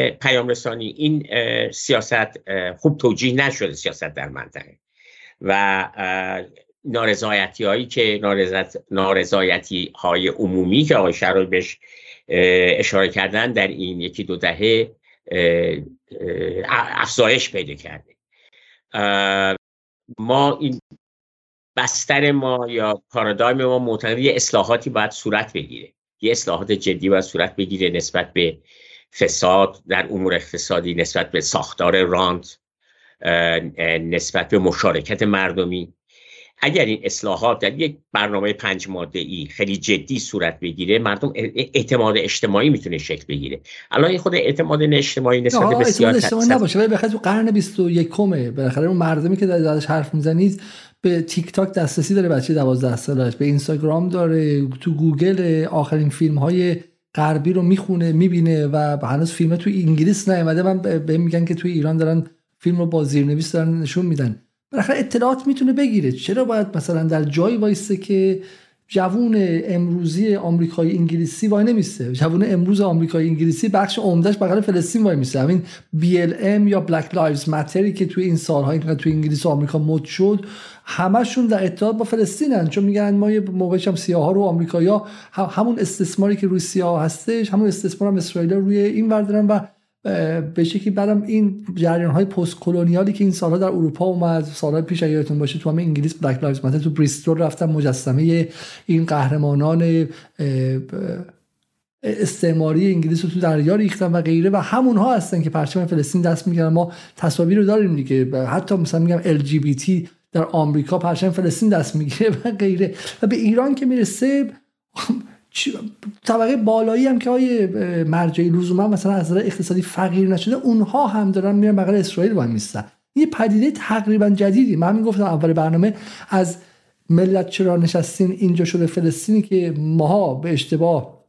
پیام رسانی این سیاست خوب توجیه نشده سیاست در منطقه. و نارضایتی هایی که نارضایتی های عمومی که آقای شرای بهش اشاره کردن در این یکی دو دهه افزایش پیدا کرده. ما این بستر ما یا پارادایم ما معتقد اصلاحاتی باید صورت بگیره. یه اصلاحات جدی باید صورت بگیره نسبت به فساد در امور اقتصادی نسبت به ساختار رانت نسبت به مشارکت مردمی. اگر این اصلاحات در یک برنامه پنج ماده ای خیلی جدی صورت بگیره مردم اعتماد اجتماعی می‌تونه شکل بگیره. الان خود اعتماد اجتماعی نسبت بسیار اجتماعی نباشه. ولی بخاطر تو قرن 21 کمه بالاخره اون مردمی که ازش حرف می‌زنید به تیک تاک دسترسی داره بچه 12 سالش. به اینستاگرام داره تو گوگل آخرین فیلم های غربی رو می‌خونه می‌بینه و هنوز فیلم تو انگلیس نیومده. من به میگن که توی ایران دارن فیلم رو با زیرنویس دارن نشون میدن. بالاخره اطلاعات می‌تونه بگیره. چرا باید مثلا در جایی وایسته که جوون امروزی آمریکایی انگلیسی وای نمیسته جوون امروز آمریکایی انگلیسی بخش عمدهش بغل فلسطین وای میسته همین BLM یا Black Lives Matter که توی این سالها اینقدر توی انگلیس و آمریکا مد شد همشون در اتحاد با فلسطینن. چون میگن ما یه موقعش هم سیاه ها رو آمریکایا همون استثماری که روی سیاه هستش همون استثمار هم اسرائیل روی این وردارن و به شکلی برم این جریان های post colonial ی که این سالها در اروپا اومد سالهای پیش یادتون باشه تو همه انگلیس Black Lives Matter تو بریستول رفتن مجسمه این قهرمانان استعماری انگلیس رو تو دریا ریختن و غیره و همونها هستن که پرچم فلسطین دست می‌گیرن. ما تصاویر رو داریم دیگه. حتی مثلا میگم LGBT در آمریکا پرچم فلسطین دست می‌گیره و غیره. و به ایران که می‌رسه طبقه بالایی هم که های مرجعی لزوما مثلا از نظر اقتصادی فقیر نشده اونها هم دارن میرن بغل اسرائیل وای میستن یه پدیده تقریبا جدیدی. من می‌گفتم اول برنامه از ملت چرا نشستین اینجا شده فلسطینی که ماها به اشتباه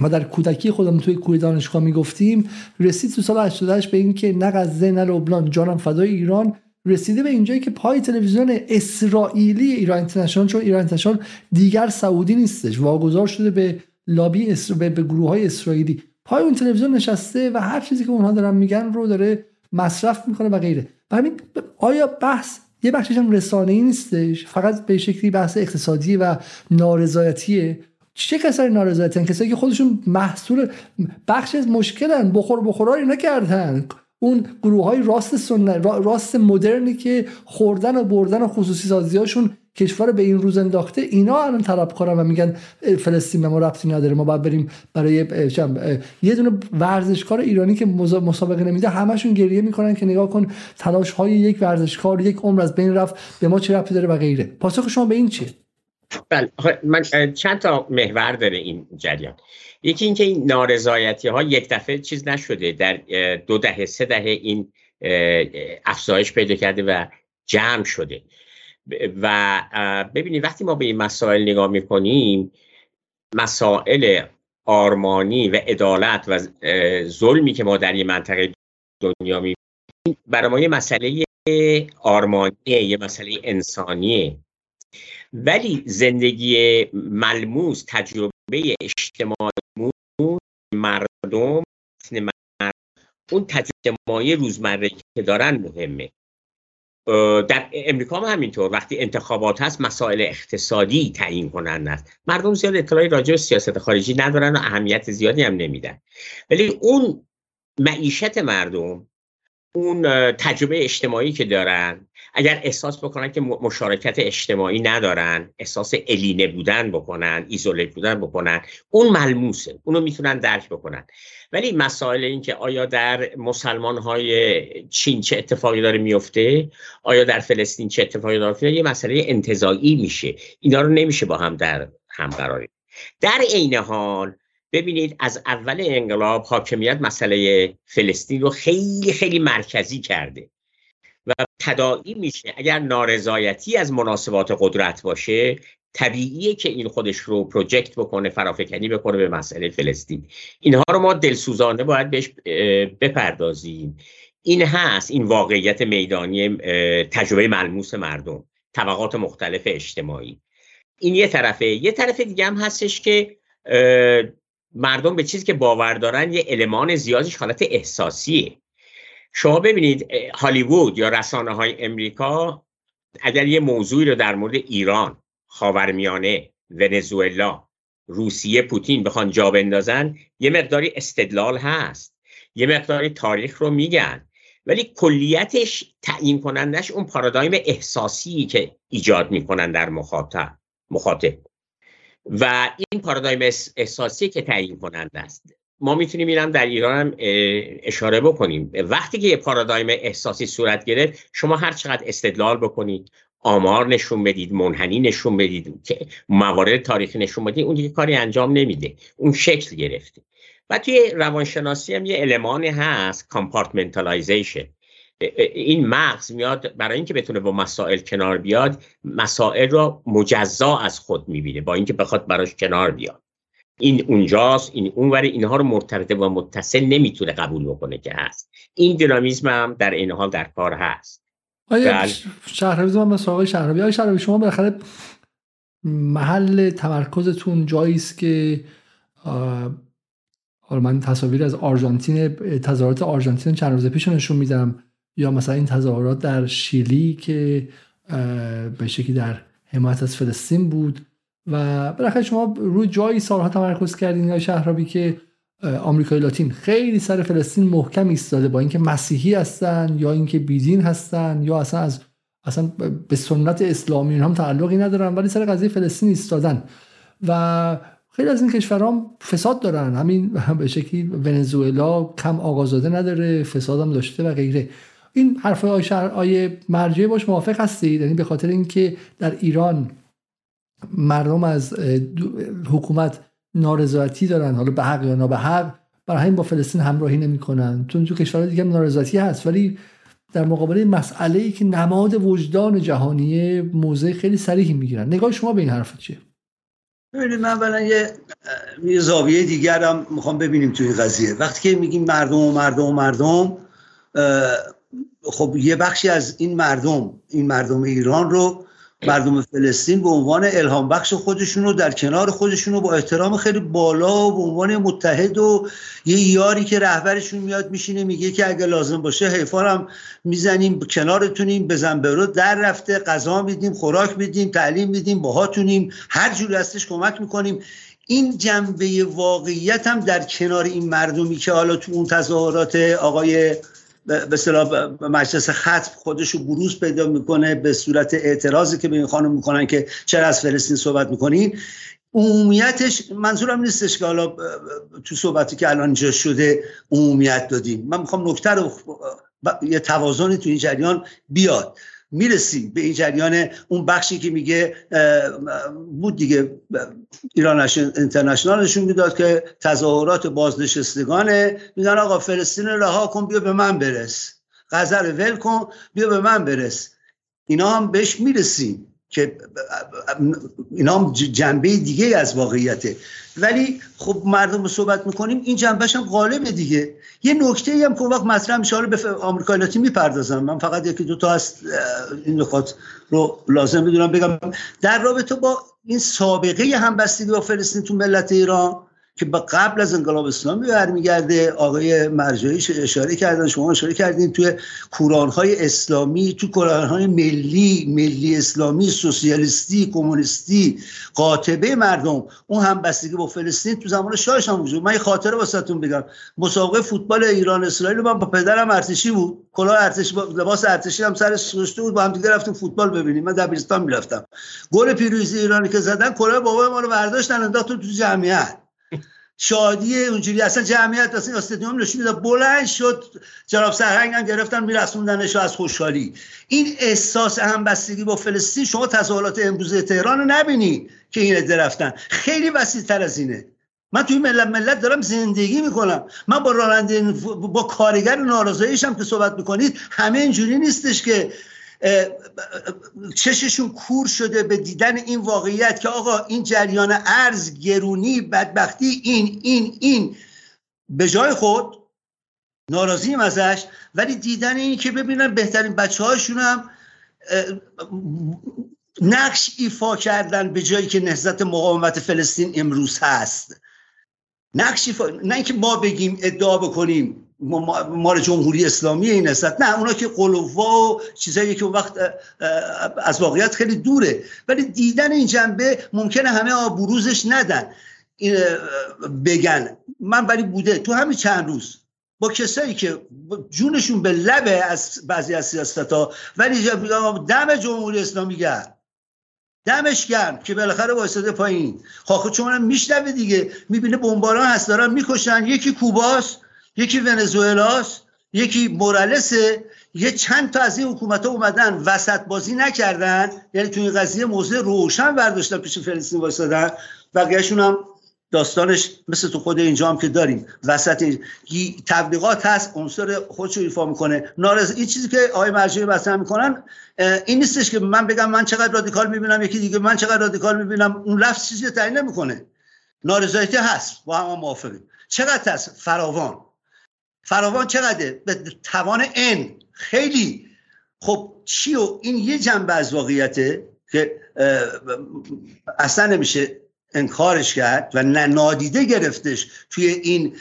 و در کودکی خودم توی کوی دانشگاه می‌گفتیم رسید تو سال 88 به اینکه نه غزه نه لبنان. جانم فدای ایران. رسیده به اینجایی که پای تلویزیون اسرائیلی ایران اینترنشنال چون ایران اینترنشنال دیگر سعودی نیستش واگذار شده به لابی اسر... به, گروه های اسرائیلی. پای اون تلویزیون نشسته و هر چیزی که اونها دارن میگن رو داره مصرف می‌کنه و غیره. همین آیا بحث یه بخشش هم رسانه نیستش؟ فقط به شکلی بحث اقتصادی و نارضایتیه. چه کسایی نارضایتن؟ کسایی که خودشون محصول بخش از مشکلن. بخور بخورایی نکردن اون گروه های راست سن... راست مدرنی که خوردن و بردن و خصوصی سازی هاشون کشور به این روز انداخته اینا الان طلب کارن و میگن فلسطین ما ربطی نداره ما باید بریم برای یه دونه ورزشکار ایرانی که مسابقه نمیده همشون گریه می‌کنن که نگاه کن تلاش های یک ورزشکار یک عمر از بین رفت به ما چه ربطی داره و غیره. پاسخ شما به این چیه؟ بله من چند تا محور داره این جریان. یکی اینکه این نارضایتی ها یک دفعه چیز نشده در دو دهه سه دهه این افزایش پیدا کرده و جمع شده. و ببینید وقتی ما به این مسائل نگاه می‌کنیم مسائل آرمانی و عدالت و ظلمی که ما در این منطقه دنیا می‌بینیم برای ما یه مسئله آرمانیه یه مسئله انسانیه. ولی زندگی ملموس تجربه اجتماعی مردم اون تجربه روزمره که دارن مهمه. در امریکا هم همینطور. وقتی انتخابات هست مسائل اقتصادی تعیین کنند. است مردم زیاد اطلاعی راجع به سیاست خارجی ندارن و اهمیت زیادی هم نمیدن. ولی اون معیشت مردم اون تجربه اجتماعی که دارن اگر احساس بکنن که مشارکت اجتماعی ندارن احساس الینه بودن بکنن ایزوله بودن بکنن اون ملموسه اونو می‌تونن درک بکنن. ولی مسائل این که آیا در مسلمان های چین چه اتفاقی داره میفته؟ آیا در فلسطین چه اتفاقی داره میفته؟ یه مسئله انتظایی میشه. اینا رو نمیشه با هم در هم قراری در عین حال ببینید از اول انقلاب حاکمیت مسئله فلسطین رو خیلی خیلی مرکزی کرده. و تداعی میشه. اگر نارضایتی از مناسبات قدرت باشه طبیعیه که این خودش رو پروژکت بکنه فرافکنی بکنه به مسئله فلسطین. اینها رو ما دلسوزانه باید بهش بپردازیم. این هست این واقعیت میدانی تجربه ملموس مردم طبقات مختلف اجتماعی. این یه طرفه. یه طرف دیگه هم هستش که مردم به چیزی که باور دارن یه المان زیادش حالت احساسیه. شما ببینید هالیوود یا رسانه های امریکا اگر یه موضوعی رو در مورد ایران خاورمیانه ونزوئلا روسیه پوتین بخوان جا بندازن یه مقداری استدلال هست. یه مقداری تاریخ رو میگن. ولی کلیتش تعیین کنندش اون پارادایم احساسی که ایجاد می‌کنن در مخاطب مخاطب. و این پارادایم احساسی که تعیین کننده است. ما می‌تونیم اینم در ایران هم اشاره بکنیم. وقتی که یه پارادایم احساسی صورت گرفت شما هر چقدر استدلال بکنید آمار نشون بدید منحنی نشون بدید که موارد تاریخی نشون بدید اون دیگه کاری انجام نمیده. اون شکل گرفته. و توی روانشناسی هم یه المانی هست compartmentalization این مغز میاد برای اینکه بتونه با مسائل کنار بیاد مسائل را مجزا از خود می‌بینه با اینکه بخواد براش کنار بیاد. این اونجاست این اونوری اینها رو مرتبط و متصل نمی‌تونه قبول بکنه که هست. این دینامیزم هم در این حال در کار هست. آیا بله. شهرابی من سراغ شهرابی آیا شهرابی شما بالاخره محل تمرکزتون جایی است که حالا من تصاویر از آرژانتین تظاهرات آرژانتین چند روز پیش نشون میدم. یا مثلا این تظاهرات در شیلی که به شکلی در حمایت از فلسطین بود. و بالاخره شما روی جایی سالها تمرکز کردین یا شهرابی که آمریکای لاتین خیلی سر فلسطین محکم ایستاده با اینکه مسیحی هستن یا اینکه بیدین هستن یا اصلا از اصلا به سنت اسلامی هم تعلقی ندارن ولی سر قضیه فلسطین ایستادن. و خیلی از این کشورها فساد دارن. همین به شکلی ونزوئلا کم آقازاده نداره فساد هم داشته و غیره. این حرف آیه مرجعه باش موافق هستید؟ یعنی به خاطر اینکه در ایران مردم از حکومت نارضایتی دارن حالا به حق یا به حق برای همین با فلسطین همراهی نمی‌کنن. چون تو کشورهای دیگه نارضایتی هست ولی در مقابل مسئله ای که نماد وجدان جهانی موضع خیلی صریحی می‌گیرن. نگاه شما به این حرف چیه؟ ببینید من اولا یه یه زاویه دیگر هم می‌خوام ببینیم توی قضیه. وقتی که میگیم مردم و مردم و مردم خب یه بخشی از این مردم این مردم ایران رو مردم فلسطین به عنوان الهام بخش خودشون رو در کنار خودشون رو با احترام خیلی بالا و به عنوان متحد و یه یاری که رهبرشون میاد میشینه میگه که اگه لازم باشه حیفا هم می‌زنیم کنارتونیم بزن برو در رفته غذا میدیم خوراک میدیم تعلیم میدیم باهاتونیم هر جور هستش کمک می‌کنیم. این جنبه واقعیت هم در کنار این مردمی که حالا تو اون تظاهرات آقای به صلاح مجلس ختم خودش رو بروز پیدا می‌کنه به صورت اعتراضی که به این خانم می‌کنن که چرا از فلسطین صحبت می‌کنین عمومیتش منظورم نیستش که حالا تو صحبتی که الان اینجا شده عمومیت دادیم. من می‌خوام نکته رو یه توازنی تو این جریان بیاد. می‌رسیم به این جریان اون بخشی که میگه بود دیگه ایران انترنشنال نشون می‌داد که تظاهرات بازنشستگانه میگن آقا فلسطین رها کن بیا به من برس. غزر ول کن بیا به من برس. اینا هم بهش می‌رسیم که اینا هم جنبه دیگه از واقعیته. ولی خب مردم رو صحبت می‌کنیم این جنبهش هم غالبه دیگه. یه نکته ای هم که وقت مطرح میشه حالا به آمریکا لاتی می‌پردازم. من فقط یکی دو تا از این نکات رو لازم می‌دونم بگم. در رابطه با این سابقه همبستگی با فلسطین تو ملت ایران که با قبل از انقلاب اسلامی برمیگرده آقای مرجعی اشاره کردن شما اشاره کردین توی کورانهای اسلامی تو کورانهای ملی ملی اسلامی سوسیالیستی کمونیستی قاطبه مردم اون هم بستگی با فلسطین تو زمان شاهش هم وجود. من یه خاطره واسهتون بگم. مسابقه فوتبال ایران اسرائیل من با پدرم ارتشی بود. کلاه ارتشی با لباس ارتشی هم سرش گذاشته بود. با هم دیگه رفتیم فوتبال ببینیم. من دبیرستان می‌رفتم. گل پیروزی ایرانی که زدن کلاه بابای ما رو برداشتن انداختن تو جمعیت. شادی اونجوری اصلا جمعیت اصلا استادیوم نشون می‌داد. بلند شد جناب سرهنگ هم گرفتن میرسوندنش از خوشحالی. این احساس همبستگی با فلسطین شما تظاهرات امروز تهران رو نبینی که این عده خیلی وسیع تر از اینه. من توی ملت ملت دارم زندگی می‌کنم. من با راننده با کارگر نارضاییشم که صحبت می‌کنید همه اینجوری نیستش که چششون کور شده به دیدن این واقعیت که آقا این جریان ارز گرونی بدبختی این این این. به جای خود ناراضیم ازش ولی دیدن این که ببینن بهترین بچه هاشون هم نقش ایفا کردن به جایی که نهزت مقاومت فلسطین امروز هست. نقش ایفا نه اینکه ما بگیم ادعا بکنیم. مال جمهوری اسلامی این است. نه اونا که قلووا و چیزایی که وقت از واقعیت خیلی دوره. ولی دیدن این جنبه ممکنه همه بروزش ندن. بگن. من ولی بوده. تو همین چند روز با کسایی که جونشون به لبه از بعضی از سیاست ها ولی دم جمهوری اسلامی گرم. دمش گرم که بالاخره وایساده پایین. خاک چون میشنوه دیگه. می‌بینه بمباران هست دارن می‌کشن. یکی کوباست یکی ونزوئلاست یکی مورالسه یه چند تا از این حکومت ها اومدن وسط بازی نکردن. یعنی تو این قضیه موضوع روشن برداشتن پیش فلسطین واسدن بقیهشون هم داستانش مثل تو خود اینجا هم که داریم. وسط تبلیغات هست عنصر خودشو ایفا می‌کنه. نارز این چیزی که آقای مرجعی مطرح می‌کنن این نیستش که من بگم من چقدر رادیکال می‌بینم یکی دیگه من چقدر رادیکال می‌بینم. اون لفظ چیزی تعیین نمی‌کنه. نارضایتی هست. با هم موافقیم. چقدر هست؟ فراوان. فراوان چقدره؟ به توان ان خیلی. خب چی و این یه جنبه از واقعیته که اصلا نمیشه انکارش کرد و نادیده گرفتش توی این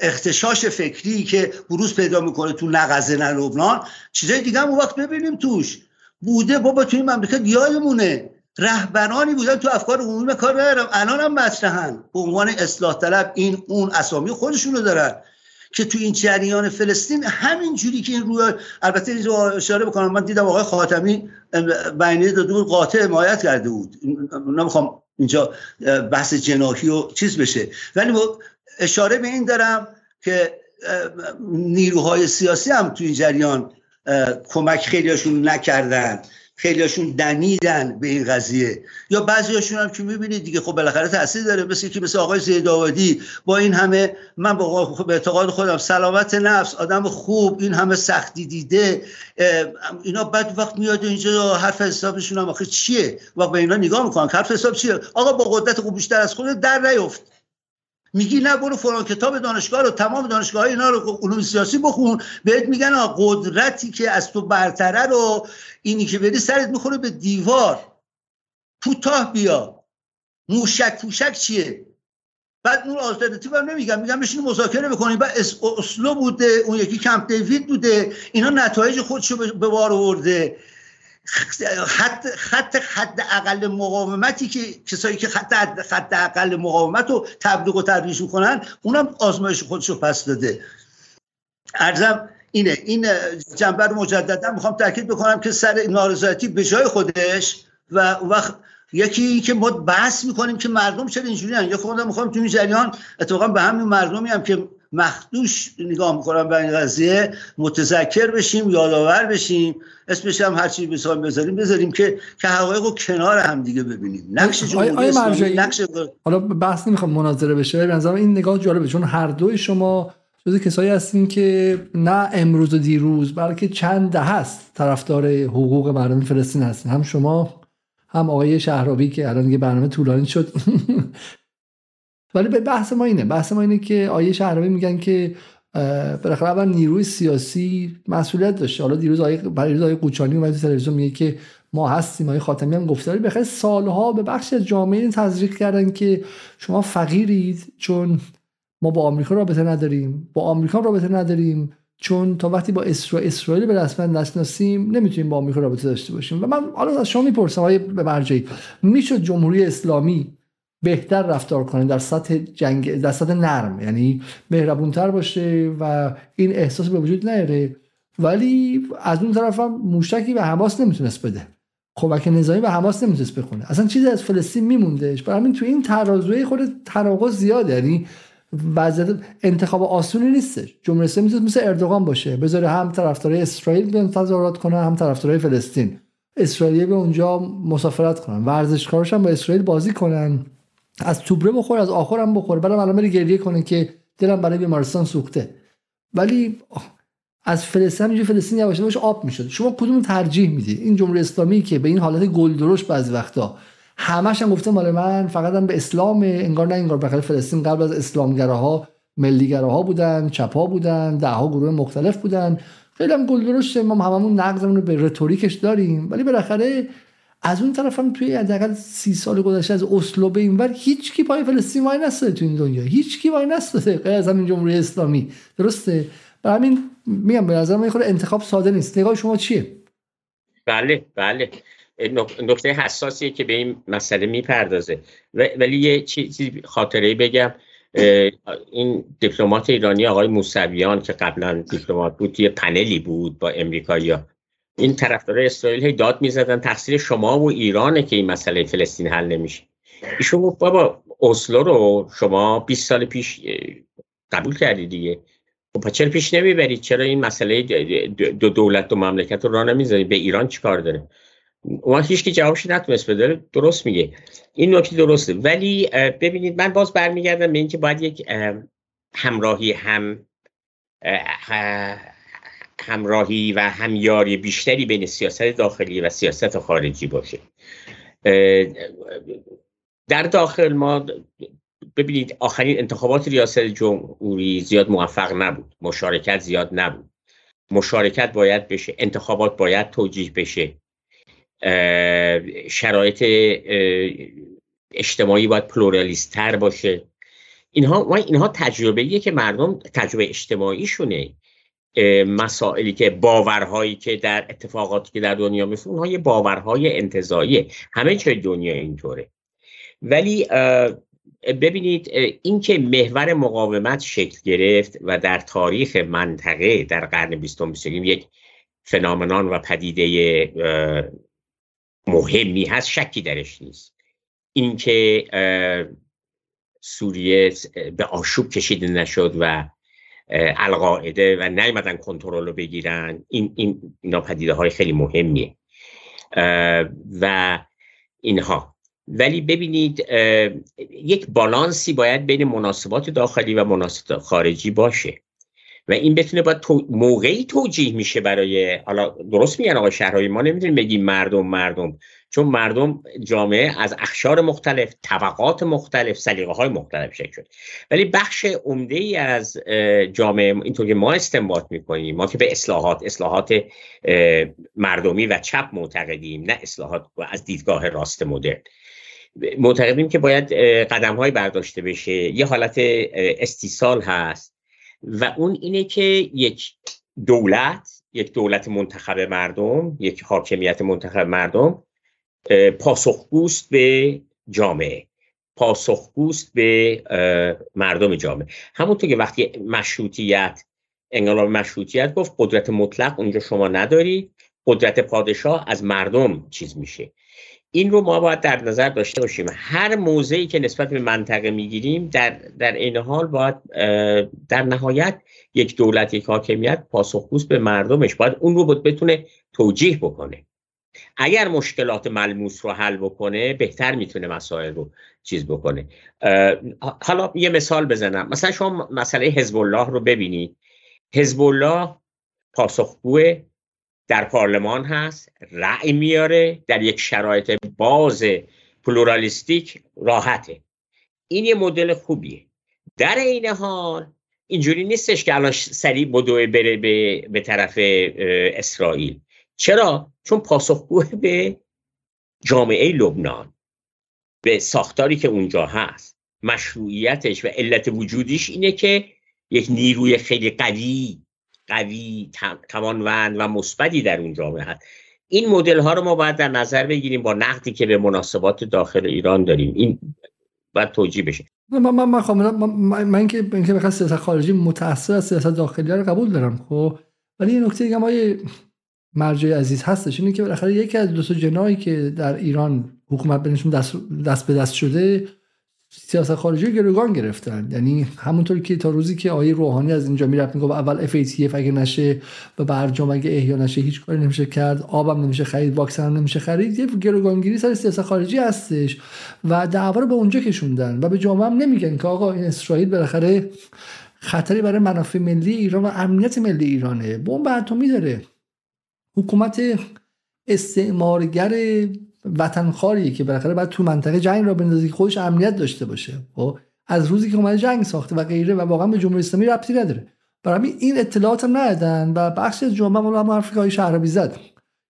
اختشاش فکری که بروز پیدا می‌کنه تو نقزه نه لبنان. چیزای دیگه هم وقت ببینیم توش. بوده بابا توی این مملکت یادمونه رهبرانی بودن تو افکار عمومی کار ندارم. الان هم مطرحن. به عنوان اصلاح طلب این اون اسامی خودشونو دارن. که تو این جریان فلسطین همین جوری که این روی البته اینجا اشاره بکنم من دیدم آقای خاتمی بیانیه داده بود قاطع حمایت کرده بود. نمی‌خوام اینجا بحث جناحی و چیز بشه. ولی اشاره به این دارم که نیروهای سیاسی هم تو این جریان کمک خیلیاشون نکردن. خیلیاشون دنیدن به این قضیه. یا بعضیاشون هم که می‌بینید دیگه خب بالاخره تاثیر داره. مثل که مثل آقای زیدآبادی با این همه من با به اعتقاد خودم سلامت نفس آدم خوب این همه سختی دیده اینا بعد وقت میاد اینجا حرف حسابشون هم آخه چیه؟ وقت به اینا نگاه می‌کنن. حرف حساب چیه؟ آقا با قدرت خوب بیشتر از خود در نیفت میگی نه برو فلان کتاب دانشگاه رو تمام دانشگاه اینا رو علوم سیاسی بخون. بهت میگن قدرتی که از تو برتره رو اینی که بری سرت می‌خوره به دیوار. کوتاه بیا. موشک پوشک چیه؟ بعد اون آلترناتیو هم نمیگم میگم بشین مذاکره بکنیم. بعد اسلو بوده اون یکی کمپ دیوید بوده. اینا نتایج خودشو به بار آورده. خط خط خط اقل مقاومتی که کسایی که خط خط اقل مقاومت رو تبلیغ و ترویج می‌کنن اونم آزمایش خودش رو پس داده. ارزم اینه این جنبه رو مجددا می‌خوام تاکید بکنم که سر نارضایتی به جای خودش و وقت یکی که ما بحث می‌کنیم که مردم چرا اینجوری یا خودم می‌خوام تو این جریان اتفاقا به همین مردمی هم که مخدوش نگاه می‌کنم به این قضیه متذکر بشیم یادآور بشیم. اسمش هم هر چی بسام بذاریم بذاریم که که حقایق رو کنار هم دیگه ببینیم. نقش جمهوری اسلامی نقش حالا بحث نمی‌خوام مناظره بشه به نظرم این نگاه جالبه چون هر دوی شما جز کسایی هستین که نه امروز و دیروز بلکه چند ده هست طرفدار حقوق مردم فلسطین هستین. هم شما هم آقای شهرابی که الان یه برنامه طولانی شد. ولی به بحث ما اینه. بحث ما اینه که آیه شهرابی میگن که بالاخره اول نیروی سیاسی مسئولیت داشته. حالا دیروز آیه برای آیه قوچانی اومد تلویزیون میگه که ما هستیم آیه خاتمی هم گفته. بخیر سالها به بخش از جامعه تزریق کردن که شما فقیرید چون ما با آمریکا رابطه نداریم. با آمریکا رابطه نداریم چون تا وقتی با اسرائیل اسرائیل به رسمیت نشناسیم نمی‌تونیم با آمریکا رابطه داشته باشیم. و من حالا از شما می‌پرسم آیه به مرجعی. می‌شد جمهوری اسلامی بهتر رفتار کنه در سطح جنگ در سطح نرم. یعنی مهربونتر باشه و این احساس به وجود نیاره. ولی از اون طرف هم موشکی به حماس نمی‌تونست بده. کمک نظامی به حماس نمی‌تونست بخونه. اصلا چیزی از فلسطین میموندهش برای همین تو این ترازوی خود تناقض زیاده. یعنی وضعیت انتخاب آسونی نیستش. جمهوری اسلامی می‌تونه مثل اردوغان باشه. بذاره هم طرفدارای اسرائیل به تظاهرات کنه هم طرفدارای فلسطین. اسرائیلی به اونجا مسافرت کنن. ورزشکارش هم با اسرائیل بازی کنن. از توبره بخور از آخر هم بخور. برای الان بری گریه کنه که دلم برای بیمارستان سوخته. ولی از فلسطین اینجوری فلسطین یواش یواش آب می‌شد. شما کدوم ترجیح میدی؟ این جمهوری اسلامی که به این حالت گل درشت بعضی وقتا. همش هم گفته مال من فقط هم به اسلام انگار نه انگار بخاطر فلسطین قبل از اسلامگراها ملیگراها بودن چپا بودن دهها گروه مختلف بودن. خیلی هم گل درشته ما هممون نقضمون رو به رتوریکش داریم. ولی بالاخره از اون طرف هم توی حداقل سی سال گذشته از اسلو به اینور هیچ کی پای فلسطین وای نستاده تو این دنیا. هیچ کی وای نستاده غیر از همین جمهوری اسلامی. درسته؟ برای همین میگم به نظر من خود انتخاب ساده نیست. نگاه شما چیه؟ بله بله. نقطه حساسیه که به این مسئله می‌پردازه. ولی یه چیزی خاطره بگم. این دیپلمات ایرانی آقای موسویان که قبلا دیپلمات بود یه پنلی بود با امریکایی‌ها این طرفدار اسرائیل هی داد می‌زدن تقصیر شما و ایرانه که این مسئله فلسطین حل نمیشه. ایشون گفت بابا اسلو رو شما 20 سال پیش قبول کردی دیگه. خب چرا پیش نمی‌برید چرا این مسئله دو دولت و مملکت رو راه نمی‌ذارید به ایران چیکار داره؟ اون هیچ که جوابش نتونست بده. درست میگه. این نکته درسته. ولی ببینید من باز برمیگردم به اینکه باید یک همراهی هم همراهی و همیاری بیشتری بین سیاست داخلی و سیاست خارجی باشه. در داخل ما ببینید آخرین انتخابات ریاست جمهوری زیاد موفق نبود مشارکت زیاد نبود. مشارکت باید بشه انتخابات باید توجیه بشه. شرایط اجتماعی باید پلورالیستتر باشه. اینها اینها تجربه که مردم تجربه اجتماعیشونه. مسائلی که باورهایی که در اتفاقاتی که در دنیا مثل اونها یه باورهای انتظاییه همه چه دنیا اینطوره. ولی ببینید اینکه محور مقاومت شکل گرفت و در تاریخ منطقه در قرن بیستم بسیاریم یک فنامنان و پدیده مهمی هست شکی درش نیست. اینکه سوریه به آشوب کشیده نشد و القاعده و نیمدن کنترل رو بگیرن. این, این اینا های خیلی مهمیه. و اینها. ولی ببینید یک بالانسی باید بین مناسبات داخلی و مناسبات خارجی باشه. و این بتونه باید تو موقعی توجیه میشه برای حالا درست میگن آقا شهرهای ما نمی‌تونیم بگیم مردم مردم چون مردم جامعه از اخشار مختلف طبقات مختلف سلیقه های مختلف شکل شد ولی بخش عمده ای از جامعه اینطور که ما استنباط می‌کنیم ما که به اصلاحات اصلاحات مردمی و چپ معتقدیم نه اصلاحات از دیدگاه راست مدرن. معتقدیم که باید قدم های برداشته بشه. یه حالت استیصال هست. و اون اینه که یک دولت یک دولت منتخب مردم یک حاکمیت منتخب مردم پاسخگوست به جامعه پاسخگوست به مردم جامعه. همونطور که وقتی مشروطیت انقلاب مشروطیت گفت قدرت مطلق اونجا شما ندارید قدرت پادشاه از مردم چیز میشه. این رو ما باید در نظر داشته باشیم. هر موضعی که نسبت به منطقه می‌گیریم در در این حال باید در نهایت یک دولت یک حاکمیت پاسخگوست به مردمش باید اون رو بتونه توجیه بکنه. اگر مشکلات ملموس رو حل بکنه بهتر می‌تونه مسائل رو چیز بکنه. حالا یه مثال بزنم. مثلا شما مسئله حزب الله رو ببینید. حزب الله پاسخگو در پارلمان هست رأی میاره در یک شرایط باز پلورالیستیک راحته. این یه مدل خوبیه. در این حال اینجوری نیستش که الان سریع بدوه بره به, به طرف اسرائیل. چرا؟ چون پاسخگو به جامعه لبنان به ساختاری که اونجا هست. مشروعیتش و علت وجودیش اینه که یک نیروی خیلی قوی قوی توانوند و مثبتی در اون جامعه هست. این مدل ها رو ما باید در نظر بگیریم با نقدی که به مناسبات داخل ایران داریم. این باید توجیه بشه. من من من من, من که من که سیاست خارجی متأثر از سیاست داخلی رو قبول دارم خب؟ ولی این نکته دیگه ما مرجع عزیز هستش اینه که بالاخره یکی از دو تا جنایی که در ایران حکومت بینشون دست, دست به دست شده سیاست خارجی گروگان گرفتن. یعنی همونطور که تا روزی که آقای روحانی از اینجا می‌رفت می‌گفت اول FATF اگه نشه و برجام اگه احیا نشه هیچ کاری نمیشه کرد آبم نمیشه خرید واکسن نمیشه خرید یه گروگانگیری سر سیاست خارجی هستش و دعوا رو به اونجا کشوندن و به جامعه هم نمیگن که آقا این اسرائیل بالاخره خطری برای منافع ملی ایران و امنیت ملی ایرانه. بمب اتمی داره. حکومت استعمارگر وطنخواریه که بالاخره باید تو منطقه جنگ را بندازه که خودش امنیت داشته باشه. خب؟ از روزی که اومده جنگ ساخته و غیره و واقعا به جمهوری اسلامی ربطی نداره. برای این اطلاعات هم ندادن و بخشی از جامعه مال هم آفریقای شهرابی زد.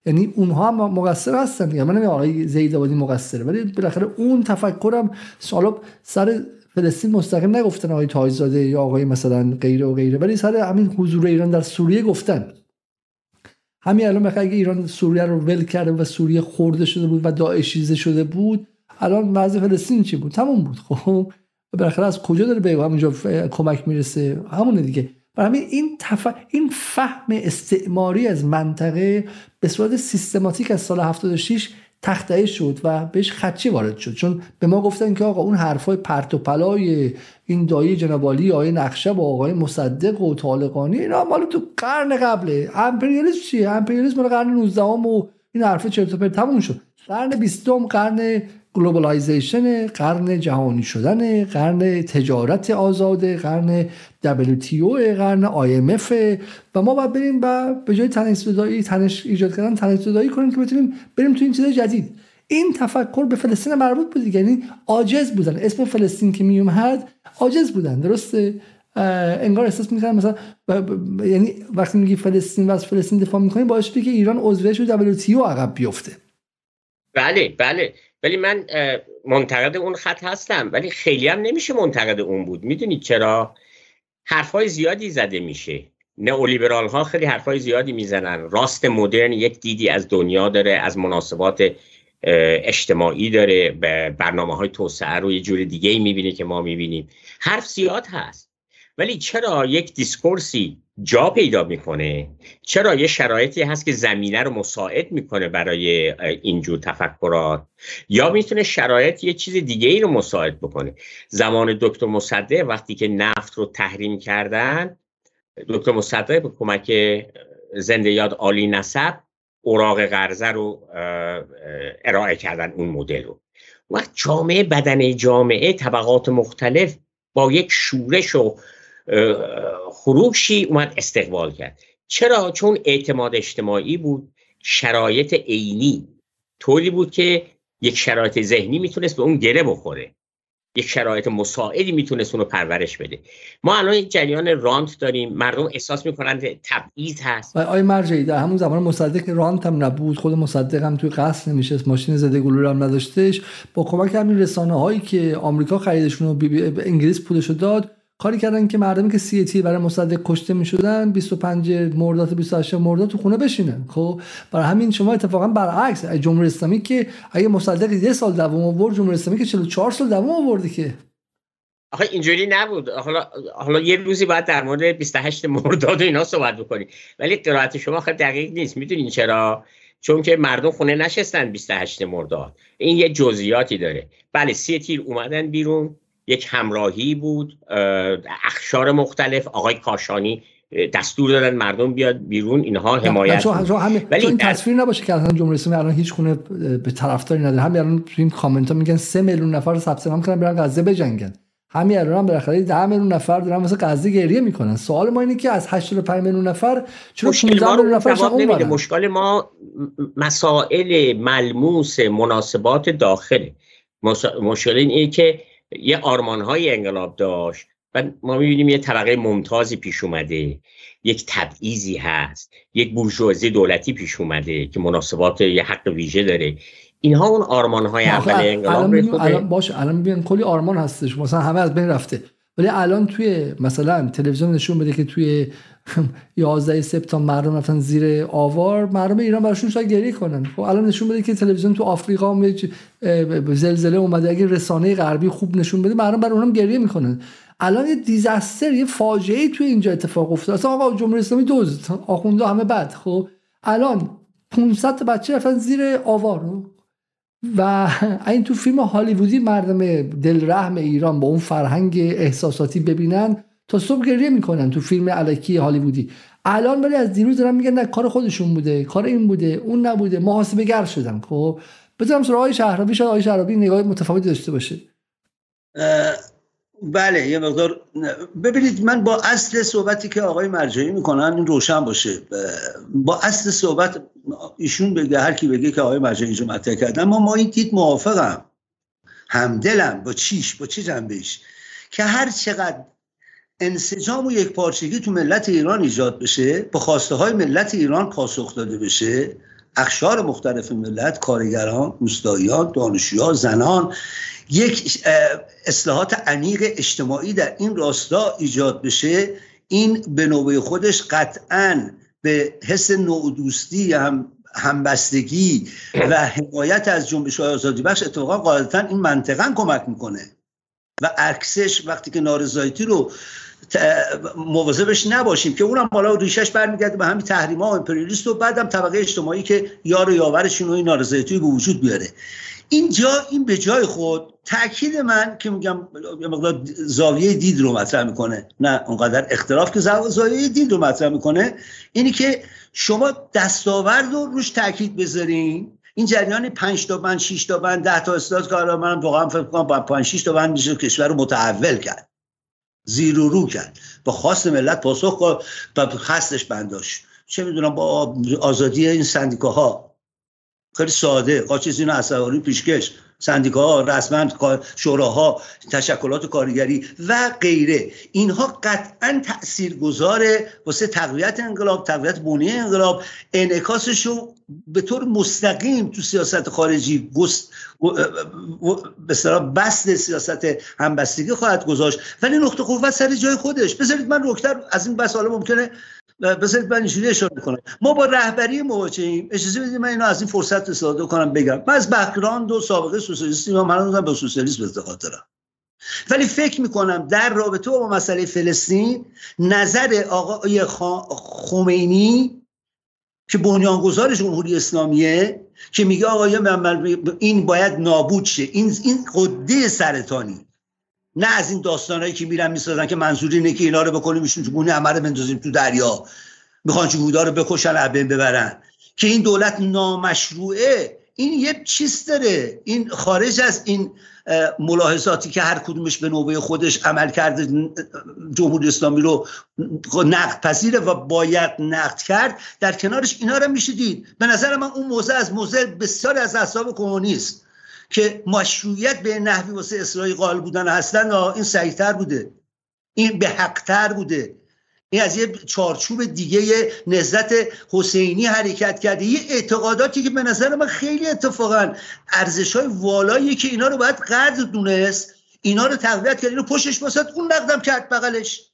یعنی اونها هم مقصر هستن دیگه. من نمیگم آقای زید آبادی مقصره ولی بالاخره اون تفکرم سالا سر فلسطین مستقیم نگفتن آقای تاجزاده یا آقای مثلا غیره و غیره. ولی سر همین حضور ایران در سوریه گفتن. همین الان بخاطر اگه ایران سوریه رو ول کرده و سوریه خورده شده بود و داعشیزه شده بود الان وضع فلسطین چی بود؟ تموم بود خب؟ بالاخره از کجا داره به همونجا کمک می‌رسه؟ همونه دیگه. برای همین این تف... این فهم استعماری از منطقه به صورت سیستماتیک از سال 76 تخته شد و بهش خدچه وارد شد. چون به ما گفتن که آقا اون حرفای پرت و پلای این دایی جنابالی آقای نقشه با آقای مصدق و طالقانی اینا مال تو قرن قبله. امپریالیسم چیه؟ امپریالیسم مال قرن 19 و این حرف چرت و پرت تموم شد. قرن 20 قرن globalization قرن جهانی شدن قرن تجارت آزاده قرن WTO قرن IMF و ما باید بریم و به جای تنش تنش ایجاد کردن تنش کنیم که بتونیم بریم تو این چیز جدید. این تفکر به فلسطین مربوط بود یعنی عاجز بودن. اسم فلسطین که می اومد عاجز بودن. درسته؟ انگار احساس می‌کنن مثلا یعنی وقتی میگی فلسطین و فلسطین دفاع می‌کنی باعث شده که ایران عضویش رو WTO عقب بیفته. بله بله. ولی من منتقد اون خط هستم. ولی خیلی هم نمیشه منتقد اون بود. می‌دونید چرا؟ حرفای زیادی زده میشه. نئولیبرال ها خیلی حرفای زیادی می‌زنن. راست مدرن یک دیدی از دنیا داره از مناسبات اجتماعی داره. به برنامه های توسعه رو یه جور دیگه ای می‌بینه که ما می‌بینیم. حرف زیاد هست. ولی چرا یک دیسکورسی جا پیدا می‌کنه. چرا؟ یه شرایطی هست که زمینه رو مساعد می‌کنه برای اینجور تفکرات. یا می‌تونه شرایط یه چیز دیگه ای رو مساعد بکنه. زمان دکتر مصدق وقتی که نفت رو تحریم کردن دکتر مصدق به کمک زنده یاد عالی نسب اوراق قرضه رو ارائه کردن اون مدل رو. وقت جامعه بدن جامعه طبقات مختلف با یک شورش و خروشی اومد استقبال کرد. چرا؟ چون اعتماد اجتماعی بود شرایط عینی طوری بود که یک شرایط ذهنی می‌تونست به اون گره بخوره. یک شرایط مساعدی می‌تونست اونو پرورش بده. ما الان یک جریان رانت داریم. مردم احساس می‌کنند تبعیض هست. و آی مرجعی در همون زمان مصدق رانت هم نبود. خود مصدق هم توی قصد نمیشه ماشین زده گلوله هم نداشتش. با کمک همین رسانه هایی که آمریکا خریدشون رو به انگلیس پولشو داد کاری کردن که مردمی که سی تی برای مصدق کشته می‌شدن 25 مرداد 28 مرداد تو خونه بشینن. خب برای همین شما اتفاقا برعکس جمهوری اسلامی که اگه مصدق یه سال دوام آورد جمهوری اسلامی که 44 سال دوام آورده که. آخه اینجوری نبود. حالا حالا یه روزی باید در مورد 28 مرداد و اینا صحبت بکنیم ولی قرائت شما خیلی دقیق نیست. می‌دونین چرا؟ چون که مردم خونه نشستن 28 مرداد. این یه جزئیاتی داره. بله سی تیر اومدن بیرون. یک همراهی بود اخشار مختلف. آقای کاشانی دستور دادن مردم بیاد بیرون اینها حمایت چون ولی این تصویر نباشه که اصلا جمهوری اسلامی الان هیچ گونه به طرفداری نداره. همین الان تو این کامنت ها میگن 3 میلیون نفر ثبت نام کردن برن غزه بجنگن. همین الان هم بالاخره 10 میلیون نفر دارن واسه غزه گریه می‌کنن. سوال ما اینه که از 85 میلیون نفر چرا 15 میلیون نفر نمیده. مشکل ما مسائل ملموس مناسبات داخله. مشکل اینه که یه آرمان های انقلاب داشت و ما می‌بینیم یه طبقه ممتازی پیش اومده. یک تبعیضی هست یک بورژوازی دولتی پیش اومده که مناسبات یه حق ویژه داره. اینها اون آرمان های اول انقلاب الان, الان باشه الان می‌بینیم کلی آرمان هستش مثلا همه از بین رفته. ولی الان توی مثلا تلویزیون نشون بده که توی 11 سپتامبر مردم رفتن زیر آوار مردم ایران براشون شاید گریه کنن. خب الان نشون بده که تلویزیون تو آفریقا زلزله اومده. اگه رسانه غربی خوب نشون بده مردم برای اونم گریه می‌کنن. الان یه دیزاستر یه فاجعه توی اینجا اتفاق افتاد اصلا آقا جمهوری اسلامی دوز آخونده همه بد. خب الان 500 تا بچه رفتن زیر آوار. و این تو فیلم هالیوودی مردم دلرحم ایران با اون فرهنگ احساساتی ببینن تا صبح گریه می‌کنن تو فیلم علکی هالیوودی. الان ولی از دیروز دارن میگن نه کار خودشون بوده کار این بوده اون نبوده محاسبه گر شدن. خب بذارم سراغ آقای شهرابی شاید آقای شهرابی نگاه متفاوتی داشته باشه. بله یه مقدار ببینید من با اصل صحبتی که آقای مرجعی می‌کنن این روشن باشه. با اصل صحبت ایشون بگه هر کی بگه که آقای مرجعی اینجا مطرح کردن اما ما این دید موافقم. همدلم. با چیش؟ با چه جنبهش که هر چقدر انسجام و یک پارچگی تو ملت ایران ایجاد بشه با خواسته های ملت ایران پاسخ داده بشه اخشار مختلف ملت کارگران روستاییان دانشجویان زنان یک اصلاحات عمیق اجتماعی در این راستا ایجاد بشه این به نوبه خودش قطعا به حس نودوستی هم همبستگی و حمایت از جنبش های آزادی بخش اتفاقا قاعدتا این منطقا کمک می‌کنه و عکسش وقتی که نارضایتی رو مواظبش نباشیم که اونم بالا ریشش برمیگرده به همین تحریم ها و امپریالیست و بعدم طبقه اجتماعی که یار و یاورشون و این نارضایتی به وجود بیاره. اینجا این به جای خود تاکید من که میگم یه مقدار زاویه دید رو مطرح می‌کنه نه اونقدر اختلاف که زاویه دید رو مطرح می‌کنه اینی که شما دستاورد رو روش تاکید بذارین. این جریان 5 تا بند 6 تا بند 10 تا استاد که من واقعا فکر کنم با 5 6 تا بند میشه کشور رو متحول کرد. زیر و رو کرد. با خواست ملت پاسخ و خستش بنداش چه می‌دونم با آزادی این سندیکاها. خیلی ساده. قاچیز اینو عصبانی پیشکش. سندیکاها رسما شوراها تشکلات کارگری و غیره. اینها قطعا تأثیر گذاره واسه تقویت انقلاب تقویت بنیه انقلاب. انعکاسش رو به طور مستقیم تو سیاست خارجی به بست سیاست همبستگی خواهد گذاشت. ولی نقطه قوت سر جای خودش. بذارید من نکتر از این بس حالا ممکنه بذارید من اینجوری اشاره کنم ما با رهبری مواجهیم. اجازه بدید من اینو از این فرصت استفاده کنم بگم. من از بک‌گراند و سابقه سوسیالیستی من به سوسیالیسم اعتقاد دارم ولی فکر می‌کنم در رابطه با مسئله فلسطین نظر آقای خمینی که بنیانگذار جمهوری اسلامیه که میگه آقای این باید نابود شه. این این قده سرطانی. نه از این داستانهایی که میرن می‌سازن که منظوری اینه که اینا رو بکنیم ایشون تو بونه عمر بندازیم تو دریا. می‌خوان جهودا رو بکشن عبین ببرن. که این دولت نامشروعه این یه چیز داره. این خارج از این ملاحظاتی که هر کدومش به نوبه خودش عمل کرده جمهوری اسلامی رو نقد پذیره و باید نقد کرد در کنارش اینا رو میشه دید به نظر من اون موضع از موضع بسیاری از اصحاب کمونیست. که مشروعیت به نحوی واسه اسرائیل قائل بودن هستن این سعیتر بوده. این به حقتر بوده. این از یه چارچوب دیگه نزدت حسینی حرکت کرده. یه اعتقاداتی که به نظر من خیلی اتفاقا ارزش های والایی که اینا رو باید قدر دونست. اینا رو تقویت کرد. اینو پشتش وایساد اون نقدم کرد بغلش.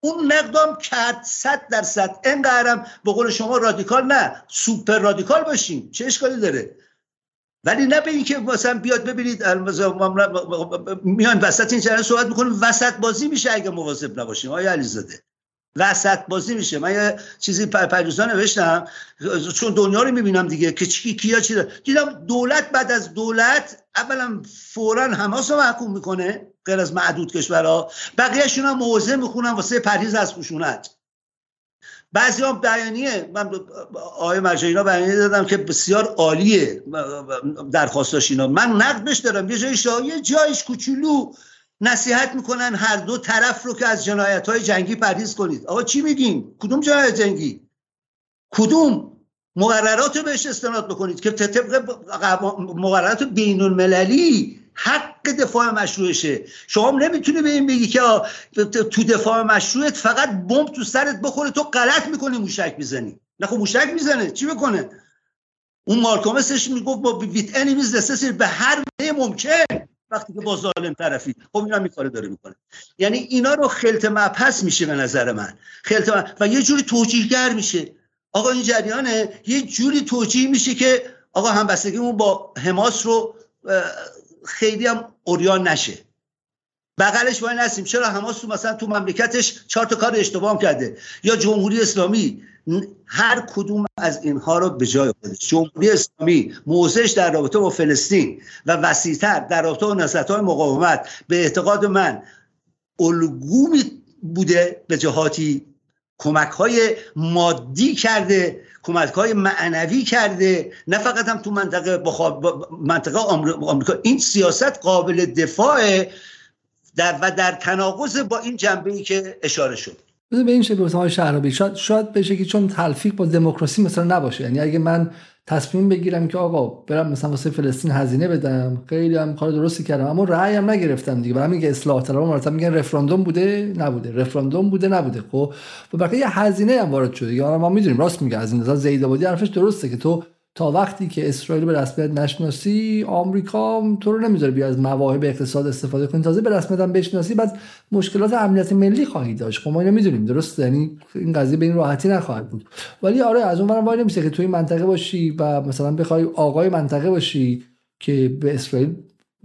اون نقدم کرد صد درصد. اینقدرم به قول شما رادیکال نه سوپر رادیکال باشیم. چه اشکالی داره؟ ولی نه به اینکه مثلا بیاد ببینید میان وسط این channel صحبت می‌کنیم وسط بازی میشه اگه مواظب نباشیم آقای علیزاده. وسط بازی میشه. من یه چیزی پریروزا نوشتم چون دنیا رو می‌بینم دیگه که چی کیا چی دیدم دولت بعد از دولت اولا فورا حماس رو محکوم می‌کنه غیر از معدود کشورها. بقیهشون هم موضع می‌خونن واسه پرهیز از خشونت. بعضی هم بیانیه. من آقای مرجعی اینا بیانیه دادم که بسیار عالیه درخواستاش اینا. من نقدش دارم. یه جایش یه جایش کوچولو نصیحت می‌کنن هر دو طرف رو که از جنایت های جنگی پرهیز کنید. آقا چی میگیم؟ کدوم جنایت جنگی؟ کدوم؟ مقررات رو بهش استناد بکنید که طبق مقررات بین المللی حق دفاع مشروعشه. شما نمی‌تونی به این بگی که تو دفاع مشروعت فقط بمب تو سرت بخوره تو غلط می‌کنی موشک می‌زنی. نه خب موشک می‌زنه چی بکنه اون مارکومسش می‌گفت با ویت انیمیز به هر ممکن. وقتی که با ظالم طرفی. خب اینا می کاره داره می‌کنه. یعنی اینا رو خلط مبحث میشه به نظر من. خلط و یه جوری توجیهگر میشه. آقا این جریانه. یه جوری توجیه میشه که آقا همبستگیمون با حماس رو خیلی هم اوریان نشه. بغلش وای نسیم چرا حماس تو مثلا تو مملکتش چهار تا کار اشتباه کرده؟ یا جمهوری اسلامی هر کدوم از اینها رو به جای خودش. جمهوری اسلامی موضعش در رابطه با فلسطین و وسیعتر در رابطه با نسلت های مقاومت به اعتقاد من الگو بوده به جهاتی کمک های مادی کرده کمک های معنوی کرده نه فقط هم تو منطقه منطقه آمریکا. این سیاست قابل دفاع در و در تناقض با این جنبه ای که اشاره شد. به این شکل شهرابی. شاید شاید بشه که چون تلفیق با دموکراسی مثلا نباشه. یعنی اگه من تصمیم بگیرم که آقا برم مثلا واسه فلسطین هزینه بدم. خیلی هم کار درستی کردم اما رأی هم نگرفتم دیگه. برای میگه اصلاح طلبها مرتب میگن رفراندوم بوده نبوده. رفراندوم بوده نبوده. خب و بقیه هزینه هم وارد شده. یا ما می‌دونیم راست میگه. از این نظر زید آبادی حرفش درسته که تو تا وقتی که اسرائیل به رسمیت نشناسی آمریکا تو رو نمی‌ذاره بیا از مواهب اقتصاد استفاده کنی تازه به رسمیت هم بشناسی بعد مشکلات امنیت ملی خواهی داشت. خب ما اینو می‌دونیم درست یعنی این قضیه به این راحتی نخواهد بود. ولی آره از اون وای نمیشه که توی منطقه باشی و مثلا بخوای آقای منطقه باشی که به اسرائیل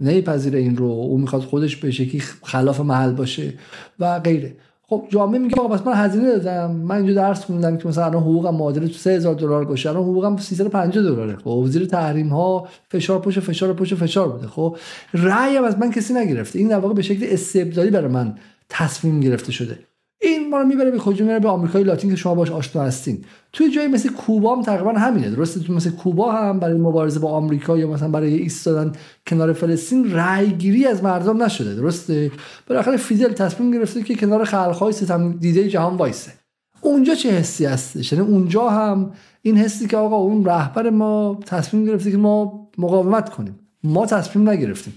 نمیپذیره این رو. او می‌خواد خودش به شکلی خلاف محل باشه و غیره. خب جامعه میگه آقا من هزینه دادم. من اینجا درس خوندم که مثلا الان حقوقم معادل 3000 دلار باشه. الان حقوقم 350 دلاره. خب زیر تحریم ها فشار پشت فشار پشت فشار بوده. خب رأی از من کسی نگرفته. این در واقع به شکل استبدادی برای من تصمیم گرفته شده. این ما رو می‌بره به کجا می‌بره به آمریکای لاتین که شما باش آشنا هستین. توی جایی مثل کوبا هم تقریبا همینه. درسته؟ تو مثل کوبا هم برای مبارزه با آمریکا یا مثلا برای ایستادن کنار فلسطین رأیگیری از مردم نشده. درسته؟ بالاخره فیدل تصمیم گرفته که کنار خلق‌های ستم دیده جهان وایسه. اونجا چه حسی هستش؟ یعنی اونجا هم این حسی که آقا اون رهبر ما تصمیم گرفته که ما مقاومت کنیم. ما تصمیم نگرفتیم.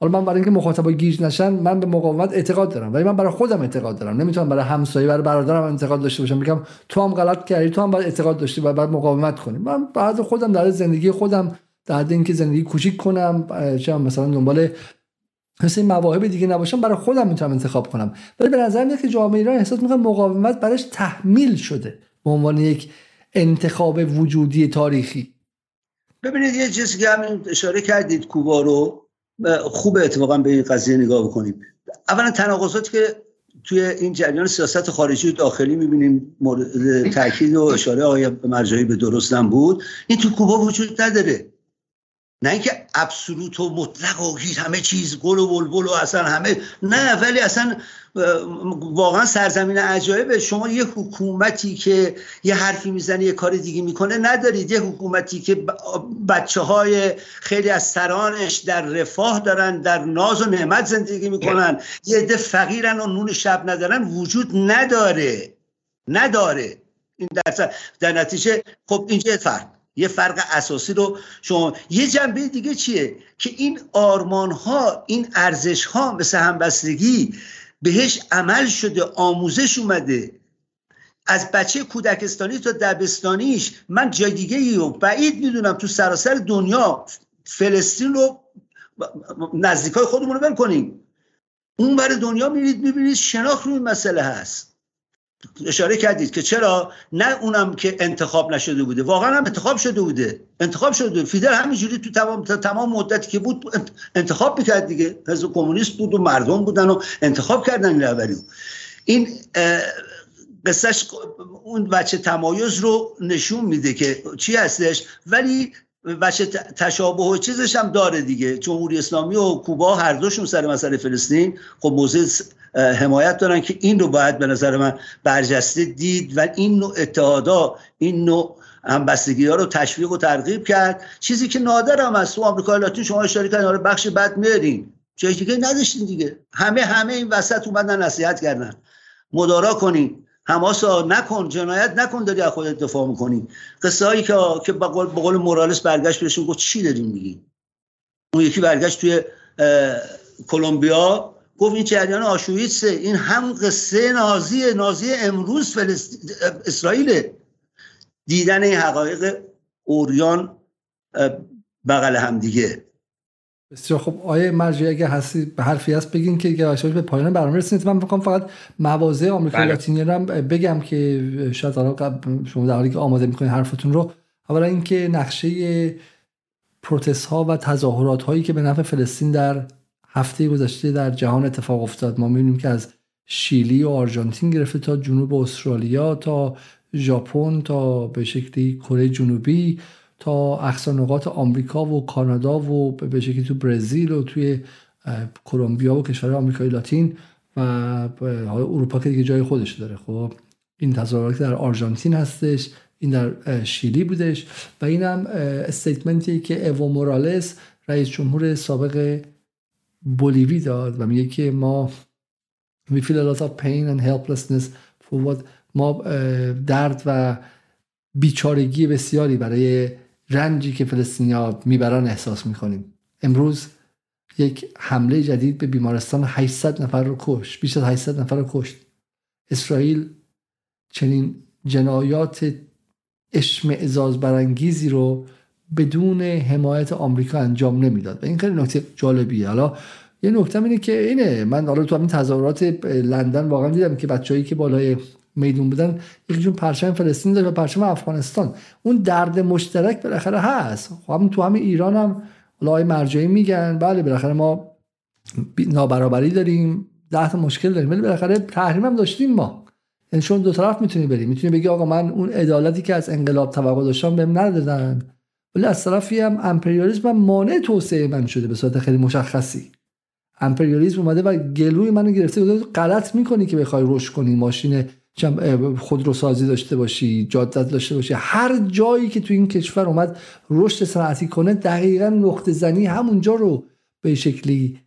حالا من برای اینکه مخاطبا گیج نشن من به مقاومت اعتقاد دارم. ولی من برای خودم اعتقاد دارم. نمی‌تونم برای همسایه برای برادرم اعتقاد داشته باشم. میگم تو هم غلط کردی تو هم باید اعتقاد داشتی و بعد مقاومت کنی. من بعد خودم در زندگی خودم در اینکه زندگی کوچیک کنم چه مثلا دنبال مثل مواهب دیگه نباشم برای خودم می‌تونم انتخاب کنم. ولی به نظر میاد که جامعه ایران احساس می‌کنه مقاومت براش تحمیل شده. به عنوان یک انتخاب وجودی تاریخی. ببینید یه چیزی که همین اشاره کردید کوبا رو. خوب اتفاقا به این قضیه نگاه بکنیم. اولا تناقضاتی که توی این جریان سیاست خارجی و داخلی می‌بینیم مورد تاکید و اشاره آقای مرجعی به درستم بود. این تو کوبا وجود نداره. نه اینکه ابسولوت و مطلق و همه چیز گل و بلبل و اصلا همه نه ولی اصلا واقعا سرزمین عجایبه. شما یه حکومتی که یه حرفی می‌زنه یه کار دیگه می‌کنه ندارید. یه حکومتی که بچه های خیلی از سرانش در رفاه دارن در ناز و نعمت زندگی می‌کنن. یه عده فقیرن و نون شب ندارن. وجود نداره. نداره. این در, در نتیجه خب اینجا فرق؟ یه فرق اساسی رو شما یه جنبه دیگه چیه؟ که این آرمان ها این ارزش ها مثل همبستگی بهش عمل شده آموزش اومده. از بچه کودکستانی تا دبستانیش من جای دیگه ای و بعید می‌دونم تو سراسر دنیا فلسطین رو نزدیکای خودمون رو کنیم. اون بر دنیا میرید می‌بینید شناخت روی مسئله هست. اشاره کردید که چرا نه اونم که انتخاب نشده بوده واقعا هم انتخاب شده بوده. انتخاب شده بوده. فیدل همینجوری تو تمام تمام مدتی که بود انتخاب می‌کرد دیگه. حزب کمونیست بود و مردم بودن و انتخاب کردن این این قصهش اون بچه تمایز رو نشون میده که چی هستش. ولی بچه تشابه و چیزش هم داره دیگه. جمهوری اسلامی و کوبا هر دوشون سر مسئله فلسطین. خب موضع حمایت دارن که این رو باید به نظر من برجسته دید و این نوع اتحادا این نوع همبستگی ها رو تشویق و ترغیب کرد. چیزی که نادر هم از تو آمریکای لاتین شما اشاره کردین آره بخش بعد میارین. جای دیگه نداشتین دیگه. همه همه این وسط اومدن نصیحت کردن. مدارا کنین. حماسا نکن جنایت نکن داری از خودت دفاع می‌کنی. قصه که که به قول مورالس برگشت بهشون گفت چی داریم میگی اون یکی برگشت توی کلمبیا گفت این جریان آشویتسه این هم قصه نازی نازی امروز فلسطین اسرائیل دیدن این حقایق اوریان بغل هم دیگه. بسیار خب آیه مرجعی اگه هستی به حرفی هست بگین که یواش به پایان برنامه رسید من می‌خوام فقط مواضع آمریکا بله. لاتینی رو بگم که شاید شما در حالی که آماده می‌کنید حرفتون رو. اولا اینکه نقشه پروتست ها و تظاهرات هایی که به نفع فلسطین در هفته گذشته در جهان اتفاق افتاد. ما می‌بینیم که از شیلی و آرژانتین گرفته تا جنوب استرالیا تا ژاپن تا به شکلی کره جنوبی تا اقصا نقاط آمریکا و کانادا و به شکلی تو برزیل و توی کلمبیا و کشور آمریکای لاتین و اروپا که دیگه جای خودش داره. خب این تظاهرات در آرژانتین هستش این در شیلی بودش و اینم استیتمنتی که ایو مورالس رئیس جمهور سابق بولیوی داد و میگه که ما we feel a lot of pain and helplessness for what ما درد و بیچارگی بسیاری برای رنجی که فلسطینیا می‌برن احساس می‌کنیم. امروز یک حمله جدید به بیمارستان 800 نفر رو کشت بیش از 800 نفر رو کشت. اسرائیل چنین جنایات اشمعزاز برانگیزی رو بدون حمایت آمریکا انجام نمی‌داد. و این خیلی نکته جالبیه. حالا یه نکته اینه که اینه من حالا تو همین تظاهرات لندن واقعا دیدم که بچه‌ای که بالای میدون بودن یکیشون پرچم فلسطین داره و پرچم افغانستان. اون درد مشترک بالاخره هست. خب هم تو همین ایران هم لای مرجعی میگن بله بالاخره ما نابرابری داریم ده تا مشکل داریم ولی بالاخره تحریم هم داشتیم ما. یعنی چون دو طرف می‌تونی بریم می‌تونی بگی آقا من اون عدالتی که از انقلاب توقع داشتم بهم ندادن. ولی از طرفی هم امپریالیسم مانع توسعه من شده به صورت خیلی مشخصی. امپریالیسم اومده و گلوی منو گرفته. غلط می‌کنی که بخوای رشد کنی ماشین خودروسازی داشته باشی جادت داشته باشی. هر جایی که تو این کشور اومد رشد صنعتی کنه دقیقا نقطه زنی همونجا رو به شکلی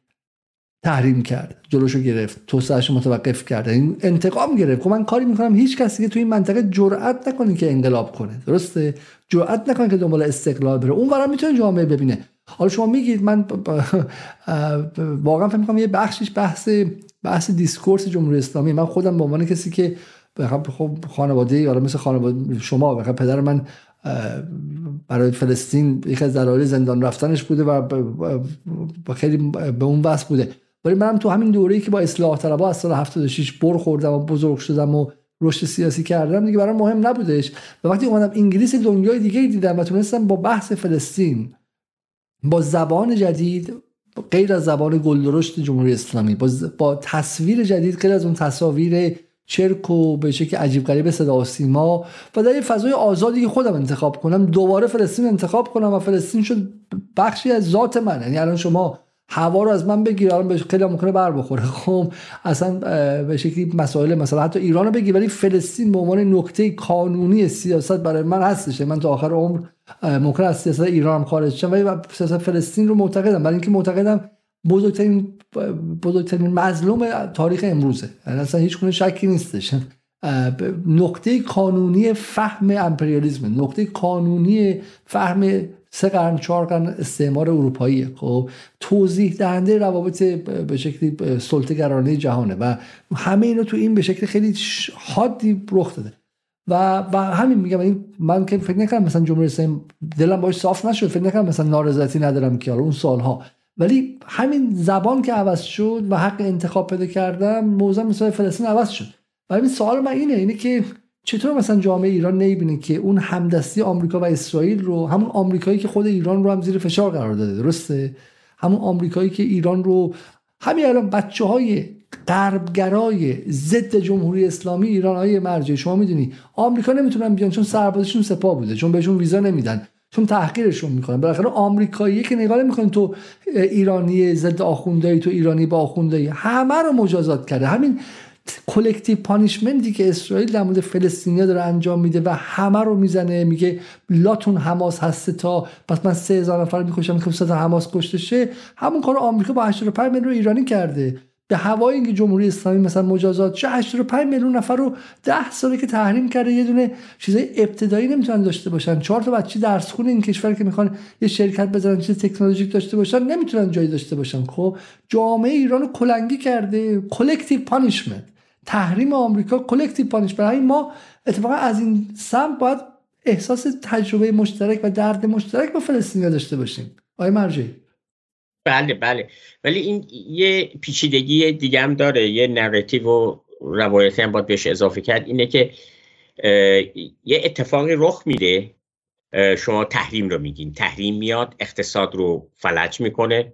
تحریم کرد جلوشو گرفت توسعهش متوقف کرد. این انتقام گرفت. خب من کاری می‌کنم هیچ کسی که تو این منطقه جرئت نکنه که انقلاب کنه. درسته؟ جرئت نکنه که دنبال استقلال بره. اون برام می‌تونه جامعه ببینه. حالا شما میگید من واقعا فکر می‌کنم یه بخشش بحث بحث دیسکورس جمهوری اسلامی. من خودم به عنوان کسی که خب خانواده یا مثل خانواده شما بخاطر پدر من برای فلسطین یکی از دلایل زندان رفتنش بوده و خیلی به اون وصل بوده. ولی منم تو همین دوره‌ای که با اصلاح طلبها از سال 76 بر خوردم و بزرگ شدم و رشد سیاسی کردم دیگه برام مهم نبودش. و وقتی اومدم انگلیس دنیای دیگه دیدم و تونستم با بحث فلسطین با زبان جدید غیر از زبان گلدرشت جمهوری اسلامی با, تصویر جدید غیر از اون تصاویر چرک و به شکل عجیب غریب صدا و سیما و در یه فضای آزادی که خودم انتخاب کنم دوباره فلسطین انتخاب کنم و فلسطین شد بخشی از ذات من. یعنی الان شما هوا رو از من بگیر الان خیلی ممکنه بر بخوره. خب اصلا به شکلی مسائل مثلا حتی ایران رو بگیر ولی فلسطین به عنوان نکته کانونی سیاست برای من هستش من تا آخر عمر ممکن است سیاست ایران هم خارج شم ولی سیاست فلسطین رو معتقدم. برای اینکه معتقدم بزرگترین بزرگترین مظلوم تاریخ امروزه. یعنی اصلا هیچ کنه شکی نیستش. نقطه کانونی فهم امپریالیسم نقطه کانونی فهم سه قرن چهار قرن استعمار اروپایی. خب توضیح دهنده روابط به شکلی سلطه جهانه و همه اینو تو این به شکل خیلی حادی رخ داده. و و همین میگم من که فکر نکنم مثلا جمهوری اسلامی دلم باش صاف نشد فکر نکنم مثلا نارضایتی ندارم که اون سالها. ولی همین زبان که عوض شد و حق انتخاب پیدا کردم موضوع مثال فلسطین عوض شد. و این سوال من اینه اینه که چطور مثلا جامعه ایران نمی‌بینه که اون همدستی آمریکا و اسرائیل رو همون آمریکایی که خود ایران رو هم زیر فشار قرار داده درسته؟ همون آمریکایی که ایران رو همین الان بچه های غربگرای ضد جمهوری اسلامی ایران های مرجع شما می‌دونی آمریکا نمی‌تونن بیان چون سربازشون سپاه بوده چون بهشون ویزا نمیدن چون تحقیرشون می‌کنن. بالاخره آمریکایی که نگاه نمی‌کنن تو ایرانی ضد آخوندایی تو ایرانی با آخوندایی همه رو مجازات کرده. همین کلکتیو پانیشمنتی که اسرائیل در مورد فلسطینیا داره انجام میده و همه رو می‌زنه. میگه لاتون حماس هست تا پس من سه هزار نفر می‌کشم. که تا حماس کشته شه. همون کار آمریکا با 85 میلیون ایرانی کرده. به هوای اینکه جمهوری اسلامی مثلا مجازات چه 85 میلیون نفر رو 10 ساله که تحریم کرده یه دونه چیزای ابتدایی نمی‌تونن داشته باشن. چهار تا بچه درس خونه این کشور که می‌خوان یه شرکت بزنن چیز تکنولوژیک داشته باشن نمی‌تونن جایی داشته باشن. خب جامعه ایران رو کلنگی کرده. collective punishment تحریم آمریکا collective punish برای ما اتفاقا از این سمت باید احساس تجربه مشترک و درد مشترک با فلسطینیا داشته باشیم. آقای مرجعی. بله بله. ولی این یه پیچیدگی دیگه هم داره. یه narrative و روایتی هم باید بهش اضافه کرد. اینه که یه اتفاقی رخ میده. شما تحریم رو میگین. تحریم میاد اقتصاد رو فلج می‌کنه.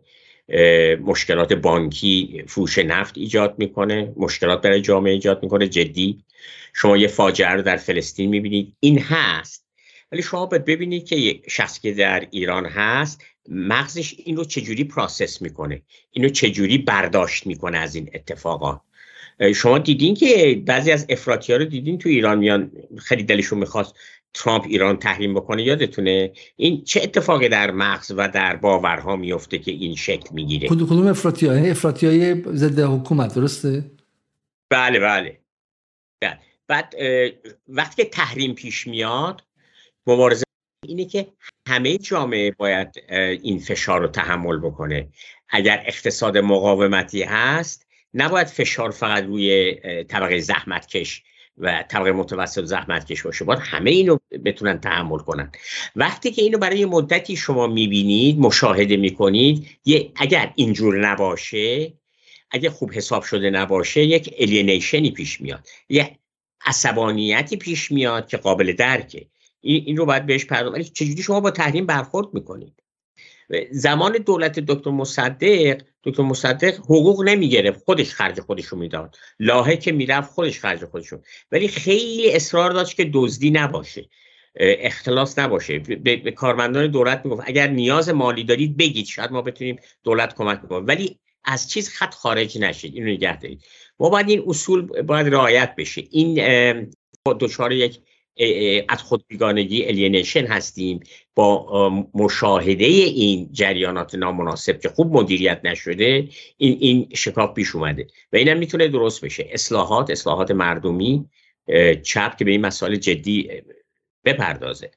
مشکلات بانکی فروش نفت ایجاد می‌کنه مشکلات برای جامعه ایجاد می‌کنه جدی. شما یه فاجعه رو در فلسطین می‌بینید. این هست. ولی شما باید ببینید که شخص که در ایران هست مغزش این رو چجوری پراسس می‌کنه. اینو چجوری برداشت می‌کنه از این اتفاقات. شما دیدین که بعضی از افراطی ها رو دیدین تو ایران میان خیلی دلشون می‌خواست ترامپ ایران تحریم بکنه یادتونه؟ این چه اتفاقی در مغز و در باورها میفته که این شکل می‌گیره؟ کدوم افراطی های افراطی های ضد حکومت درسته؟ بله بله, بله. بعد وقتی که تحریم پیش میاد مبارزه اینه که همه جامعه باید این فشار رو تحمل بکنه. اگر اقتصاد مقاومتی هست نباید فشار فقط روی طبقه زحمتکش و طبقه متوسط زحمت کش باشه باید همه اینو بتونن تحمل کنن. وقتی که اینو برای مدتی شما می‌بینید مشاهده می‌کنید یه اگر اینجور نباشه اگر خوب حساب شده نباشه یک الینیشنی پیش میاد. یه عصبانیتی پیش میاد که قابل درکه. این, رو باید بهش پرداخت. چجوری شما با تحریم برخورد می‌کنید؟ زمان دولت دکتر مصدق دکتر مصدق حقوق نمی‌گرفت خودش خرج خودشو می‌داد. لاهه که می‌رفت خودش خرج خودشو. ولی خیلی اصرار داشت که دزدی نباشه. اختلاس نباشه. به, کارمندان دولت می‌گفت اگر نیاز مالی دارید بگید شاید ما بتونیم دولت کمک بکنیم. ولی از چیز خط خارج نشید. اینو نگه دارید. ما باید این اصول باید رعایت بشه. این دچار یک از خود بیگانگی الینیشن هستیم. با مشاهده این جریانات نامناسب که خوب مدیریت نشده این این شکاف پیش اومده و اینم می‌تونه درست بشه. اصلاحات اصلاحات مردمی چپ که به این مسائل جدی بپردازه.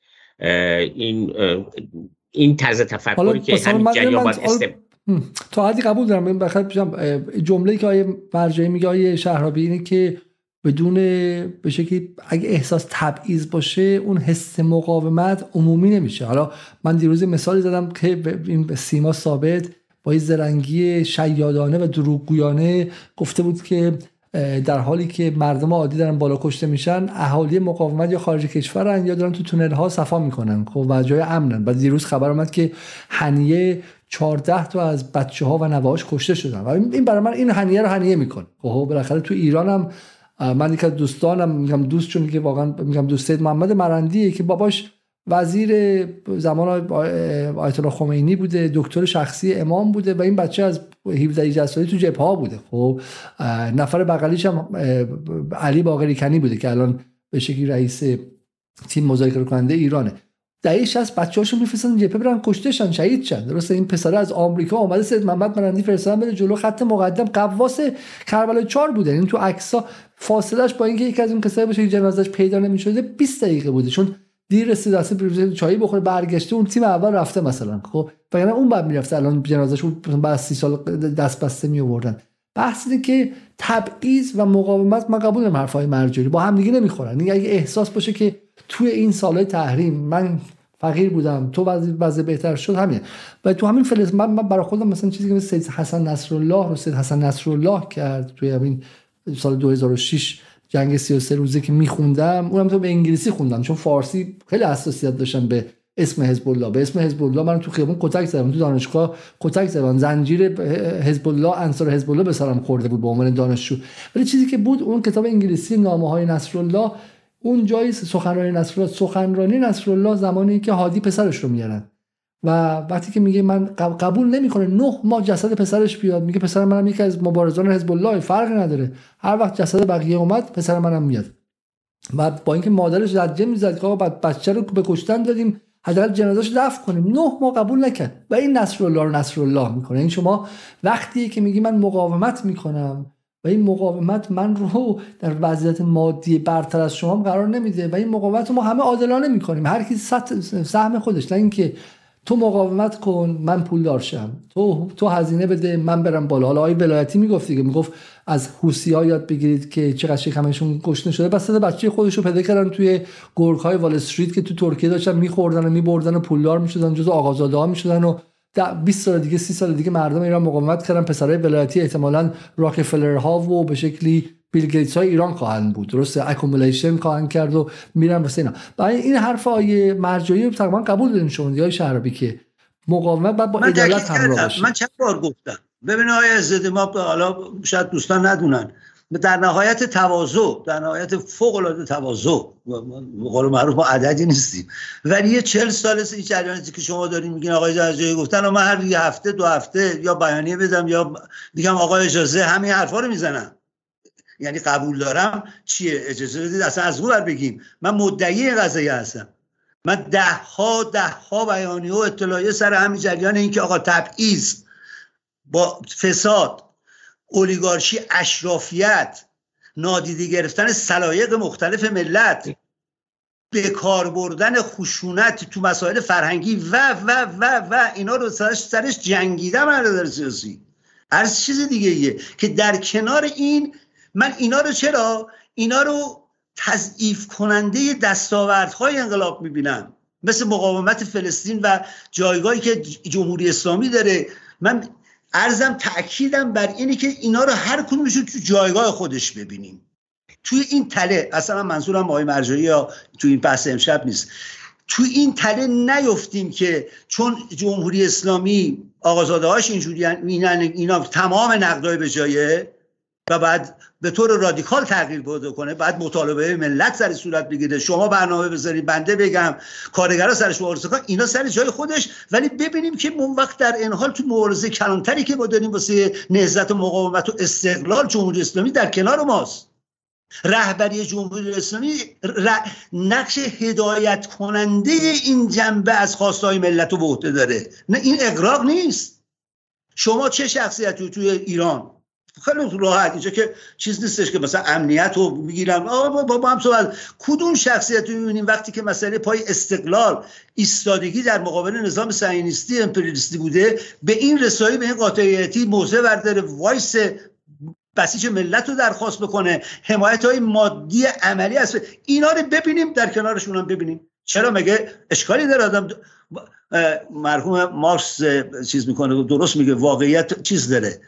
این این طرز تفکری که همین جریان باید استم تا حدی قبول دارم. بخاطر جمله که آیه مرجعی میگه آیه شهرابی اینه که بدون به شکلی اگه احساس تبعیض باشه اون حس مقاومت عمومی نمیشه. حالا من دیروز مثالی زدم که این سیما ثابت با این زرنگی شیادانه و دروغگویانه گفته بود که در حالی که مردم عادی دارن بالا کشته میشن اهالی مقاومت یا خارج کشورن یا دارن تو تونل ها صفا می‌کنن. خب و جای امنن. و دیروز خبر اومد که هنیه 14 تا از بچه ها و نواهاش کشته شدن. و این برای من این هنیه رو هنیه می‌کنه. خب بالاخره تو ایران هم من یک دوستانم میگم دوست چون که واقعا میگم دوست محمد مرندیه که باباش وزیر زمان آیت الله خمینی بوده دکتر شخصی امام بوده و این بچه از 17 سالی تو جبهه ها بوده. خب نفر بغلیش هم علی باقری کنی بوده که الان به شکلی رئیس تیم مذاکره کننده ایرانه. دهه 60 بچه‌هاشون میفرستن جبهه برن کشته شهید شن درسته این پسر از آمریکا اومده سید محمد مرندی فرستادن بره جلو خط مقدم قواس کربلا 4 بوده. این تو عکسا فاصلش با اینکه یکی از اون کسایی باشه که جنازش پیدا نمی‌شده 20 دقیقه بوده. چون دیر رسید اصلا چایی بخوره برگشته اون تیم اول رفته مثلا. خب وگرنه اون بعد می‌رفته الان جنازش بعد سی سال دست بسته می آوردن بحث اینه که تبعیض و مقاومت من قبول حرفای مرجوری با هم دیگه نمی‌خورن. این اگه احساس باشه که توی این سالهای تحریم. من فقیر بودم. تو وضع بهتر شد همین. و تو همین فلس من, برای خودم مثلا چیزی که سید حسن نصرالله رو سید حسن نصرالله کرد توی همین سال 2006 جنگ 33 روزه که میخوندم اونم تو به انگلیسی خوندم. چون فارسی خیلی حساسیت داشتم به اسم حزب الله به اسم حزب الله من تو خیابون کتک زدم. تو دانشگاه کتک زدم. زنجیر حزب الله انصار حزب الله به سرم خورده بود به عنوان دانشجو. ولی چیزی که بود اون کتاب انگلیسی نامه های نصرالله اون جایی سخنرانی نصرالله سخنرانی نصرالله زمانی که هادی پسرش رو میارن. و وقتی که میگه من قبول نمی‌کنه نه ماه جسد پسرش بیاد. میگه پسر منم یکی از مبارزان حزب الله فرق نداره. هر وقت جسد بقیه اومد پسر منم میاد. و با اینکه مادرش زجه می‌زد که بعد بچه رو به کشتن دادیم حداقل جنازه‌اش دفن کنیم. نه ماه قبول نکرد. و این نصر الله رو نصر الله می‌کنه. این شما وقتی که میگی من مقاومت می‌کنم و این مقاومت من رو در وضعیت مادی برتر از شما قرار نمیده و این مقاومت رو ما همه عادلانه می‌کنیم. هر کی سهم خودش نه اینکه تو مقاومت کن من پول دارشم تو تو هزینه بده من برم بالا. حالا آقای ولایتی می‌گفت دیگه می‌گفت از حوسی ها یاد بگیرید که چقدر شکمشون گشنه شده. بس بچه خودش رو پیدا کردن توی گرگ وال استریت که تو ترکیه داشتن میخوردن و میبردن و پولدار می‌شدن جز آقازاده ها می‌شدن و 20 سال دیگه 30 سال دیگه مردم ایران مقاومت کردن. پسرای ولایتی احتمالاً راکفلر ها و به شکلی بیل گیتس های ایران خواهند بود. درست accumulation خواهند کرد و میرن واسه اینا. برای این حرف های مرجعی تقریبا قبول دارین شما آقای شهرابی که مقاومت باید با عدالت همراه باشه. من چند بار گفتم. ببین آقای عزت ما حالا شاید دوستان ندونن. در نهایت تواضع در نهایت فوق العاده تواضع قول معروف ما عددی نیستیم. ولی یه 40 سال این جریانی که شما دارین میگین آقای جایی گفتن و من هر یه هفته دو هفته یا بیانیه بدم یا میگم آقای اجازه. همین حرفا رو می‌زنم یعنی قبول دارم. چیه؟ اجازه بدید اصلا از اون بگیم. من مدعی قضیه هستم. من ده ها ده ها بیانیه و اطلاعیه سر همین جریان این که آقا تبعیض با فساد اولیگارشی اشرافیت نادیده گرفتن سلایق مختلف ملت به کار بردن خشونت تو مسائل فرهنگی و و و و اینا رو سرش, سرش جنگیده در سیاسی. هر چیز دیگه ایه که در کنار این من اینا رو چرا؟ اینا رو تضعیف کننده دستاوردهای انقلاب می‌بینم مثل مقاومت فلسطین و جایگاهی که جمهوری اسلامی داره. من ارزم تاکیدم بر اینه که اینا رو هر کدومش تو جایگاه خودش ببینیم. توی این تله اصلا منظورم آقای مرجعی یا توی این بحث امشب نیست. توی این تله نیفتیم که چون جمهوری اسلامی آقازاده هاش اینجوری اینا تمام نقدای به جایه و بعد به طور رادیکال تغییر پیدا کنه بعد مطالبه ملت سر صورت بگیره. شما برنامه بذارید بنده بگم کارگرا سرش مبارزه کن اینا سر جای خودش. ولی ببینیم که اون وقت در این حال تو مبارزه کلانتری که ما داریم واسه نهضت و مقاومت و استقلال جمهوری اسلامی در کنار ماست. رهبری جمهوری اسلامی نقش هدایت کننده این جنبه از خواستهای ملت رو به داره. نه این اقراق نیست. شما چه شخصیتی توی ایران؟ خیلی راحت. اینجا که چیز نیستش که مثلا امنیت رو بگیرن با, با هم صحبت. کدوم شخصیت رو می‌بینیم وقتی که مسئله پای استقلال ایستادگی در مقابل نظام سعینیستی امپریالیستی بوده به این رسایی به این قاطعیتی موضع برداره وایس بسیج ملت رو درخواست بکنه حمایت های مادی عملی است اینا رو ببینیم در کنارشون هم ببینیم. چرا؟ مگه اشکالی داره؟ آدم مرحوم مارکس چیز می‌کنه درست میگه واقعیت چیز داره.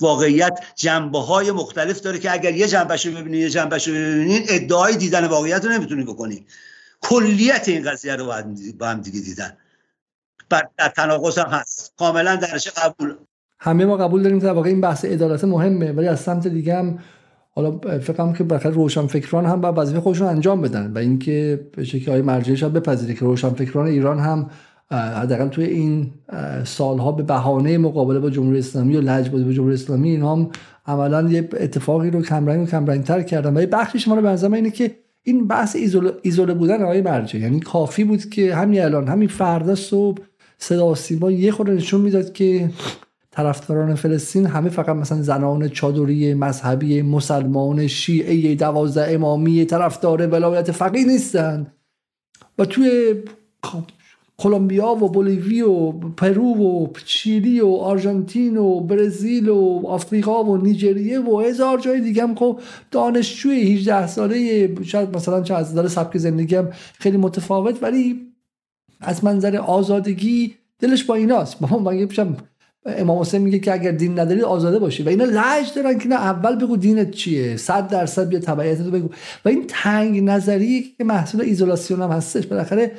واقعیت جنبه های مختلف داره که اگر یه جنبش رو ببینید یه جنبش رو ببینید ادعای دیدن واقعیت رو نمی‌تونی بکنی. کلیت این قضیه رو با هم دیگه دیدن. در تناقض هم هست. کاملا درش قبول. همه ما قبول داریم که واقعا این بحث عدالت مهمه ولی از سمت دیگه هم حالا فکر که بالاخره روشن فکران هم باید وظیفه خودشون انجام بدن و اینکه به شکلی های مرجعی شاید بپذیره که روشن فکران ایران هم حداقل توی این سالها به بهانه مقابله با جمهوری اسلامی و لجبازی با جمهوری اسلامی اینا هم عملا یه اتفاقی رو کمرنگ و کمرنگ تر کردن. و یه بخشش ما رو به اینه که این بحث ایزوله بودن آقای مرجع. یعنی کافی بود که همین الان همین فردا صبح صدا سیما یه خورده نشون می‌داد که طرفداران فلسطین همه فقط مثلا زنان چادری مذهبی مسلمان شیعه دوازده امامی طرفدار ولایت فقیه نیستن و توی کلمبیا و بولیوی و پرو و چیلی و آرژانتین و برزیل و آفریقا و نیجریه و هزار جای دیگه هم خب دانشجوی 18 ساله شاید مثلا چه از نظر سبک زندگی هم خیلی متفاوت ولی از منظر آزادگی دلش با ایناست. ما من امام حسین میگه که اگر دین نداری آزاده باشی. و اینا لج دارن که نه اول بگو دینت چیه صد درصد بیا تبعیت بگو. و این تنگ نظری که محصول ایزولاسیون هم هستش بالاخره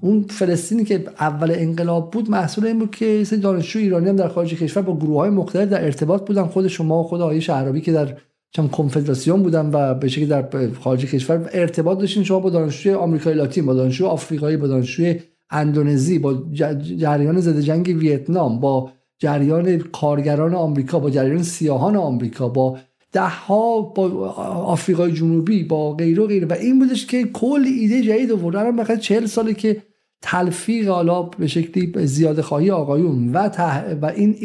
اون فلسطینی که اول انقلاب بود محصول این بود که سه دانشجو ایرانی هم در خارج کشور با گروه های مختلف در ارتباط بودن خود شما و خود آقای شهرابی که در چم کنفدراسیون بودن و به شکلی در خارج کشور ارتباط داشتین. شما با دانشجوی آمریکای لاتین با دانشجو آفریقایی با دانشجوی اندونزی با جریان ضد جنگ ویتنام با جریان کارگران آمریکا با جریان سیاهان آمریکا با ده ها با آفریقای جنوبی با غیره و غیره و این بودش که کل ایده جدید آورد الان بخاطر چهل ساله که تلفیق حالا به شکلی زیاده خواهی آقایون و, و این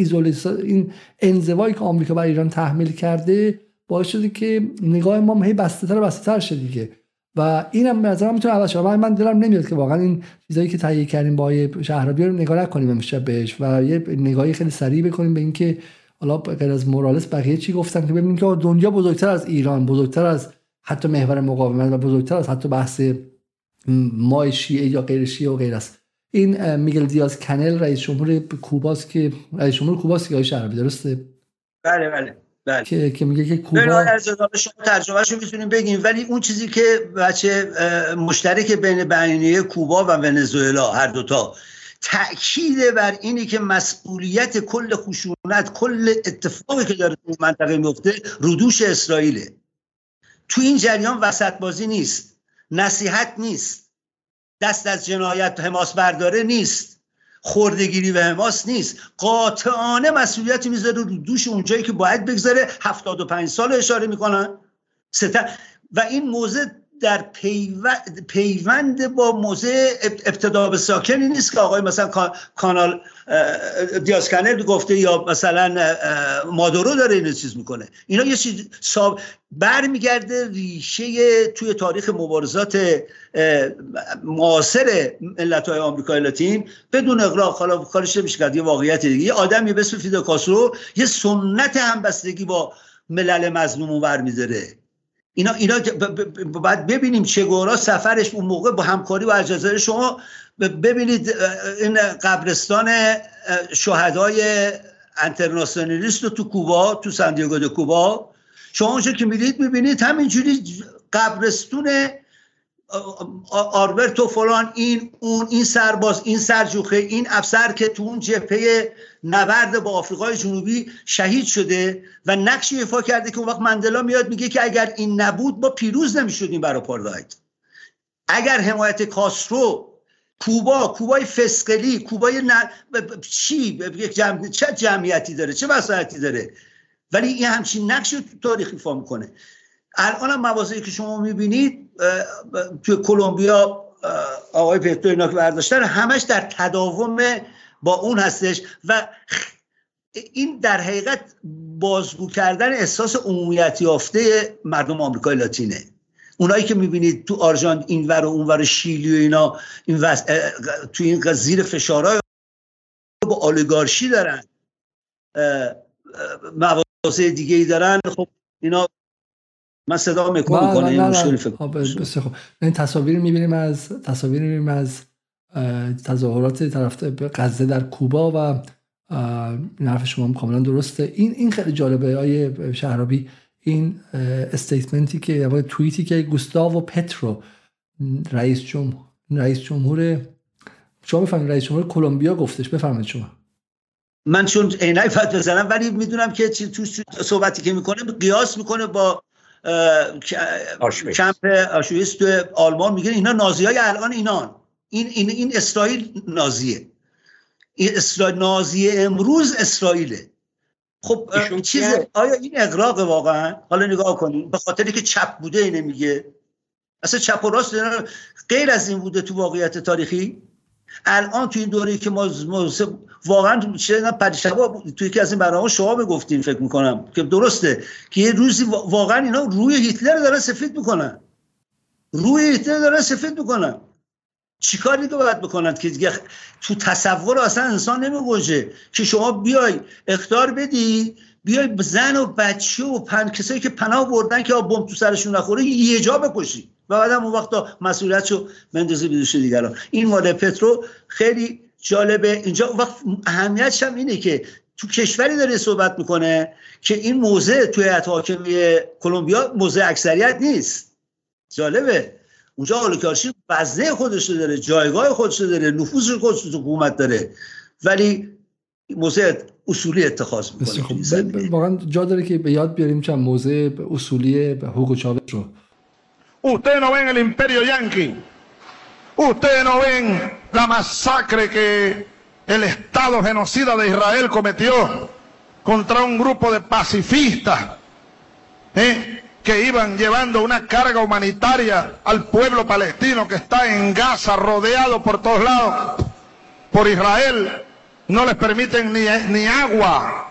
این انزوایی که آمریکا بر ایران تحمیل کرده باعث شده که نگاه ما هی بسته تر بسته تر دیگه. و اینم به نظرم می‌تونه عوض من, من دلم نمیاد که واقعا این چیزایی که تهیه کردیم با شهرابی رو نگاه نکنیم امشب بهش و یه نگاهی خیلی سریع بکنیم به اینکه حالا غیر از مورالس بقیه چی گفتن که ببینیم که دنیا بزرگتر از ایران بزرگتر از حتی محور مقاومت و بزرگتر از حتی بحث ما شیعه یا غیر شیعه و غیر است این میگل دیاز کنل رئیس جمهور کوباست که رئیس جمهور کوباست که شهرابی درسته؟ بله بله. بله. که, که میگه که کوبا شما ترجمهش رو می‌تونیم بگیم ولی اون چیزی که بچه مشترک بین بیانیه کوبا و ونزوئلا هر دوتا تأکید بر اینی که مسئولیت کل خشونت کل اتفاقی که داره تو منطقه میفته رودوش اسرائیله تو این جریان وسط بازی نیست نصیحت نیست دست از جنایت حماس برداره نیست خوردگیری و حماس نیست. قاطعانه مسئولیتی می‌ذاره رو دوش اونجایی که باید بگذاره 75 سال اشاره می‌کنن. و این موضع در پیوند با موضع ابتدا به ساکنی نیست که آقای مثلا کانال دیاز کانل گفته یا مثلا مادورو داره اینو چیز می‌کنه. اینا یه چیز ساب برمیگرده ریشه توی تاریخ مبارزات معاصر ملت های آمریکای لاتین. بدون اغراق حالا کارش نمیشه کرد یه واقعیت دیگه. یه آدمی به اسم فیدل کاسترو یه سنت همبستگی با ملل مظلوم ور می‌ذاره. اینا اینا باید ببینیم چگورا سفرش اون موقع با همکاری با الجزایر شما ببینید این قبرستان شهدای انترناسیونالیست تو کوبا تو سندیاگو دو کوبا شما اونجا که میرید می‌بینید همینجوری قبرستون آربرتو فلان این اون این سرباز این سرجوخه این افسر که تو اون جبهه نبرد با آفریقای جنوبی شهید شده و نقشی ایفا کرده که اون وقت مندلا میاد میگه که اگر این نبود با پیروز نمی‌شدیم برای پارداید اگر حمایت کاسترو کوبا کوبای فسقلی کوبای ن... چی؟ چه جمعیتی داره؟ چه وسایتی داره؟ ولی این همچین نقشی تو تاریخ ایفا می‌کنه. الان هم موازی که شما می‌بینید توی کلمبیا آقای پتو اینا که برداشتن همش در تداوم با اون هستش و این در حقیقت بازگو کردن احساس عمومیت یافته مردم آمریکای لاتینه. اونایی که می‌بینید تو آرژان اینور و اونور شیلی و اینا این تو این زیر فشارهای با آلیگارشی دارن مواضع دیگه ای دارن. خب اینا من صدا می‌کنم می‌کنه این مشکلی فکر خب این تصاویر می‌بینیم از تصاویر می‌بینیم از تظاهرات طرف غزه در کوبا و این حرف شما کاملا درسته. این این خیلی جالبه. آیه شهرابی این استیتمنتی که یا توییتی که گوستاو و پترو رئیس جمهور رئیس جمهور شما بفهمید رئیس جمهور کلمبیا گفتش بفرمایید شما. من چون عینک فت بزنم ولی می‌دونم که تو صحبتی که می‌کنه قیاس می‌کنه با کمپ آشویس. تو آلمان میگه اینا نازی های الان اینان. این این این اسرائیل نازیه. این اسرائیل نازی امروز اسرائیله. خب چیزه آیا این اقراق واقعا؟ حالا نگاه کنید به خاطری که چپ بوده اینه میگه. اصلا چپ و راست غیر از این بوده تو واقعیت تاریخی؟ الان تو این دوره که ما واقعا چه پریشبا توی یکی از این برنامه شما بگفتین فکر می‌کنم که درسته که یه روزی واقعا اینا روی هیتلر دارن سفید می‌کنن. روی هیتلر دارن سفید می‌کنن. چیکار دیگه باید بکنند که دیگه تو تصور اصلا انسان نمیگوشه که شما بیای اختار بدی بیای زن و بچه و پن کسایی که پناه بردن که بمب تو سرشون نخوره یه جا بکشی. و بعدم اون وقتا مسئولیتشو بندازی به دوش دیگران. این مال پترو خیلی جالبه. اینجا وقت اهمیتش هم اینه که تو کشوری داره صحبت می‌کنه که این موضع توی هیئت حاکمیه کلمبیا موضع اکثریت نیست. جالبه. اونجا اولیگارشی وزنه خودش داره جایگاه خودش داره نفوذ خودش تو حکومت داره ولی موضع اصولی اتخاذ می‌کنه واقعا جا داره که به یاد بیاریم چند موضع اصولی حقوق چاوش رو Ustedes no ven el imperio yanqui. Ustedes no ven la masacre que el Estado genocida de Israel cometió contra un grupo de pacifistas ¿eh? Que iban llevando una carga humanitaria al pueblo palestino que está en Gaza, rodeado por todos lados por Israel. No les permiten ni, ni agua.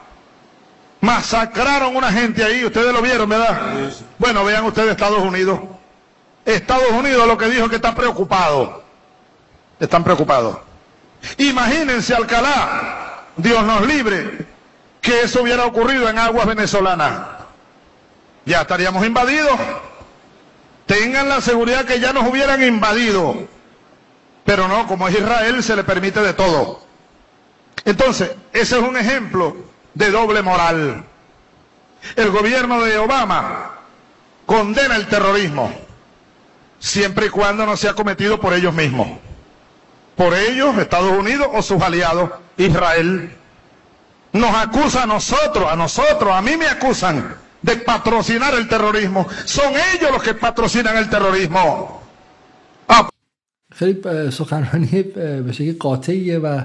Masacraron una gente ahí, ustedes lo vieron, ¿verdad? Bueno, vean ustedes Estados Unidos. Estados Unidos lo que dijo que está preocupado. Están preocupados. Imagínense Alcalá, Dios nos libre, que eso hubiera ocurrido en aguas venezolanas. Ya estaríamos invadidos. Tengan la seguridad que ya nos hubieran invadido. Pero no, como es Israel, se le permite de todo. Entonces, ese es un ejemplo de doble moral. El gobierno de Obama condena el terrorismo siempre y cuando no sea cometido por ellos mismos. Por ellos, Estados Unidos o sus aliados, Israel. Nos acusa a nosotros, a nosotros, a mí me acusan de patrocinar el terrorismo. Son ellos los que patrocinan el terrorismo. خیلی سخنرانی به شکل قاطعیه و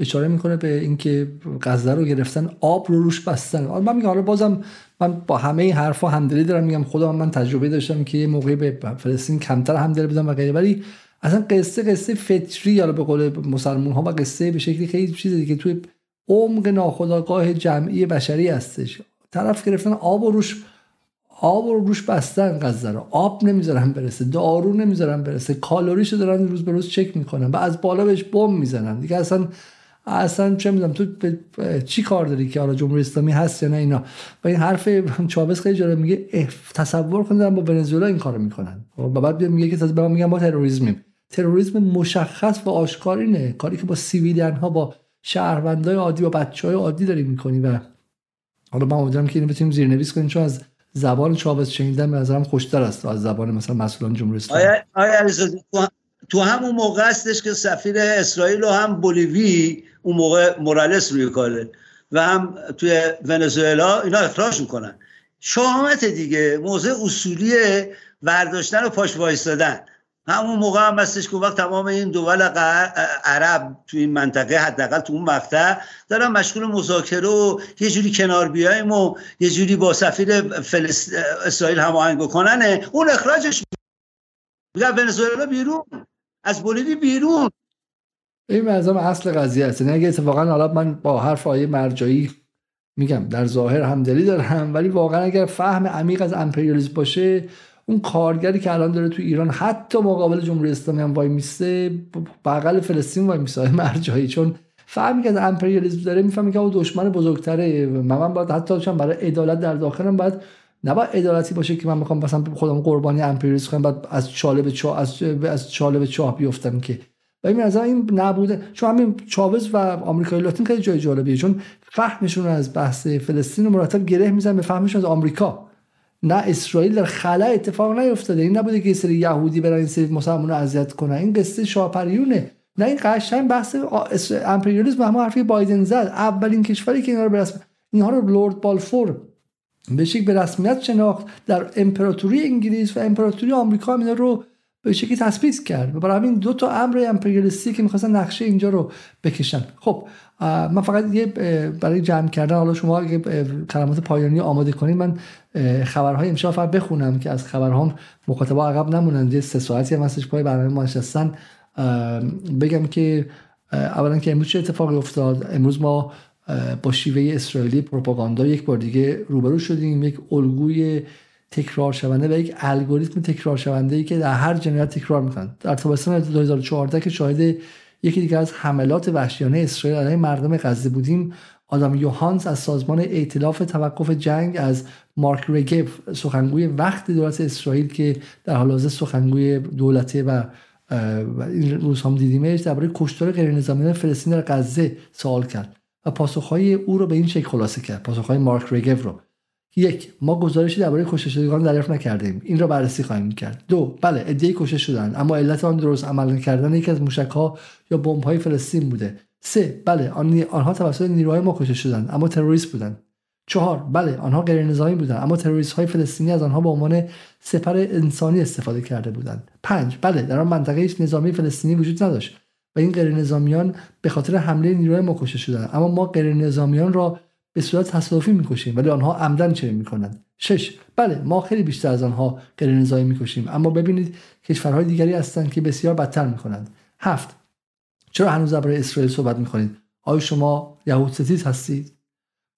اشاره می‌کنه به اینکه غزه رو گرفتن آب رو روش بستن. من میگم حالا بازم من با همه این حرفا همدلی دارم میگم. خدا من تجربه داشتم که یه موقعی به فلسطین کمتر همدلی بدم و غیره. ولی اصلا قصه قصه فطری یا به قول مسلمان ها و قصه به شکلی خیلی چیزی که توی عمق ناخودآگاه جمعی بشری هستش. طرف گرفتن آب و روش آب رو روش بستن غزه رو. آب نمی‌ذارن برسه دارو نمی‌ذارن برسه کالریشو دارن روز به روز چک می‌کنن و از بالا بهش بم می‌زنن. دیگه اصلا اصلا چه می‌دونم تو چی کار داری که حالا جمهوری اسلامی هست یا نه اینا؟ و این حرف چاوز خیلی جالب میگه تصور کن با ونزوئلا این کارو می‌کنن. و بعد میگه که به میگن ما تروریسمیم. تروریسم مشخص و آشکار اینه. کاری که با سیویلیان ها با شهروندای عادی و بچه های عادی داریم می‌کنی و حالا من امیدوارم که اینو بتونیم زیرنویس کنیم چون از زبان چاوز شنیدن به نظرم خوشتر است از زبان مثلا مسئولان جمهوری اسلامی. آیا تو همون موقع هستش که سفیر اسرائیل و هم بولیوی اون موقع مورالس روی کاره و هم توی ونزوئلا اینا اخراج می‌کنن. شهامت دیگه موضع اصولی ورداشتن و پاش وایستادن. همون موقع هم هستش که وقت تمام این دول عرب توی این منطقه حداقل تو اون مقطع دارن مشغول مذاکره و یه جوری کنار بیایم و یه جوری با سفیر فلست... اسرائیل هماهنگ بکننه اون اخراجش میگن ونزوئلا بیرون. از بولیوی بیرون. این منظم اصل قضیه است. نه یعنی اگه اتفاقا حالا من با حرف آیه مرجایی میگم در ظاهر همدلی دارم ولی واقعا اگر فهم عمیق از امپریالیسم باشه اون کارگری که الان داره تو ایران حتی مقابل جمهوری اسلامی هم وای میسته بغل فلسطین وای میسته مرجعی چون فهمی که امپریالیسم داره می‌فهمی که اون دشمن بزرگتره. من باید حتی چون برای عدالت در داخلم باید نباید عدالتی باشه که من می‌خوام مثلا خودم قربانی امپریالیسم کنم بعد از چاله به چاه از از چاله به چاه بیفتم که. و این از این نبوده. چون همین چاوز و آمریکای لاتین خیلی جای جالبیه. چون فهمشون از بحث فلسطین مرتب گره میزن به فهمشون از آمریکا. نه اسرائیل در خلا اتفاق نیفتاده. این نبوده که سری یهودی برن این سری مسلمان رو اذیت کنن. این قصه شاپریونه. نه این قشنگ بحث امپریالیسم همه حرفی بایدن زد. اولین کشوری که اینا رو به رسم اینها رو لورد بالفور به به رسمیت شناخت. در امپراتوری انگلیس و امپراتوری آمریکا اینا رو به شکلی تثبیت کرد و برای همین دو تا امر امپریالیستی که می‌خواستن نقشه اینجا رو بکشن. خب من فقط یه برای جمع کردن حالا شما کلمات پایانی آماده کنید من خبرهای امشب فقط بخونم که از خبرهام مخاطبا عقب نمونند یه سه ساعتی هم پای برنامه ما نشستن بگم که اولا که امروز چه اتفاقی افتاد؟ امروز ما با شیوه اسرائیلی پروپاگاندا یک بار دیگه روبرو شدیم. یک الگوی تکرار شونده و یک الگوریتم تکرار شونده ای که در هر جنایت تکرار می‌کنن. در تابستان 2014 که شاهد یکی دیگر از حملات وحشیانه اسرائیل علیه مردم غزه بودیم آدم یوهانس از سازمان ائتلاف توقف جنگ از مارک رگف سخنگوی وقت دولت اسرائیل که در حال حاضر سخنگوی دولته و این روز هم دیدیمش درباره کشتار غیر نظامیان فلسطین در غزه سوال کرد و پاسخهای او رو به این شکل خلاصه کرد. پاسخهای مارک رگف رو. یک ما گزارشی درباره کشته شدگان دریافت نکردیم. این را بررسی خواهیم کرد. دو بله ادعای کشته شدن اما علت آن درست عمل نکردن یکی از موشک ها یا بمب های فلسطین بوده. سه بله آنها توسط نیروهای ما کشته شدند اما تروریست بودند. چهار بله آنها غیر نظامی بودند اما تروریست های فلسطینی از آنها به عنوان سپر انسانی استفاده کرده بودند. پنج بله در آن منطقه هیچ نظامی فلسطینی وجود نداشت و این غیر نظامیان به خاطر حمله نیروهای ما کشته شدند. اما ما غیر نظامیان را به صورت تصادفی می‌کشیم ولی آنها عمداً چنین می‌کنند؟ شش. بله ما خیلی بیشتر از آنها غیر نظامی می‌کشیم اما ببینید کشورهای دیگری هستند که بسیار بدتر می‌کنند. هفت. چرا هنوز درباره اسرائیل صحبت می‌کنید؟ آیا شما یهود ستیز هستید؟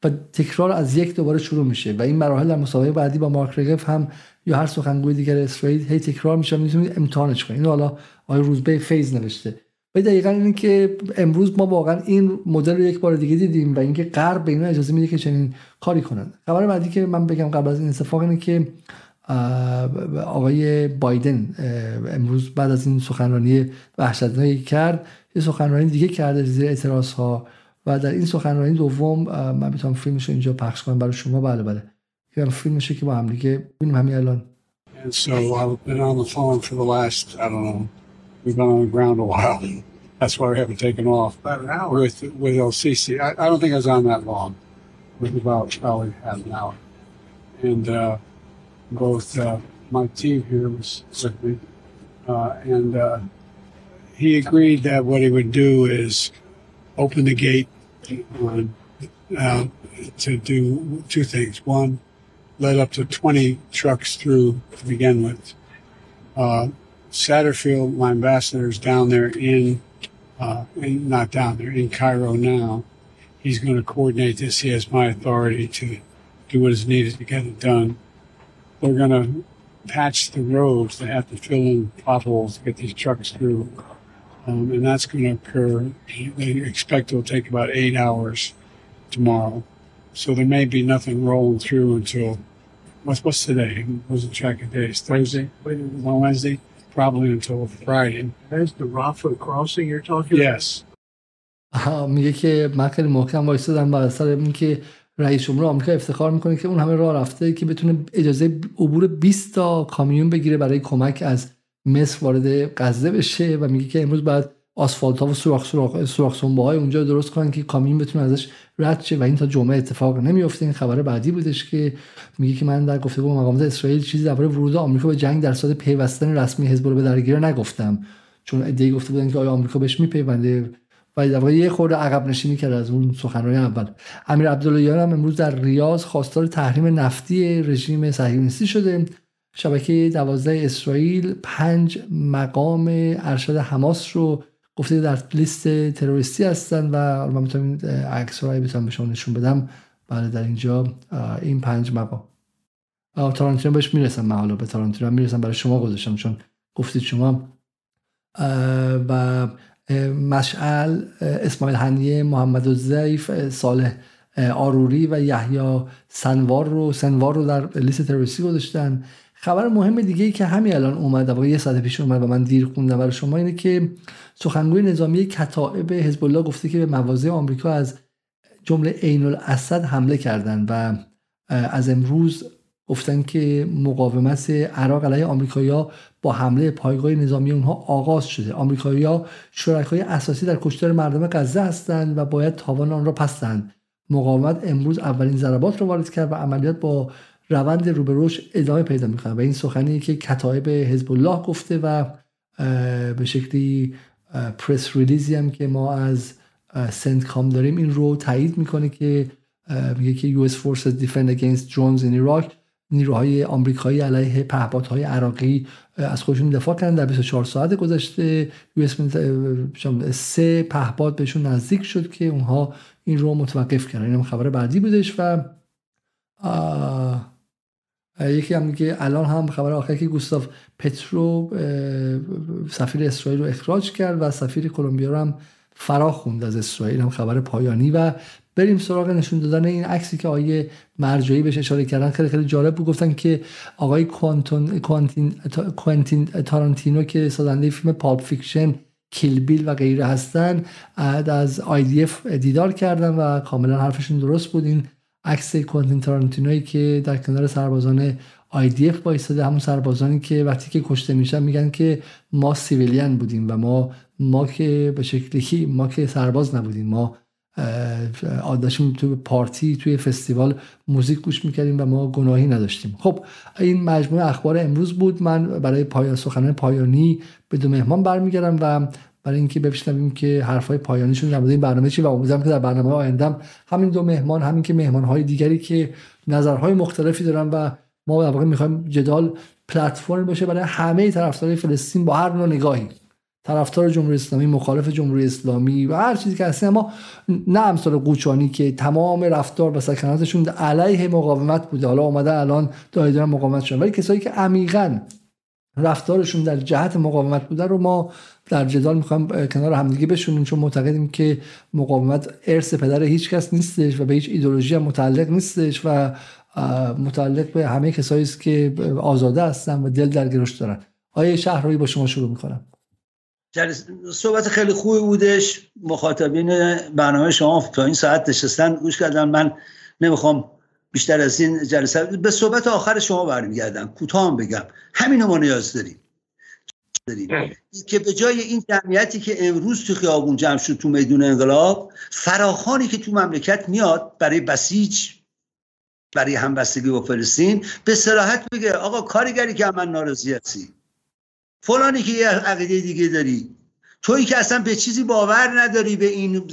و تکرار از یک دوباره شروع میشه و این مراحل در مسابقه بعدی با مارک رگف هم یا هر سخنگوی دیگر اسرائیل هی تکرار میشه می‌تونید امتحانش کنید. اینو حالا آقای روزبه فیز نوشته. و دقیقا اینه که امروز ما واقعا این مدل رو یک بار دیگه دیدیم و اینکه غرب به اینا اجازه میده که چنین کاری کنن. خبر بعدی که من بگم قبل از این اتفاق اینه که آقای بایدن امروز بعد از این سخنرانی وحشتناکی کرد یه سخنرانی دیگه کرده زیر اعتراض ها و در این سخنرانی دوم من می‌تونم فیلمش رو اینجا پخش کنم. برای شما بله بله. این فیلمشه که با هم دیگه ببینیم همین الان. So I've been on the phone for the last, I don't know, we've been on the ground a while. That's why we haven't taken off. About an hour. With, with Sisi. I, I don't think I was on that long. It was about probably half an hour. And uh, both uh, my team here was with me. Uh, and uh, he agreed that what he would do is open the gate on, uh, to do two things. One, let up to 20 trucks through to begin with. Satterfield, my ambassador, is down there in, uh, in, not down there, in Cairo now. He's going to coordinate this. He has my authority to do what is needed to get it done. They're going to patch the roads. They have to fill in potholes to get these trucks through. Um, and that's going to occur. They expect it will take about eight hours tomorrow. So there may be nothing rolling through until what's what's today? Wasn't tracking days. Thursday, on Wednesday, probably until Friday. That's the Rafa crossing you're talking Yes. میگه که من خیلی محکم وایستادم بر سر این که رئیس جمهور آمریکا افتخار می‌کنه که اون همه راه رفته که بتونه اجازه عبور 20 تا کامیون بگیره برای کمک از مصر وارد غزه بشه و میگه که امروز بعد آسفالت ها و سوراخ سوراخ سوراخ های اونجا درست کنن که کامیون بتونه ازش رد شه و این تا جمعه اتفاق نمیفته. این خبر بعدی بودش که میگه که من در گفتگو با مقامات اسرائیل چیزی درباره ورود آمریکا به جنگ در صورت پیوستن رسمی حزب به درگیر نگفتم. چون ایده گفته بودن که آیا آمریکا بهش میپیونده و در واقع یه خورده عقب نشینی کرد از اون سخنرانی اول. امیر عبداللهیان هم امروز در ریاض خواستار تحریم نفتی رژیم صهیونیستی شده. شبکه دوازده اسرائیل پنج مقام ارشد حماس رو گفته در لیست تروریستی هستن و من می‌تونم عکس رو بتونم به شما نشون بدم بله در اینجا این پنج مقام تارانتینو بهش می‌رسم من حالا به تارانتینو می‌رسم برای شما گذاشتم چون گفتید شما. و مشعل اسماعیل هنیه محمد الزیف صالح آروری و یحیی سنوار رو سنوار رو در لیست تروریستی گذاشتن. خبر مهم دیگه ای که همین الان اومد واقعا یه ساعت پیش اومد و من دیر خوندم برای شما اینه که سخنگوی نظامی کتائب حزب الله گفته که به مواضع آمریکا از جمله عین الاسد حمله کردن و از امروز گفتن که مقاومت عراق علیه آمریکایی‌ها با حمله پایگاه نظامی اونها آغاز شده. آمریکایی‌ها شرکای اساسی در کشتار مردم غزه هستند و باید تاوان آن را پس دهند. مقاومت امروز اولین ضربات رو وارد کرد و عملیات با روند رو به ادامه پیدا می‌کنه. و این سخنی که کتایب حزب الله گفته و به شکلی پرس ریلیزی هم که ما از سنت کام داریم این رو تایید می‌کنه که میگه که US Forces Defend Against Drones in Iraq نیروهای آمریکایی علیه پهپادهای عراقی از خودشون دفاع کردن. در 24 ساعت گذشته سه پهپاد بهشون نزدیک شد که اونها این رو متوقف کردن. این خبر بعدی بودش و یکی هم که الان هم خبر آخر که گوستاف پترو سفیر اسرائیل رو اخراج کرد و سفیر کلمبیا رو هم فرا خوند از اسرائیل هم خبر پایانی. و بریم سراغ نشون دادن این عکسی که آقای مرجعی بهش اشاره کردن. خیلی خیلی جالب بود. گفتن که آقای کوانتون کوانتین کوانتین تارانتینو که سازنده فیلم Pulp Fiction Kill و غیره هستن از IDF دیدار کردن و کاملا حرفشون درست بود. این عکس کوانتین تارانتینوی که در کنار سربازان اف وایساده همون سربازانی که وقتی که کشته میشن میگن که ما سیویلیان بودیم و ما ما که به شکلی ما که سرباز نبودیم. ما داشتیم تو پارتی توی فستیوال موزیک گوش می‌کردیم و ما گناهی نداشتیم. خب این مجموعه اخبار امروز بود. من برای پایان سخنان پایانی به دو مهمان برمیگردم و برای اینکه بشنویم که حرفای پایانیشون در این برنامه چی و امیدوارم که در برنامه آیندهم همین دو مهمان همین که مهمانهای دیگری که نظرهای مختلفی دارن و ما در واقع می‌خوایم جدال پلتفرم باشه برای همه طرفدارای فلسطین با هر نوع نگاهی طرفدار جمهوری اسلامی مخالف جمهوری اسلامی و هر چیزی که هستیم اما نه امثال قوچانی که تمام رفتار و سکناتشون علیه مقاومت بوده. حالا اومده الان دایدار مقاومت شدن. ولی کسایی که عمیقا رفتارشون در جهت مقاومت بوده رو ما در جدال می‌خوایم کنار همدیگه بشونیم چون معتقدیم که مقاومت ارث پدر هیچ کس نیستش و به هیچ ایدولوژی هم متعلق نیستش و متعلق به همه کسایی است که آزاده هستن و دل در گروش دارن. آیه شهرهایی با شما شروع می‌کنم؟ صحبت خیلی خوبی بودش. مخاطبین برنامه شما تا این ساعت نشستن گوش کردن. من نمی‌خوام بیشتر از این جلسه. به صحبت آخر شما برمیگردم. کوتاه بگم. همین ما نیاز داریم. داریم. که به جای این جمعیتی که امروز تو خیابون جمع شد تو میدون انقلاب فراخانی که تو مملکت میاد برای بسیج برای همبستگی با فلسطین به سراحت بگه آقا کارگری که من ناراضی هستی. فلانی که یه عقیده دیگه داری. تویی که اصلا به چیزی باور نداری به این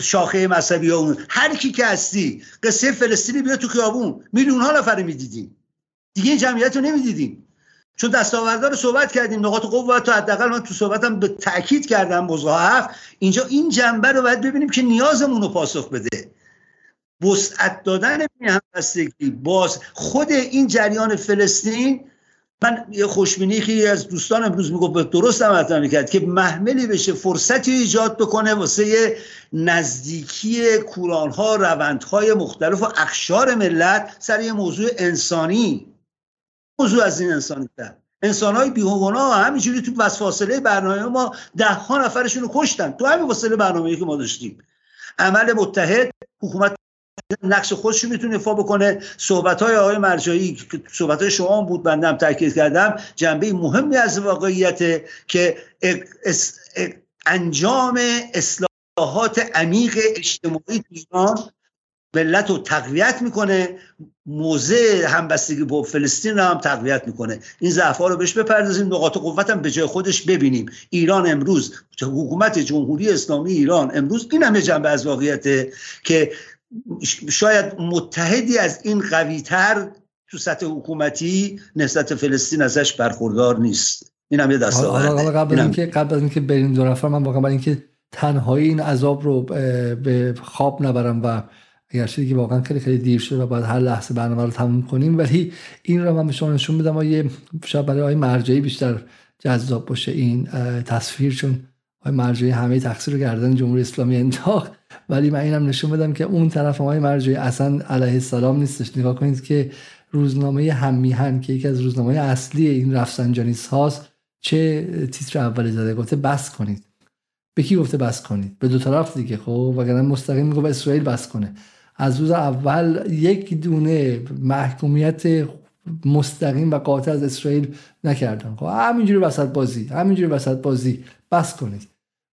شاخه مذهبی اون. هر کی که هستی قصه فلسطینی بیا تو خیابون. میلیون ها نفر می‌دیدیم دیگه این جمعیت رو نمی‌دیدیم. چون دستاوردها رو صحبت کردیم. نقاط قوت تو حداقل من تو صحبتم به تاکید کردم مضاعف اینجا این جنبه رو باید ببینیم که نیازمون رو پاسخ بده. وسعت دادن همبستگی باز خود این جریان فلسطین من یه خوشبینی که از دوستان امروز می‌گفت درست هم کرد که محملی بشه فرصتی ایجاد بکنه واسه نزدیکی کورانها روندهای مختلف و اخشار ملت سر یه موضوع انسانی. موضوع از این انسانی تر انسان های بیهونا همینجوری تو بس فاصله برنامه ما ده ها نفرشون رو کشتن. تو همین فاصله برنامه که ما داشتیم. عمل متحد حکومت نقش خودش می‌تونه ایفا بکنه. صحبت های آقای مرجایی که صحبت های شما بود بندم تاکید کردم جنبه مهمی از واقعیت که انجام اصلاحات عمیق اجتماعی ایران ملت رو تقویت می‌کنه. موضع همبستگی با فلسطین رو هم تقویت می‌کنه. این ضعف رو بهش بپردازیم نقاط قوت هم به جای خودش ببینیم. ایران امروز حکومت جمهوری اسلامی ایران امروز این همه جنبه از واقعیته که شاید متحدی از این قویتر تو سطح حکومتی نسبت فلسطین ازش برخوردار نیست. این هم یه دست قبل اینکه قبل از اینکه بریم دو نفر من واقعا برای اینکه تنهایی این عذاب رو به خواب نبرم و اگرچه دیگه واقعا خیلی خیلی دیر شده و باید هر لحظه برنامه رو تموم کنیم. ولی این رو من به شما نشون بدم و یه شاید برای آقای مرجعی بیشتر جذاب باشه این تصویر چون مرجعی همه تقصیر رو گردن جمهوری اسلامی انداخت. ولی من اینم نشون بدم که اون طرف آقای مرجعی اصلا علیه السلام نیستش. نگاه کنید که روزنامه هم که یکی از روزنامه اصلی این رفسنجانی هاست چه تیتر اولی زده؟ گفته بس کنید. به کی گفته بس کنید؟ به دو طرف دیگه. خب وگرنه مستقیم میگه به اسرائیل بس کنه. از روز اول یک دونه محکومیت مستقیم و قاطع از اسرائیل نکردن. خب همینجوری وسط بازی همینجوری وسط بازی. بس کنید.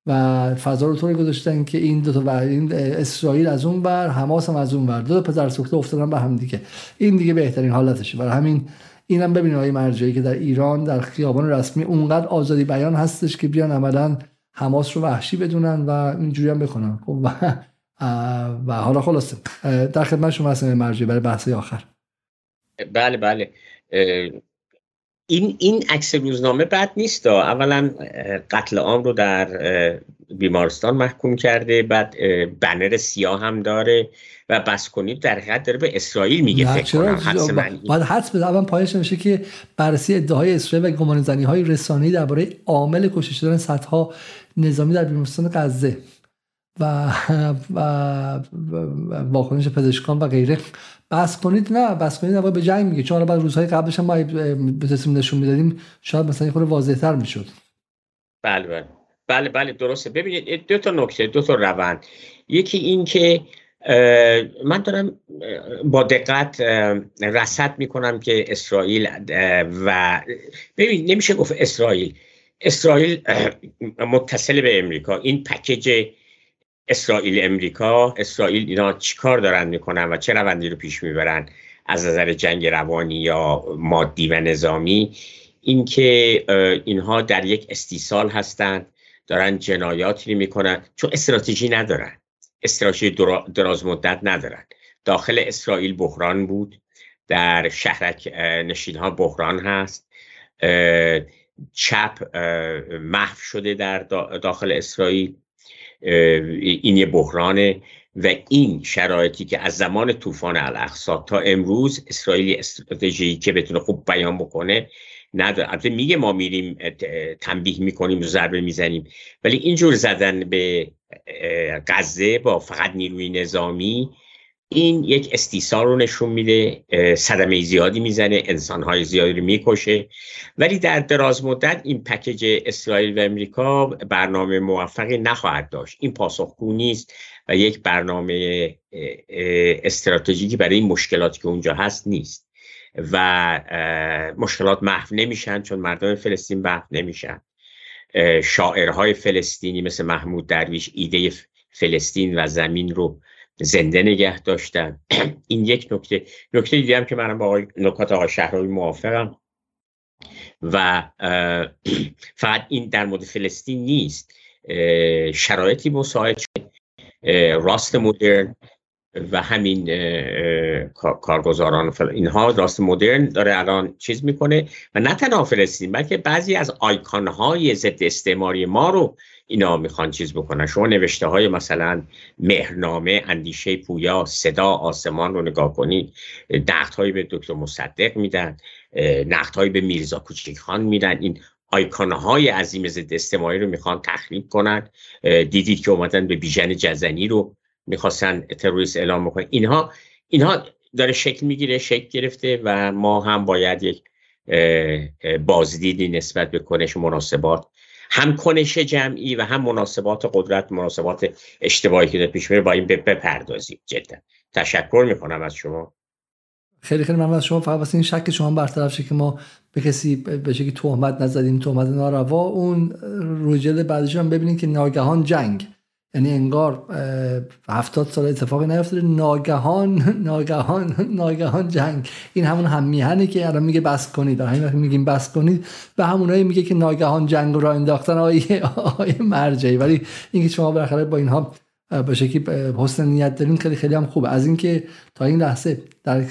و فضا رو طوری گذاشتن که این دو تا این اسرائیل از اون بر حماس هم از اون بر دو پدر سوخته افتادن به هم دیگه. این دیگه بهترین حالتشه. برای همین اینم ببینید آقای مرجعی که در ایران در خیابان رسمی اونقدر آزادی بیان هستش که بیان عملا حماس رو وحشی بدونن و اینجوری هم بکنن. خب و, و حالا خلاصه. در خدمت شما هستم مرجعی برای بحث آخر. بله بله. این این عکس روزنامه بد نیست. اولا قتل عام رو در بیمارستان محکوم کرده بعد بنر سیاه هم داره و بس کنید در حقیقت داره به اسرائیل میگه فکر کنم. حدس باید حدس بده. اول پایش نمیشه که بررسی ادعای اسرائیل و گمانه‌زنی های رسانه‌ای درباره عامل کشته شدن صدها نظامی در بیمارستان غزه و و واکنش پزشکان و غیره. بس کنید نه بس کنید نه به جنگ میگه. چون بعد روزهای قبلش هم ما به نشون می‌دادیم شاید مثلا خود واضحتر می‌شد. بله بله. بله بله درسته. ببینید دو تا نکته دو تا روند. یکی این که من دارم با دقت رصد می‌کنم که اسرائیل و ببین نمیشه گفت اسرائیل. اسرائیل متصل به امریکا. این پکیج اسرائیل امریکا اسرائیل اینا چیکار دارن می‌کنن و چه روندی رو پیش می‌برن از نظر جنگ روانی یا مادی و نظامی؟ اینکه اینها در یک استیصال هستند دارن جنایاتی می‌کنن چون استراتژی ندارن. استراتژی دراز مدت ندارن. داخل اسرائیل بحران بود در شهرک نشین ها بحران هست. چپ محو شده در داخل اسرائیل. این یه بحرانه. و این شرایطی که از زمان طوفان الاقصا تا امروز اسرائیل استراتژی که بتونه خوب بیان بکنه نداره. البته میگه ما میریم تنبیه می‌کنیم و ضربه می‌زنیم. ولی اینجور زدن به غزه با فقط نیروی نظامی این یک استیصال رو نشون میده صدمه زیادی می‌زنه انسانهای زیادی رو می‌کشه. ولی در دراز مدت این پکیج اسرائیل و امریکا برنامه موفقی نخواهد داشت. این پاسخگو نیست و یک برنامه استراتژیکی برای این مشکلاتی که اونجا هست نیست. و مشکلات محو نمیشن چون مردم فلسطین محو نمیشن. شاعرهای فلسطینی مثل محمود درویش ایده فلسطین و زمین رو زنده نگه داشتن. این یک نکته. نکته دیگه هم که منم با نکات آقای شهرهای موافقم. و فقط این در مورد فلسطین نیست. شرایطی مساعد شد. راست مدرن و همین کارگزاران اینها راست مدرن داره الان چیز می‌کنه. و نه تنها فلسطین بلکه بعضی از آیکان های ضد استعماری ما رو اینا می‌خوان چیز بکنن. شما نوشته های مثلا مهرنامه اندیشه پویا صدا آسمان رو نگاه کنید نقد به دکتر مصدق میدن نقد به میرزا کوچیک خان میدن. این آیکان های عظیم ضد استعماری رو می‌خوان تخریب کنن. دیدید که اومدن به بیژن جزنی رو می‌خواستن تروریست اعلام بکنن. اینها اینها داره شکل می‌گیره شکل گرفته و ما هم باید یک بازدیدی نسبت به کنش مناسبات هم کنش جمعی و هم مناسبات قدرت مناسبات اشتباهی که پیش میره با این بپردازیم جدا. تشکر می‌کنم از شما. خیلی خیلی ممنون از شما. فقط واسه این شک شما برطرف شه که ما به کسی به شکلی تهمت نزدیم تهمت ناروا. اون روجل بعدش هم ببینید که ناگهان جنگ. یعنی انگار هفتاد سال اتفاقی نیفتاده ناگهان ناگهان ناگهان جنگ. این همون هم میهنه که الان میگه بس کنید. همین میگیم بس کنید. به همونایی میگه که ناگهان جنگ رو انداختن. آیه آیه مرجعی. ولی اینکه شما بالاخره با اینها به شکلی حسن نیت دارین خیلی خیلی هم خوبه. از اینکه تا این لحظه در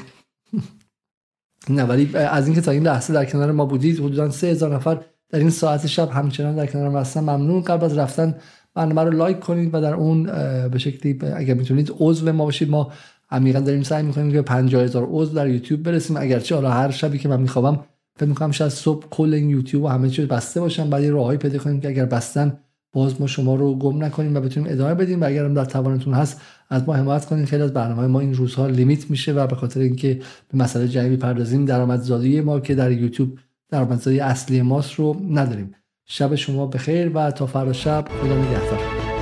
نه ولی از اینکه تا این لحظه در کنار ما بودید حدودا 3000 نفر در این ساعت شب همچنان در کنار ما هستن. ممنون. قبل از رفتن برنامه رو لایک کنید و در اون به شکلی اگر می‌تونید عضو ما باشید ما عمیقا داریم سعی می‌کنیم که 50 هزار عضو در یوتیوب برسیم. اگرچه حالا هر شبی که من میخوابم فکر می‌کنم شاید صبح کل این یوتیوب و همه چیز بسته باشن. بعد راههایی پیدا کنیم که اگر بستن باز ما شما رو گم نکنیم و بتونیم ادامه بدیم. و اگر در توانتون هست از ما حمایت کنید. خیلی از برنامه ما این روزها لیمیت میشه و به خاطر اینکه به مسئله جنگی پردازیم درآمدزایی ما که در یوتیوب درآمدزایی اصلی ماست رو نداریم. شب شما بخیر و تا فردا شب خدا نگهدار.